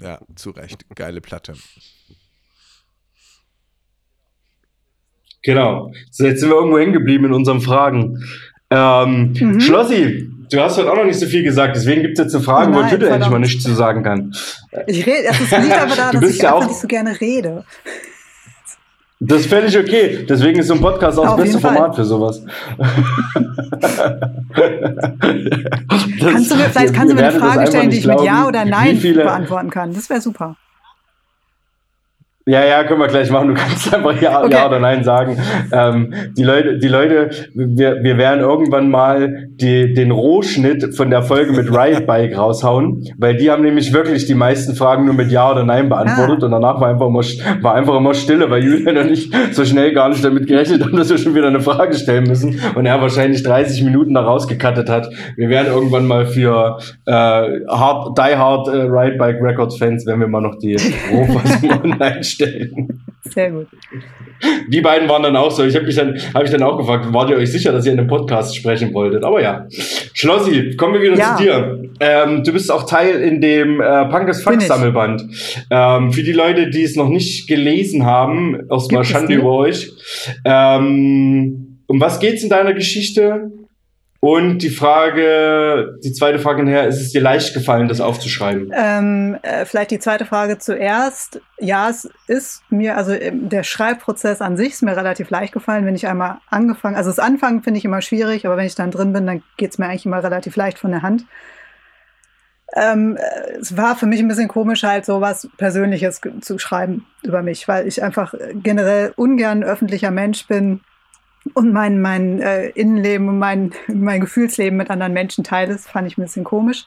ja, zu Recht. Geile Platte. Genau. So, jetzt sind wir irgendwo hängen geblieben in unseren Fragen. Ähm, mhm. Schlossi, du hast heute auch noch nicht so viel gesagt, deswegen gibt es jetzt eine Frage, oh wo Tüte endlich mal nichts zu sagen kann. Ich rede, es liegt aber da, dass ich ja einfach nicht so gerne rede. Das ist völlig okay. Deswegen ist so ein Podcast auch Auf das beste Format für sowas. kannst du mir, vielleicht kannst du mir eine Frage stellen, die ich glauben, mit Ja oder Nein beantworten kann. Das wäre super. Ja, ja, können wir gleich machen. Du kannst einfach ja, okay. ja oder nein sagen. Ähm, die Leute, die Leute, wir, wir werden irgendwann mal die, den Rohschnitt von der Folge mit Riot Bike raushauen, weil die haben nämlich wirklich die meisten Fragen nur mit Ja oder Nein beantwortet ah. und danach war einfach, immer, war einfach immer Stille, weil Julian und ich so schnell gar nicht damit gerechnet haben, dass wir schon wieder eine Frage stellen müssen und er wahrscheinlich 30 Minuten da rausgekattet hat. Wir werden irgendwann mal für äh, hard, Die Hard äh, Riot Bike Records Fans, wenn wir mal noch die Rohfassung online stellen. Sehr gut. Die beiden waren dann auch so. Ich habe mich dann, habe ich dann auch gefragt, wart ihr euch sicher, dass ihr in einem Podcast sprechen wolltet? Aber ja. Schlossi, kommen wir wieder ja. zu dir. Ähm, du bist auch Teil in dem äh, Punkes Fax Sammelband. Ähm, für die Leute, die es noch nicht gelesen haben, erstmal Schande über euch. Ähm, um was geht's in deiner Geschichte? Und die Frage, die zweite Frage nachher, ist es dir leicht gefallen, das aufzuschreiben? Ähm, äh, vielleicht die zweite Frage zuerst. Ja, es ist mir, also ähm, der Schreibprozess an sich ist mir relativ leicht gefallen, wenn ich einmal angefangen, also das Anfangen finde ich immer schwierig, aber wenn ich dann drin bin, dann geht es mir eigentlich immer relativ leicht von der Hand. Ähm, äh, es war für mich ein bisschen komisch, halt so was Persönliches zu schreiben über mich, weil ich einfach generell ungern öffentlicher Mensch bin und mein, mein äh, Innenleben und mein, mein Gefühlsleben mit anderen Menschen teile. Das fand ich ein bisschen komisch.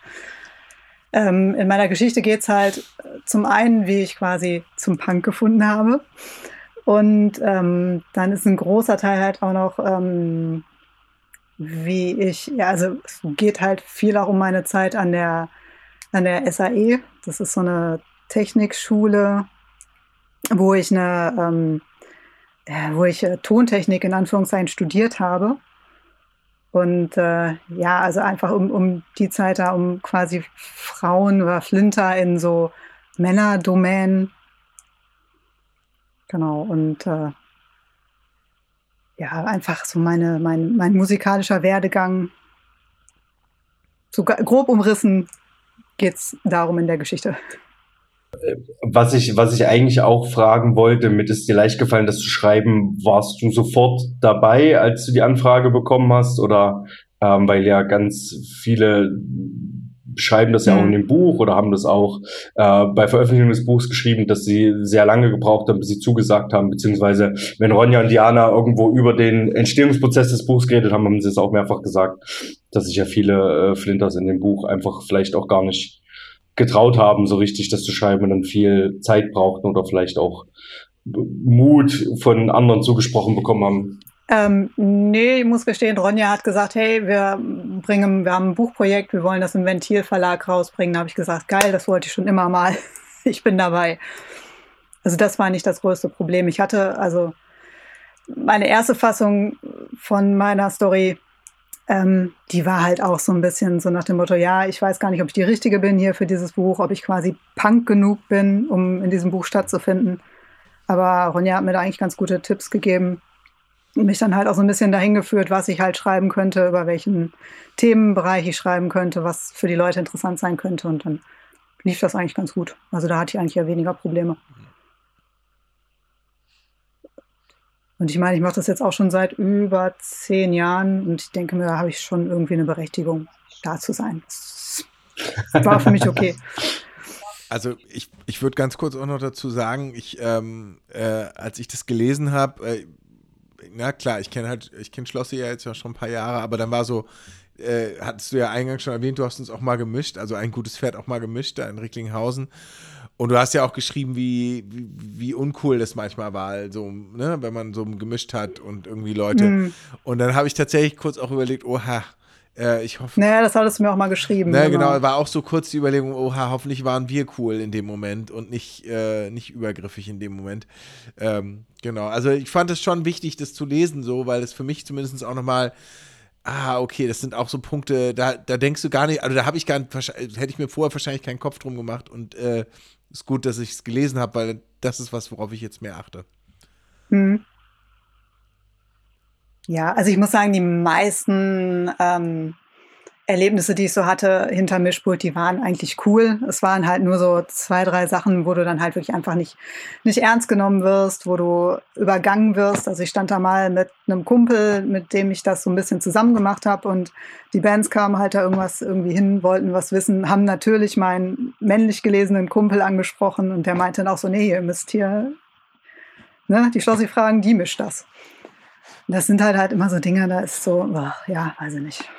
Ähm, in meiner Geschichte geht es halt zum einen, wie ich quasi zum Punk gefunden habe. Und ähm, dann ist ein großer Teil halt auch noch, ähm, wie ich, ja, also es geht halt viel auch um meine Zeit an der, an der SAE. Das ist so eine Technikschule, wo ich eine ähm, wo ich äh, Tontechnik in Anführungszeichen studiert habe. Und äh, ja, also einfach um, um die Zeit da, um quasi Frauen oder Flinter in so Männerdomänen. Genau, und äh, ja, einfach so meine, mein, mein musikalischer Werdegang. So grob umrissen geht es darum in der Geschichte. Was ich, was ich eigentlich auch fragen wollte, mit ist dir leicht gefallen, das zu schreiben, warst du sofort dabei, als du die Anfrage bekommen hast? Oder ähm, weil ja ganz viele schreiben das ja auch in mhm. dem Buch oder haben das auch äh, bei Veröffentlichung des Buchs geschrieben, dass sie sehr lange gebraucht haben, bis sie zugesagt haben, beziehungsweise wenn Ronja und Diana irgendwo über den Entstehungsprozess des Buchs geredet haben, haben sie es auch mehrfach gesagt, dass sich ja viele äh, Flinters in dem Buch einfach vielleicht auch gar nicht getraut haben, so richtig das zu schreiben und dann viel Zeit brauchten oder vielleicht auch Mut von anderen zugesprochen bekommen haben. Ähm, nee, ich muss gestehen, Ronja hat gesagt, hey, wir bringen, wir haben ein Buchprojekt, wir wollen das im Ventilverlag rausbringen. Da habe ich gesagt, geil, das wollte ich schon immer mal. ich bin dabei. Also das war nicht das größte Problem. Ich hatte also meine erste Fassung von meiner Story, ähm, die war halt auch so ein bisschen so nach dem Motto, ja, ich weiß gar nicht, ob ich die Richtige bin hier für dieses Buch, ob ich quasi Punk genug bin, um in diesem Buch stattzufinden. Aber Ronja hat mir da eigentlich ganz gute Tipps gegeben mich dann halt auch so ein bisschen dahin geführt, was ich halt schreiben könnte, über welchen Themenbereich ich schreiben könnte, was für die Leute interessant sein könnte. Und dann lief das eigentlich ganz gut. Also da hatte ich eigentlich ja weniger Probleme. Und ich meine, ich mache das jetzt auch schon seit über zehn Jahren und ich denke mir, da habe ich schon irgendwie eine Berechtigung, da zu sein. Das war für mich okay. Also ich, ich würde ganz kurz auch noch dazu sagen, ich, ähm, äh, als ich das gelesen habe, äh, na klar, ich kenne halt, ich kenne Schlossi ja jetzt ja schon ein paar Jahre, aber dann war so, äh, hattest du ja eingangs schon erwähnt, du hast uns auch mal gemischt, also ein gutes Pferd auch mal gemischt da in Recklinghausen. Und du hast ja auch geschrieben, wie, wie, wie uncool das manchmal war, so, ne, wenn man so gemischt hat und irgendwie Leute. Mhm. Und dann habe ich tatsächlich kurz auch überlegt, oha, äh, ich hoffe. Naja, das hattest du mir auch mal geschrieben. Naja, genau. genau, war auch so kurz die Überlegung, oha, hoffentlich waren wir cool in dem Moment und nicht, äh, nicht übergriffig in dem Moment. Ähm, genau, also ich fand es schon wichtig, das zu lesen, so, weil es für mich zumindest auch nochmal ah, okay, das sind auch so Punkte, da, da denkst du gar nicht, also da habe ich gar nicht, hätte ich mir vorher wahrscheinlich keinen Kopf drum gemacht und äh, ist gut, dass ich es gelesen habe, weil das ist was, worauf ich jetzt mehr achte. Hm. Ja, also ich muss sagen, die meisten ähm, Erlebnisse, die ich so hatte hinter Mischpult, die waren eigentlich cool. Es waren halt nur so zwei, drei Sachen, wo du dann halt wirklich einfach nicht, nicht ernst genommen wirst, wo du übergangen wirst. Also ich stand da mal mit einem Kumpel, mit dem ich das so ein bisschen zusammen gemacht habe und die Bands kamen halt da irgendwas irgendwie hin, wollten was wissen, haben natürlich meinen männlich gelesenen Kumpel angesprochen und der meinte dann auch so, nee, ihr müsst hier, ne, die Schlossi fragen, die mischt das das sind halt halt immer so Dinge, da ist so, ach, ja, weiß ich nicht.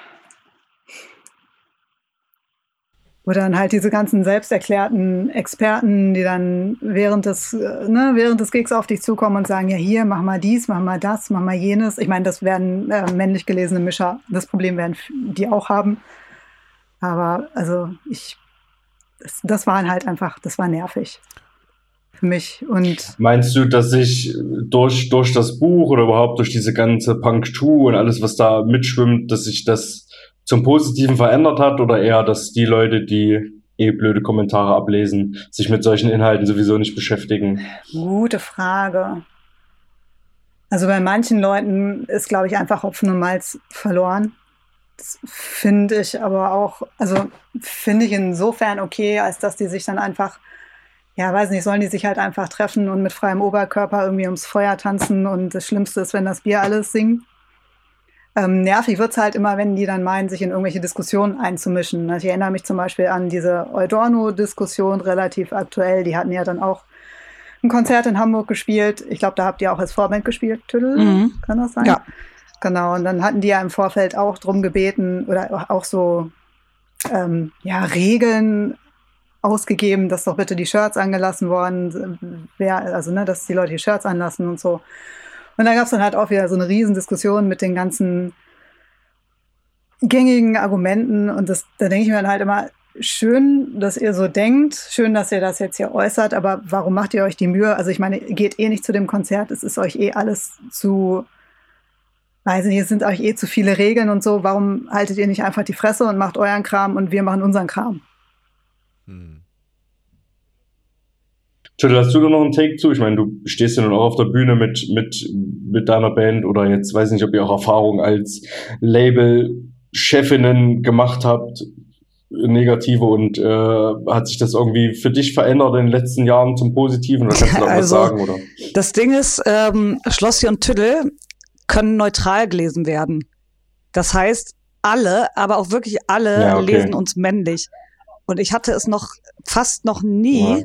Oder dann halt diese ganzen selbsterklärten Experten, die dann während des, äh, ne, während des Gigs auf dich zukommen und sagen, ja hier, mach mal dies, mach mal das, mach mal jenes. Ich meine, das werden äh, männlich gelesene Mischer, das Problem werden die auch haben. Aber also ich, das, das waren halt einfach, das war nervig für mich. Und Meinst du, dass sich durch, durch das Buch oder überhaupt durch diese ganze Punk 2 und alles, was da mitschwimmt, dass sich das zum Positiven verändert hat oder eher, dass die Leute, die eh blöde Kommentare ablesen, sich mit solchen Inhalten sowieso nicht beschäftigen? Gute Frage. Also bei manchen Leuten ist, glaube ich, einfach Hopfen und Malz verloren. Das finde ich aber auch, also finde ich insofern okay, als dass die sich dann einfach ja, weiß nicht, sollen die sich halt einfach treffen und mit freiem Oberkörper irgendwie ums Feuer tanzen und das Schlimmste ist, wenn das Bier alles singt. Ähm, nervig wird's halt immer, wenn die dann meinen, sich in irgendwelche Diskussionen einzumischen. Ich erinnere mich zum Beispiel an diese Eudorno-Diskussion, relativ aktuell. Die hatten ja dann auch ein Konzert in Hamburg gespielt. Ich glaube, da habt ihr auch als Vorband gespielt, Tüdel, mhm. kann das sein? Ja. Genau, und dann hatten die ja im Vorfeld auch drum gebeten oder auch so ähm, ja, Regeln ausgegeben, dass doch bitte die Shirts angelassen worden wäre, also ne, dass die Leute die Shirts anlassen und so. Und da gab es dann halt auch wieder so eine Riesendiskussion mit den ganzen gängigen Argumenten und das, da denke ich mir dann halt immer, schön, dass ihr so denkt, schön, dass ihr das jetzt hier äußert, aber warum macht ihr euch die Mühe? Also ich meine, geht eh nicht zu dem Konzert, es ist euch eh alles zu, weiß nicht, es sind euch eh zu viele Regeln und so, warum haltet ihr nicht einfach die Fresse und macht euren Kram und wir machen unseren Kram? Hm. Tüttel, hast du da noch einen Take zu? Ich meine, du stehst ja nun auch auf der Bühne mit, mit, mit deiner Band oder jetzt weiß nicht, ob ihr auch Erfahrung als Label-Chefinnen gemacht habt, negative und äh, hat sich das irgendwie für dich verändert in den letzten Jahren zum Positiven oder kannst du da also, was sagen? Oder? Das Ding ist, ähm, Schlossi und Tüttel können neutral gelesen werden. Das heißt, alle, aber auch wirklich alle ja, okay. lesen uns männlich. Und ich hatte es noch fast noch nie, ja.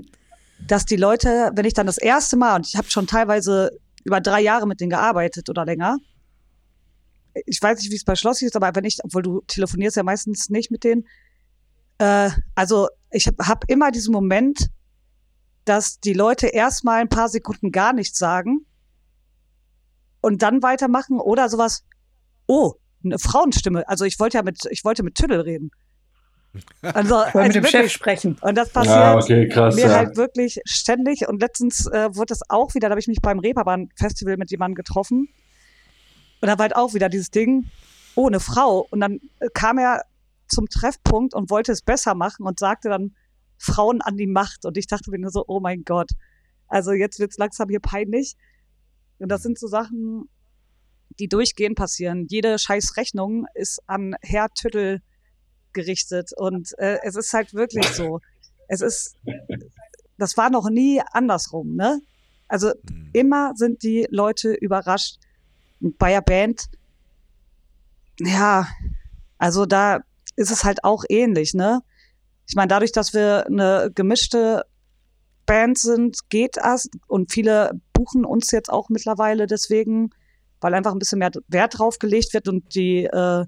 Dass die Leute, wenn ich dann das erste Mal, und ich habe schon teilweise über drei Jahre mit denen gearbeitet oder länger, ich weiß nicht, wie es bei Schlossi ist, aber wenn ich, obwohl du telefonierst ja meistens nicht mit denen, äh, also ich habe hab immer diesen Moment, dass die Leute erstmal ein paar Sekunden gar nichts sagen und dann weitermachen oder sowas, oh, eine Frauenstimme. Also ich wollte ja mit, ich wollte mit Tüdel reden. Also, also mit dem wirklich, Chef sprechen. Und das passiert ja, okay, krass, mir ja. halt wirklich ständig. Und letztens äh, wurde das auch wieder, da habe ich mich beim Reeperbahn-Festival mit jemandem getroffen. Und da war halt auch wieder dieses Ding, oh, eine Frau. Und dann äh, kam er zum Treffpunkt und wollte es besser machen und sagte dann Frauen an die Macht. Und ich dachte mir nur so, oh mein Gott. Also jetzt wird es langsam hier peinlich. Und das sind so Sachen, die durchgehend passieren. Jede scheiß Rechnung ist an Herr Tüttel gerichtet. Und äh, es ist halt wirklich so. Es ist, das war noch nie andersrum, ne? Also mhm. immer sind die Leute überrascht. Bei der Band, ja, also da ist es halt auch ähnlich, ne? Ich meine, dadurch, dass wir eine gemischte Band sind, geht das und viele buchen uns jetzt auch mittlerweile deswegen, weil einfach ein bisschen mehr Wert drauf gelegt wird und die äh,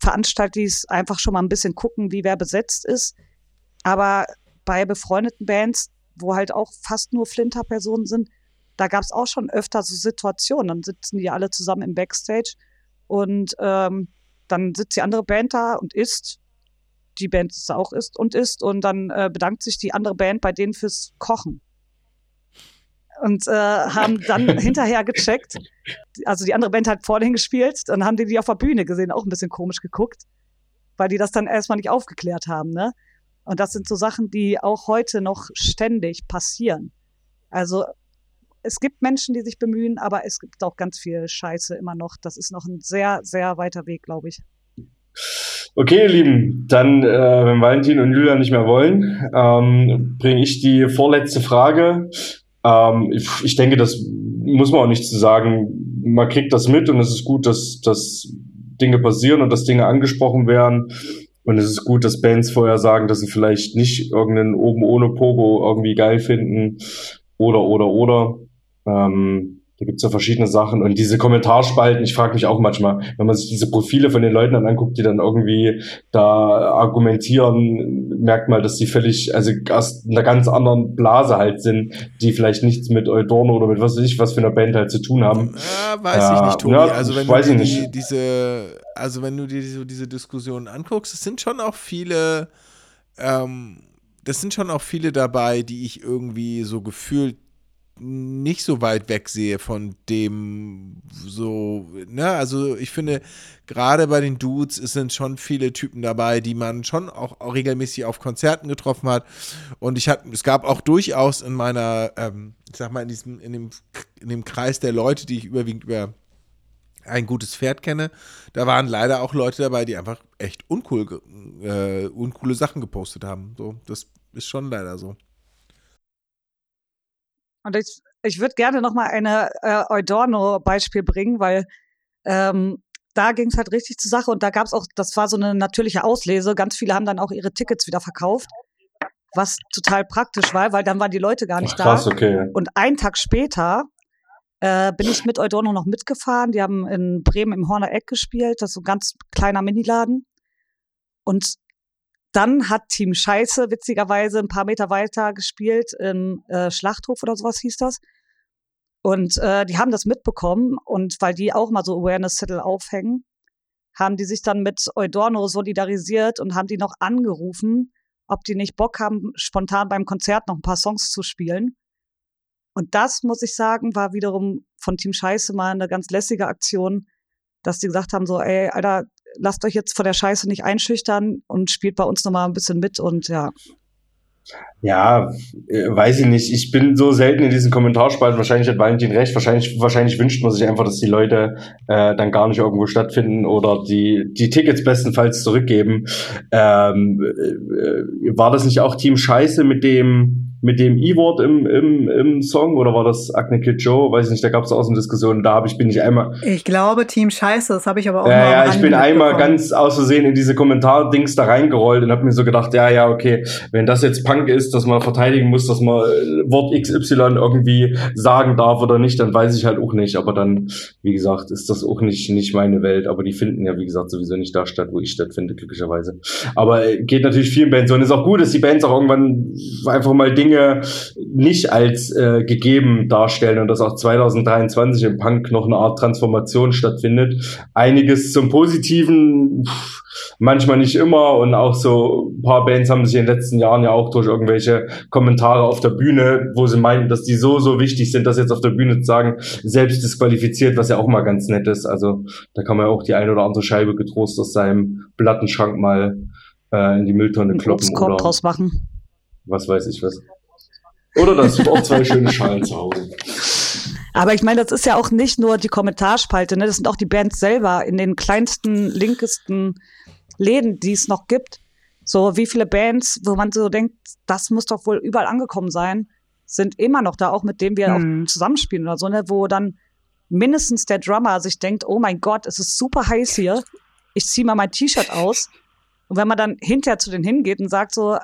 Veranstaltis einfach schon mal ein bisschen gucken, wie wer besetzt ist. Aber bei befreundeten Bands, wo halt auch fast nur Flinter-Personen sind, da gab es auch schon öfter so Situationen. Dann sitzen die alle zusammen im Backstage und ähm, dann sitzt die andere Band da und isst. Die Band ist auch isst und isst. Und dann äh, bedankt sich die andere Band bei denen fürs Kochen. Und äh, haben dann hinterher gecheckt. Also die andere Band hat vorhin gespielt. Dann haben die die auf der Bühne gesehen, auch ein bisschen komisch geguckt. Weil die das dann erstmal nicht aufgeklärt haben. Ne? Und das sind so Sachen, die auch heute noch ständig passieren. Also es gibt Menschen, die sich bemühen, aber es gibt auch ganz viel Scheiße immer noch. Das ist noch ein sehr, sehr weiter Weg, glaube ich. Okay, ihr Lieben, dann, äh, wenn Valentin und Julia nicht mehr wollen, ähm, bringe ich die vorletzte Frage. Ähm, ich, denke, das muss man auch nicht zu sagen. Man kriegt das mit und es ist gut, dass, dass Dinge passieren und dass Dinge angesprochen werden. Und es ist gut, dass Bands vorher sagen, dass sie vielleicht nicht irgendeinen oben ohne Pogo irgendwie geil finden. Oder, oder, oder. Ähm, da gibt's ja verschiedene Sachen. Und diese Kommentarspalten, ich frage mich auch manchmal, wenn man sich diese Profile von den Leuten dann anguckt, die dann irgendwie da argumentieren, merkt man, dass die völlig, also aus einer ganz anderen Blase halt sind, die vielleicht nichts mit Eudorno oder mit was weiß ich, was für einer Band halt zu tun haben. Ja, weiß ja, ich nicht, Tobi. Ja, also wenn du die, diese, also wenn du dir so diese Diskussionen anguckst, es sind schon auch viele, ähm, das sind schon auch viele dabei, die ich irgendwie so gefühlt nicht so weit weg sehe von dem so, ne, also ich finde, gerade bei den Dudes sind schon viele Typen dabei, die man schon auch, auch regelmäßig auf Konzerten getroffen hat. Und ich hatte, es gab auch durchaus in meiner, ähm, ich sag mal, in diesem, in dem, in dem Kreis der Leute, die ich überwiegend über ein gutes Pferd kenne, da waren leider auch Leute dabei, die einfach echt uncool, äh, uncoole Sachen gepostet haben. So, das ist schon leider so. Und ich, ich würde gerne noch mal eine äh, Eudorno-Beispiel bringen, weil ähm, da ging es halt richtig zur Sache und da gab es auch, das war so eine natürliche Auslese. Ganz viele haben dann auch ihre Tickets wieder verkauft, was total praktisch war, weil dann waren die Leute gar nicht Ach, krass, da. Okay. Und einen Tag später äh, bin ich mit Eudorno noch mitgefahren. Die haben in Bremen im Horner Eck gespielt. Das ist so ein ganz kleiner Miniladen. Und dann hat Team Scheiße witzigerweise ein paar Meter weiter gespielt im äh, Schlachthof oder sowas hieß das. Und äh, die haben das mitbekommen und weil die auch mal so Awareness-Zettel aufhängen, haben die sich dann mit Eudorno solidarisiert und haben die noch angerufen, ob die nicht Bock haben, spontan beim Konzert noch ein paar Songs zu spielen. Und das, muss ich sagen, war wiederum von Team Scheiße mal eine ganz lässige Aktion, dass die gesagt haben, so, ey, Alter, lasst euch jetzt von der Scheiße nicht einschüchtern und spielt bei uns nochmal ein bisschen mit und ja. Ja, äh, weiß ich nicht. Ich bin so selten in diesen Kommentarspalten. Wahrscheinlich hat Valentin recht. Wahrscheinlich, wahrscheinlich wünscht man sich einfach, dass die Leute äh, dann gar nicht irgendwo stattfinden oder die, die Tickets bestenfalls zurückgeben. Ähm, äh, war das nicht auch Team Scheiße mit dem mit dem E-Wort im, im, im Song oder war das Acne Kid Joe? Weiß ich nicht, da gab es auch so eine Diskussion. Da habe ich, bin ich einmal. Ich glaube Team Scheiße, das habe ich aber auch Ja, ja, ich bin einmal ganz aus Versehen in diese Kommentar-Dings da reingerollt und habe mir so gedacht, ja, ja, okay, wenn das jetzt Punk ist, dass man verteidigen muss, dass man äh, Wort XY irgendwie sagen darf oder nicht, dann weiß ich halt auch nicht. Aber dann, wie gesagt, ist das auch nicht, nicht meine Welt. Aber die finden ja, wie gesagt, sowieso nicht da statt, wo ich stattfinde, glücklicherweise. Aber äh, geht natürlich vielen Bands so. Und ist auch gut, dass die Bands auch irgendwann einfach mal Dinge Dinge nicht als äh, gegeben darstellen und dass auch 2023 im Punk noch eine Art Transformation stattfindet. Einiges zum Positiven, manchmal nicht immer und auch so ein paar Bands haben sich in den letzten Jahren ja auch durch irgendwelche Kommentare auf der Bühne, wo sie meinten, dass die so, so wichtig sind, das jetzt auf der Bühne zu sagen, selbst disqualifiziert, was ja auch mal ganz nett ist. Also da kann man ja auch die eine oder andere Scheibe getrost aus seinem Plattenschrank mal äh, in die Mülltonne kloppen. Oder draus machen. Was weiß ich was. Oder das auch zwei schöne Schalen zu Hause. Aber ich meine, das ist ja auch nicht nur die Kommentarspalte, ne? das sind auch die Bands selber in den kleinsten, linkesten Läden, die es noch gibt. So wie viele Bands, wo man so denkt, das muss doch wohl überall angekommen sein, sind immer noch da, auch mit denen wir hm. auch zusammenspielen oder so, ne? wo dann mindestens der Drummer sich denkt, oh mein Gott, es ist super heiß hier, ich ziehe mal mein T-Shirt aus. Und wenn man dann hinterher zu denen hingeht und sagt so,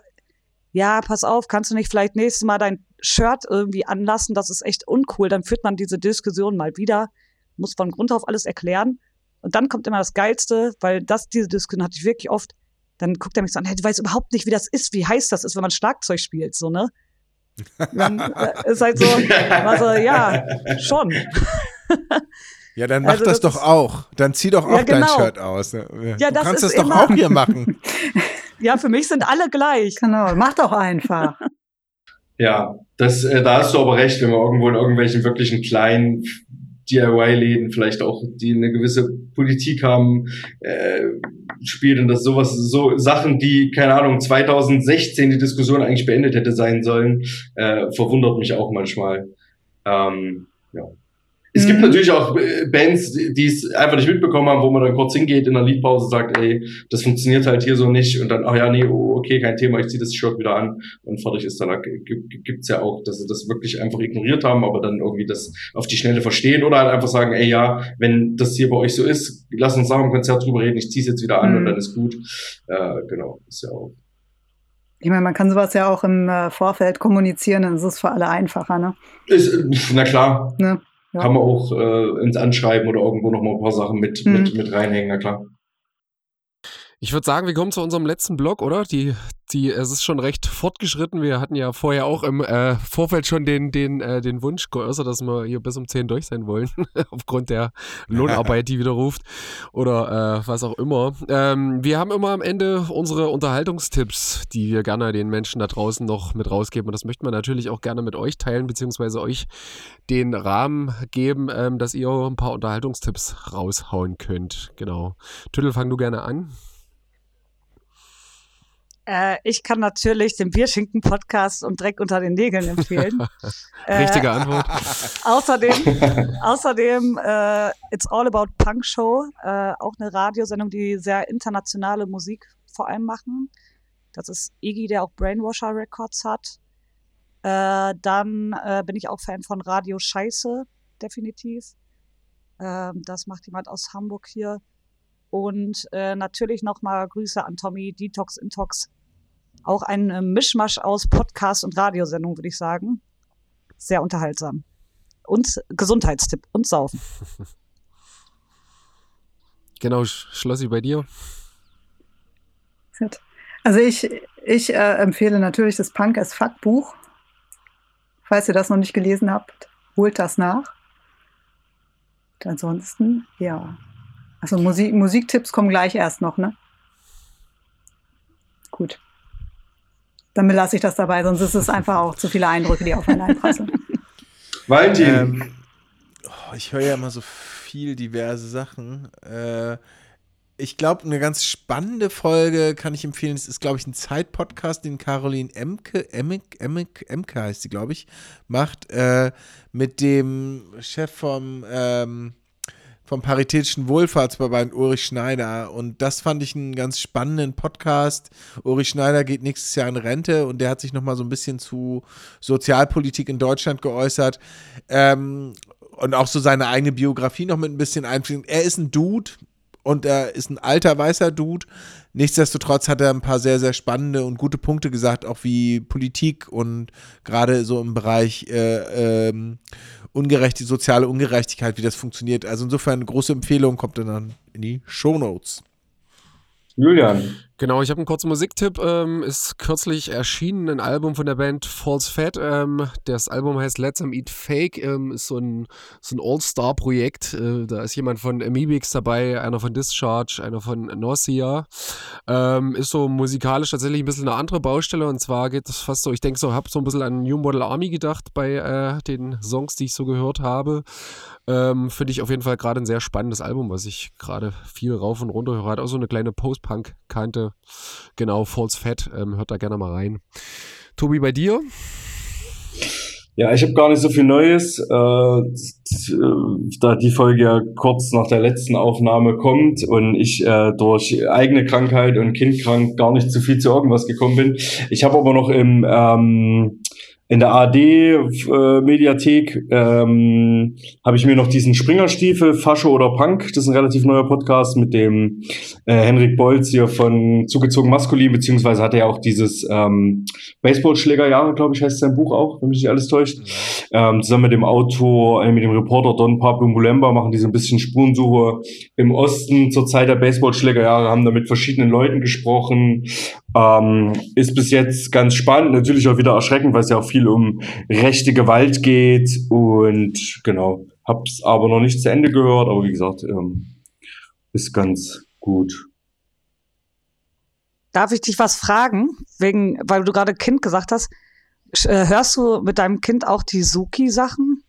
ja, pass auf, kannst du nicht vielleicht nächstes Mal dein Shirt irgendwie anlassen? Das ist echt uncool. Dann führt man diese Diskussion mal wieder, muss von Grund auf alles erklären. Und dann kommt immer das Geilste, weil das, diese Diskussion hatte ich wirklich oft. Dann guckt er mich so an, hey, du weißt überhaupt nicht, wie das ist, wie heiß das ist, wenn man Schlagzeug spielt, so, ne? Dann äh, ist halt so, also, ja, schon. Ja, dann mach also das, das, doch auch. Dann zieh doch auch ja, genau. dein Shirt aus. Ne? Ja, du das kannst das doch auch hier machen. Ja, für mich sind alle gleich. Genau, mach doch einfach. ja, das, äh, da hast du aber recht, wenn man irgendwo in irgendwelchen wirklichen kleinen DIY-Läden vielleicht auch, die eine gewisse Politik haben, äh, spielt und das sowas, so Sachen, die, keine Ahnung, 2016 die Diskussion eigentlich beendet hätte sein sollen, äh, verwundert mich auch manchmal. Ähm, Es gibt mhm. natürlich auch äh, Bands, die es einfach nicht mitbekommen haben, wo man dann kurz hingeht in der Liedpause sagt, ey, das funktioniert halt hier so nicht und dann, ach ja, nee, oh, okay, kein Thema, ich ziehe das Shirt wieder an und fertig ist dann. Da gibt's ja auch, dass sie das wirklich einfach ignoriert haben, aber dann irgendwie das auf die Schnelle verstehen oder halt einfach sagen, ey, ja, wenn das hier bei euch so ist, lass uns sagen, im Konzert drüber reden, ich zieh's jetzt wieder an mhm. und dann ist gut. Äh, genau, ist ja auch. Ich meine, man kann sowas ja auch im äh, Vorfeld kommunizieren, dann ist es für alle einfacher, ne? Ist, na klar. Ne? Ja. Kann man auch äh, ins Anschreiben oder irgendwo noch mal ein paar Sachen mit, mhm. mit, mit reinhängen, na klar. Ich würde sagen, wir kommen zu unserem letzten Blog, oder? Die, die, es ist schon recht fortgeschritten. Wir hatten ja vorher auch im äh, Vorfeld schon den, den, äh, den Wunsch geäußert, dass wir hier bis um 10 durch sein wollen, aufgrund der Lohnarbeit, die wieder ruft oder äh, was auch immer. Ähm, wir haben immer am Ende unsere Unterhaltungstipps, die wir gerne den Menschen da draußen noch mit rausgeben. Und das möchten wir natürlich auch gerne mit euch teilen, beziehungsweise euch den Rahmen geben, ähm, dass ihr ein paar Unterhaltungstipps raushauen könnt. Genau. Tüttel, fang du gerne an. Äh, ich kann natürlich den Bierschinken-Podcast und Dreck unter den Nägeln empfehlen. Richtige äh, Antwort. außerdem, außerdem äh, It's All About Punk Show, äh, auch eine Radiosendung, die sehr internationale Musik vor allem machen. Das ist Iggy, der auch Brainwasher Records hat. Äh, dann äh, bin ich auch Fan von Radio Scheiße, definitiv. Ähm, das macht jemand aus Hamburg hier. Und äh, natürlich nochmal Grüße an Tommy, Detox Intox. Auch ein äh, Mischmasch aus Podcast und Radiosendung, würde ich sagen. Sehr unterhaltsam. Und Gesundheitstipp und Saufen. Genau, Schlossi, bei dir? Also ich, ich äh, empfehle natürlich das Punk as Fuck Buch. Falls ihr das noch nicht gelesen habt, holt das nach. Und ansonsten, ja, also Musik, Musiktipps kommen gleich erst noch, ne? Gut. Dann belasse ich das dabei, sonst ist es einfach auch zu viele Eindrücke, die auf einen einprasseln. Valentin. Ähm, oh, ich höre ja immer so viel diverse Sachen. Äh, ich glaube, eine ganz spannende Folge kann ich empfehlen. Es ist, glaube ich, ein Zeitpodcast, den Caroline Emke, Emke, Emke, Emke heißt sie, glaube ich, macht, äh, mit dem Chef vom, ähm, vom Paritätischen Wohlfahrtsverband Ulrich Schneider. Und das fand ich einen ganz spannenden Podcast. Ulrich Schneider geht nächstes Jahr in Rente und der hat sich nochmal so ein bisschen zu Sozialpolitik in Deutschland geäußert. Ähm, und auch so seine eigene Biografie noch mit ein bisschen einfließen. Er ist ein Dude, und er ist ein alter weißer Dude. Nichtsdestotrotz hat er ein paar sehr, sehr spannende und gute Punkte gesagt, auch wie Politik und gerade so im Bereich äh, ähm, ungerechte, soziale Ungerechtigkeit, wie das funktioniert. Also insofern große Empfehlung kommt dann in die Show Notes. Julian. Genau, ich habe einen kurzen Musiktipp. Ähm, ist kürzlich erschienen ein Album von der Band False Fat. Ähm, das Album heißt Let's Them Eat Fake. Ähm, ist so ein, so ein All-Star-Projekt. Äh, da ist jemand von Amebix dabei, einer von Discharge, einer von Nausea. Ähm, ist so musikalisch tatsächlich ein bisschen eine andere Baustelle. Und zwar geht es fast so, ich denke so, habe so ein bisschen an New Model Army gedacht bei äh, den Songs, die ich so gehört habe. Ähm, Finde ich auf jeden Fall gerade ein sehr spannendes Album, was ich gerade viel rauf und runter höre. Hat auch so eine kleine Post-Punk-Kante Genau, False Fat. Ähm, hört da gerne mal rein. Tobi, bei dir? Ja, ich habe gar nicht so viel Neues. Äh, da die Folge ja kurz nach der letzten Aufnahme kommt und ich äh, durch eigene Krankheit und Kindkrank gar nicht zu viel zu irgendwas gekommen bin. Ich habe aber noch im ähm, in der AD-Mediathek äh, ähm, habe ich mir noch diesen Springerstiefel, Fascho oder Punk, das ist ein relativ neuer Podcast mit dem äh, Henrik Bolz hier von Zugezogen Maskulin, beziehungsweise hat er ja auch dieses ähm, Baseballschlägerjahre, glaube ich, heißt sein Buch auch, wenn mich nicht alles täuscht. Ähm, zusammen mit dem Autor, äh, mit dem Reporter Don Pablo Mulemba machen die so ein bisschen Spurensuche im Osten zur Zeit der Baseballschlägerjahre, haben da mit verschiedenen Leuten gesprochen. Ähm, ist bis jetzt ganz spannend, natürlich auch wieder erschreckend, weil es ja auch viel um rechte Gewalt geht und genau, hab's aber noch nicht zu Ende gehört, aber wie gesagt, ähm, ist ganz gut. Darf ich dich was fragen? Wegen, weil du gerade Kind gesagt hast. Äh, hörst du mit deinem Kind auch die Suki-Sachen?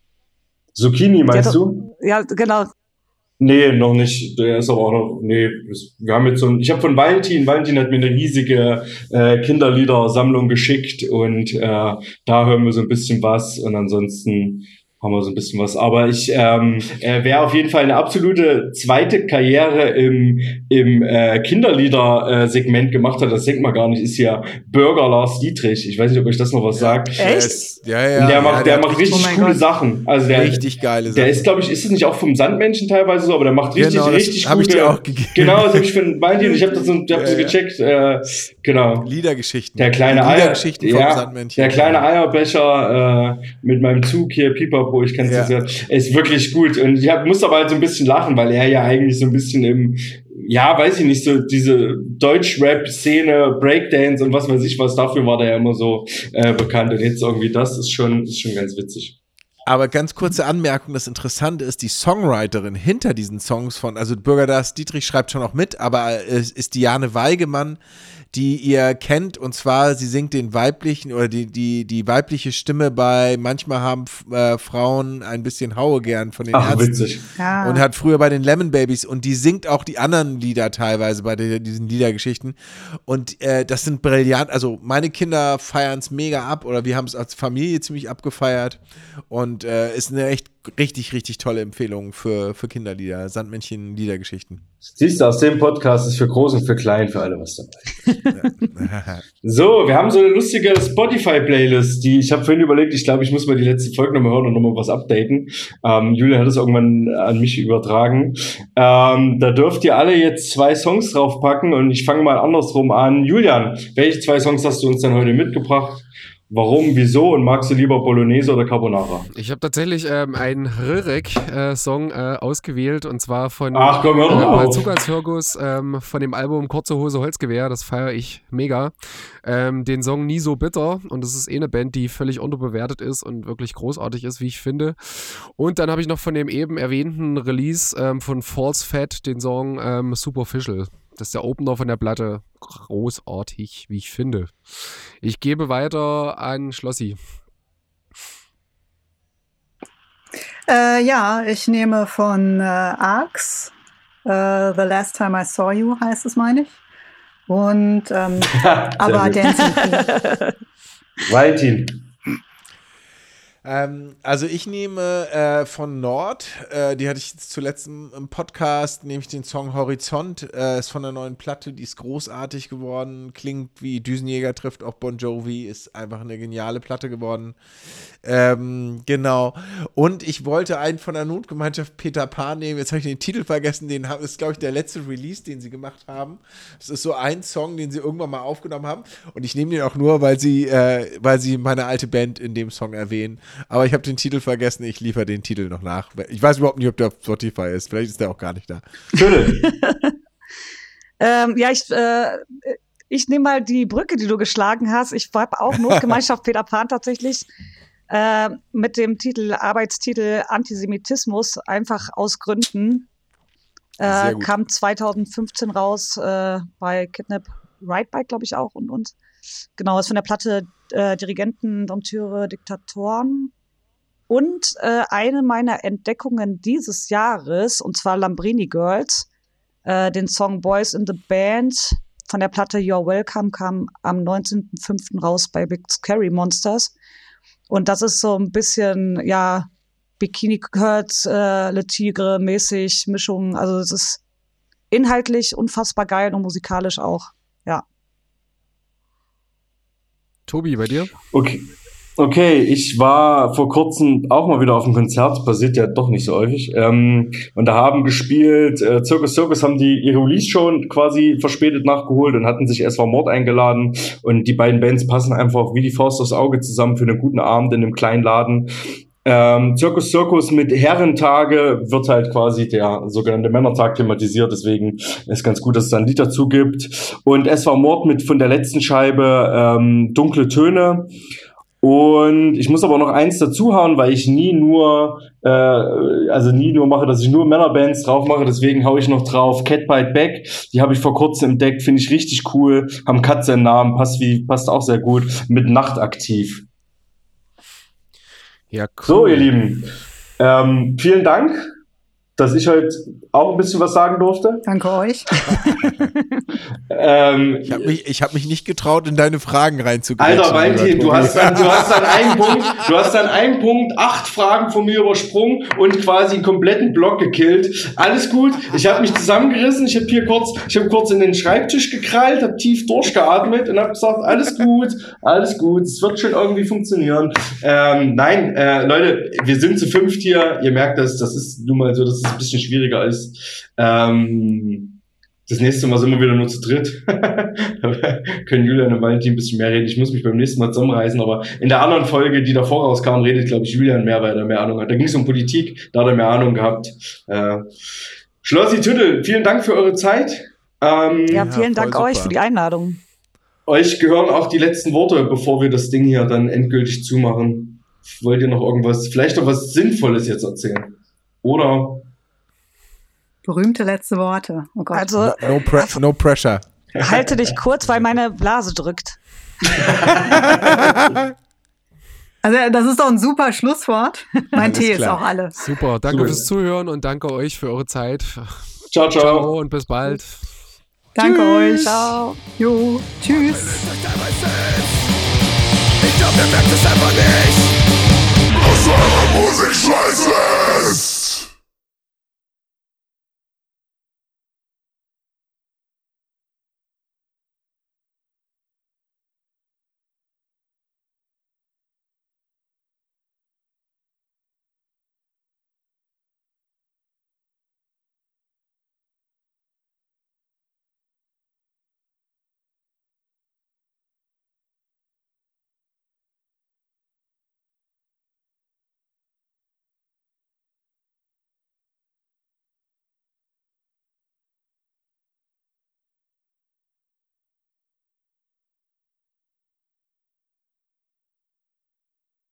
Zucchini meinst du? Ja, genau. Nee, noch nicht. Der ist aber auch noch, nee, wir haben jetzt so ein, ich habe von Valentin, Valentin hat mir eine riesige äh, Kinderlieder-Sammlung geschickt und äh, da hören wir so ein bisschen was und ansonsten haben wir so ein bisschen was. Aber ich ähm, äh, wäre auf jeden Fall eine absolute zweite Karriere im, im äh, Kinderlieder-Segment gemacht hat. Das denkt man gar nicht, ist ja Bürger Lars Dietrich. Ich weiß nicht, ob euch das noch was sagt. Echt? Ja, ja. Und der macht, ja, der, macht richtig oh coole Gott. Sachen. Also der, richtig geile Sachen. der ist, glaube ich, ist es nicht auch vom Sandmännchen teilweise so, aber der macht richtig, Genau, das richtig hab ich gute. dir auch gegeben. Genau, das habe ich von Valentin, ich habe das, ich hab das Ja, ja. gecheckt. Äh, genau. Liedergeschichten. Der kleine Die Eier, Liedergeschichten vom ja, Sandmännchen. der kleine Eierbecher äh, mit meinem Zug hier, Pipapo, ich kenn's Ja. jetzt ja, ist wirklich gut. Und ich hab, muss aber halt so ein bisschen lachen, weil er ja eigentlich so ein bisschen im, ja, weiß ich nicht, so diese Deutsch-Rap-Szene, Breakdance und was weiß ich was, dafür war der ja immer so äh, bekannt. Und jetzt irgendwie das ist schon, ist schon ganz witzig. Aber ganz kurze Anmerkung, das Interessante ist, die Songwriterin hinter diesen Songs von, also Bürger Das Dietrich schreibt schon auch mit, aber es ist Diane Weigemann, die ihr kennt, und zwar, sie singt den weiblichen oder die, die, die weibliche Stimme bei Manchmal haben äh, Frauen ein bisschen Haue gern von den Ach, Ärzten. witzig. Ja. Und hat früher bei den Lemon Babies und die singt auch die anderen Lieder teilweise bei der, diesen Liedergeschichten. Und äh, das sind brillant. Also meine Kinder feiern es mega ab oder wir haben es als Familie ziemlich abgefeiert. Und äh, ist eine echt richtig, richtig tolle Empfehlung für, für Kinderlieder. Sandmännchen Liedergeschichten. Siehst du, aus dem Podcast ist für groß und für klein für alle was dabei. So, wir haben so eine lustige Spotify-Playlist, die ich habe vorhin überlegt, ich glaube, ich muss mal die letzte Folge nochmal hören und nochmal was updaten. Ähm, Julian hat es irgendwann an mich übertragen. Ähm, da dürft ihr alle jetzt zwei Songs draufpacken und ich fange mal andersrum an. Julian, welche zwei Songs hast du uns denn heute mitgebracht? Warum, wieso und magst du lieber Bolognese oder Carbonara? Ich habe tatsächlich ähm, einen Rörek-Song äh, ausgewählt und zwar von Ach komm, hör äh. Bazookas ähm, von dem Album Kurze Hose Holzgewehr. Das feiere ich mega. Ähm, den Song Nie so bitter und das ist eh eine Band, die völlig unterbewertet ist und wirklich großartig ist, wie ich finde. Und dann habe ich noch von dem eben erwähnten Release ähm, von False Fat den Song ähm, Superficial. Das ist der Opener von der Platte. Großartig, wie ich finde. Ich gebe weiter an Schlossi. Äh, ja, ich nehme von äh, Arx Uh, The Last Time I Saw You heißt es, meine ich. Und ähm, aber Dancing Queen. Valentin. Ähm, also ich nehme äh, von Nord, äh, die hatte ich zuletzt im, im, Podcast, nehme ich den Song Horizont, äh, ist von der neuen Platte, die ist großartig geworden, klingt wie Düsenjäger trifft auch Bon Jovi, ist einfach eine geniale Platte geworden. Ähm, genau. Und ich wollte einen von der Notgemeinschaft Peter Pan nehmen, jetzt habe ich den Titel vergessen, den haben, ist glaube ich der letzte Release, den sie gemacht haben. Das ist so ein Song, den sie irgendwann mal aufgenommen haben und ich nehme den auch nur, weil sie, äh, weil sie meine alte Band in dem Song erwähnen. Aber ich habe den Titel vergessen. Ich liefere den Titel noch nach. Ich weiß überhaupt nicht, ob der auf Spotify ist. Vielleicht ist der auch gar nicht da. ähm, ja, ich, äh, ich nehme mal die Brücke, die du geschlagen hast. Ich habe auch Notgemeinschaft Peter Pan tatsächlich äh, mit dem Titel, Arbeitstitel Antisemitismus, einfach aus Gründen. Äh, kam 2015 raus äh, bei Kidnap Right Bike, glaube ich auch und uns. Genau, ist von der Platte äh, Dirigenten, Dompteure, Diktatoren. Und äh, eine meiner Entdeckungen dieses Jahres, und zwar Lambrini Girls, den Song Boys in the Band von der Platte You're Welcome kam am 19.05. raus bei Big Scary Monsters. Und das ist so ein bisschen, ja, Bikini Girls, äh, Le Tigre mäßig Mischung. Also es ist inhaltlich unfassbar geil und musikalisch auch. Ja. Tobi, bei dir? Okay. Okay, ich war vor kurzem auch mal wieder auf einem Konzert, passiert ja doch nicht so häufig. Ähm, und da haben gespielt, äh, Circus Circus haben die ihre Release schon quasi verspätet nachgeholt und hatten sich mal Mord eingeladen. Und die beiden Bands passen einfach wie die Faust aufs Auge zusammen für einen guten Abend in einem kleinen Laden. Ähm, Circus Circus mit Herrentage wird halt quasi der sogenannte Männertag thematisiert, deswegen ist ganz gut, dass es da ein Lied dazu gibt. Und es war Mord mit von der letzten Scheibe ähm, Dunkle Töne. Und ich muss aber noch eins dazuhauen, weil ich nie nur, äh, also nie nur mache, dass ich nur Männerbands drauf mache. Deswegen hau ich noch drauf Cat Bite Back. Die habe ich vor kurzem entdeckt, finde ich richtig cool. Haben im Namen, passt wie passt auch sehr gut. Mit Nachtaktiv. Ja, cool. So, ihr Lieben, ähm, vielen Dank dass ich heute auch ein bisschen was sagen durfte. Danke euch. ähm, ich habe mich, hab mich nicht getraut, in deine Fragen reinzugehen. Alter, Valentin, du hast, dann, du hast dann einen Punkt, du hast dann einen Punkt, acht Fragen von mir übersprungen und quasi einen kompletten Block gekillt. Alles gut. Ich habe mich zusammengerissen. Ich habe hier kurz, ich habe kurz in den Schreibtisch gekrallt, habe tief durchgeatmet und habe gesagt, alles gut, alles gut, es wird schon irgendwie funktionieren. Ähm, nein, äh, Leute, wir sind zu fünft hier. Ihr merkt das, das ist nun mal so, das es ein bisschen schwieriger ist. Ähm, das nächste Mal sind wir wieder nur zu dritt. können Julian und Valentin ein bisschen mehr reden. Ich muss mich beim nächsten Mal zusammenreißen, aber in der anderen Folge, die davor rauskam, redet, glaube ich, Julian mehr, weil er mehr Ahnung hat. Da ging es um Politik, da hat er mehr Ahnung gehabt. Äh, Schlossi Tüttel, vielen Dank für eure Zeit. Ähm, ja, vielen ja, Dank super. euch für die Einladung. Euch gehören auch die letzten Worte, bevor wir das Ding hier dann endgültig zumachen. Wollt ihr noch irgendwas, vielleicht noch was Sinnvolles jetzt erzählen? Oder Berühmte letzte Worte. Oh Gott. Also, no, no, pre also no pressure. Halte dich kurz, weil meine Blase drückt. Also das ist doch ein super Schlusswort. Mein Alles Tee ist auch alle. Super, danke super. fürs Zuhören und danke euch für eure Zeit. Ciao, ciao. ciao und bis bald. Danke Tschüss. euch. Ciao. Jo. Tschüss. Ich glaube, ihr merkt es einfach nicht. Aus eurer Musik scheiße ist.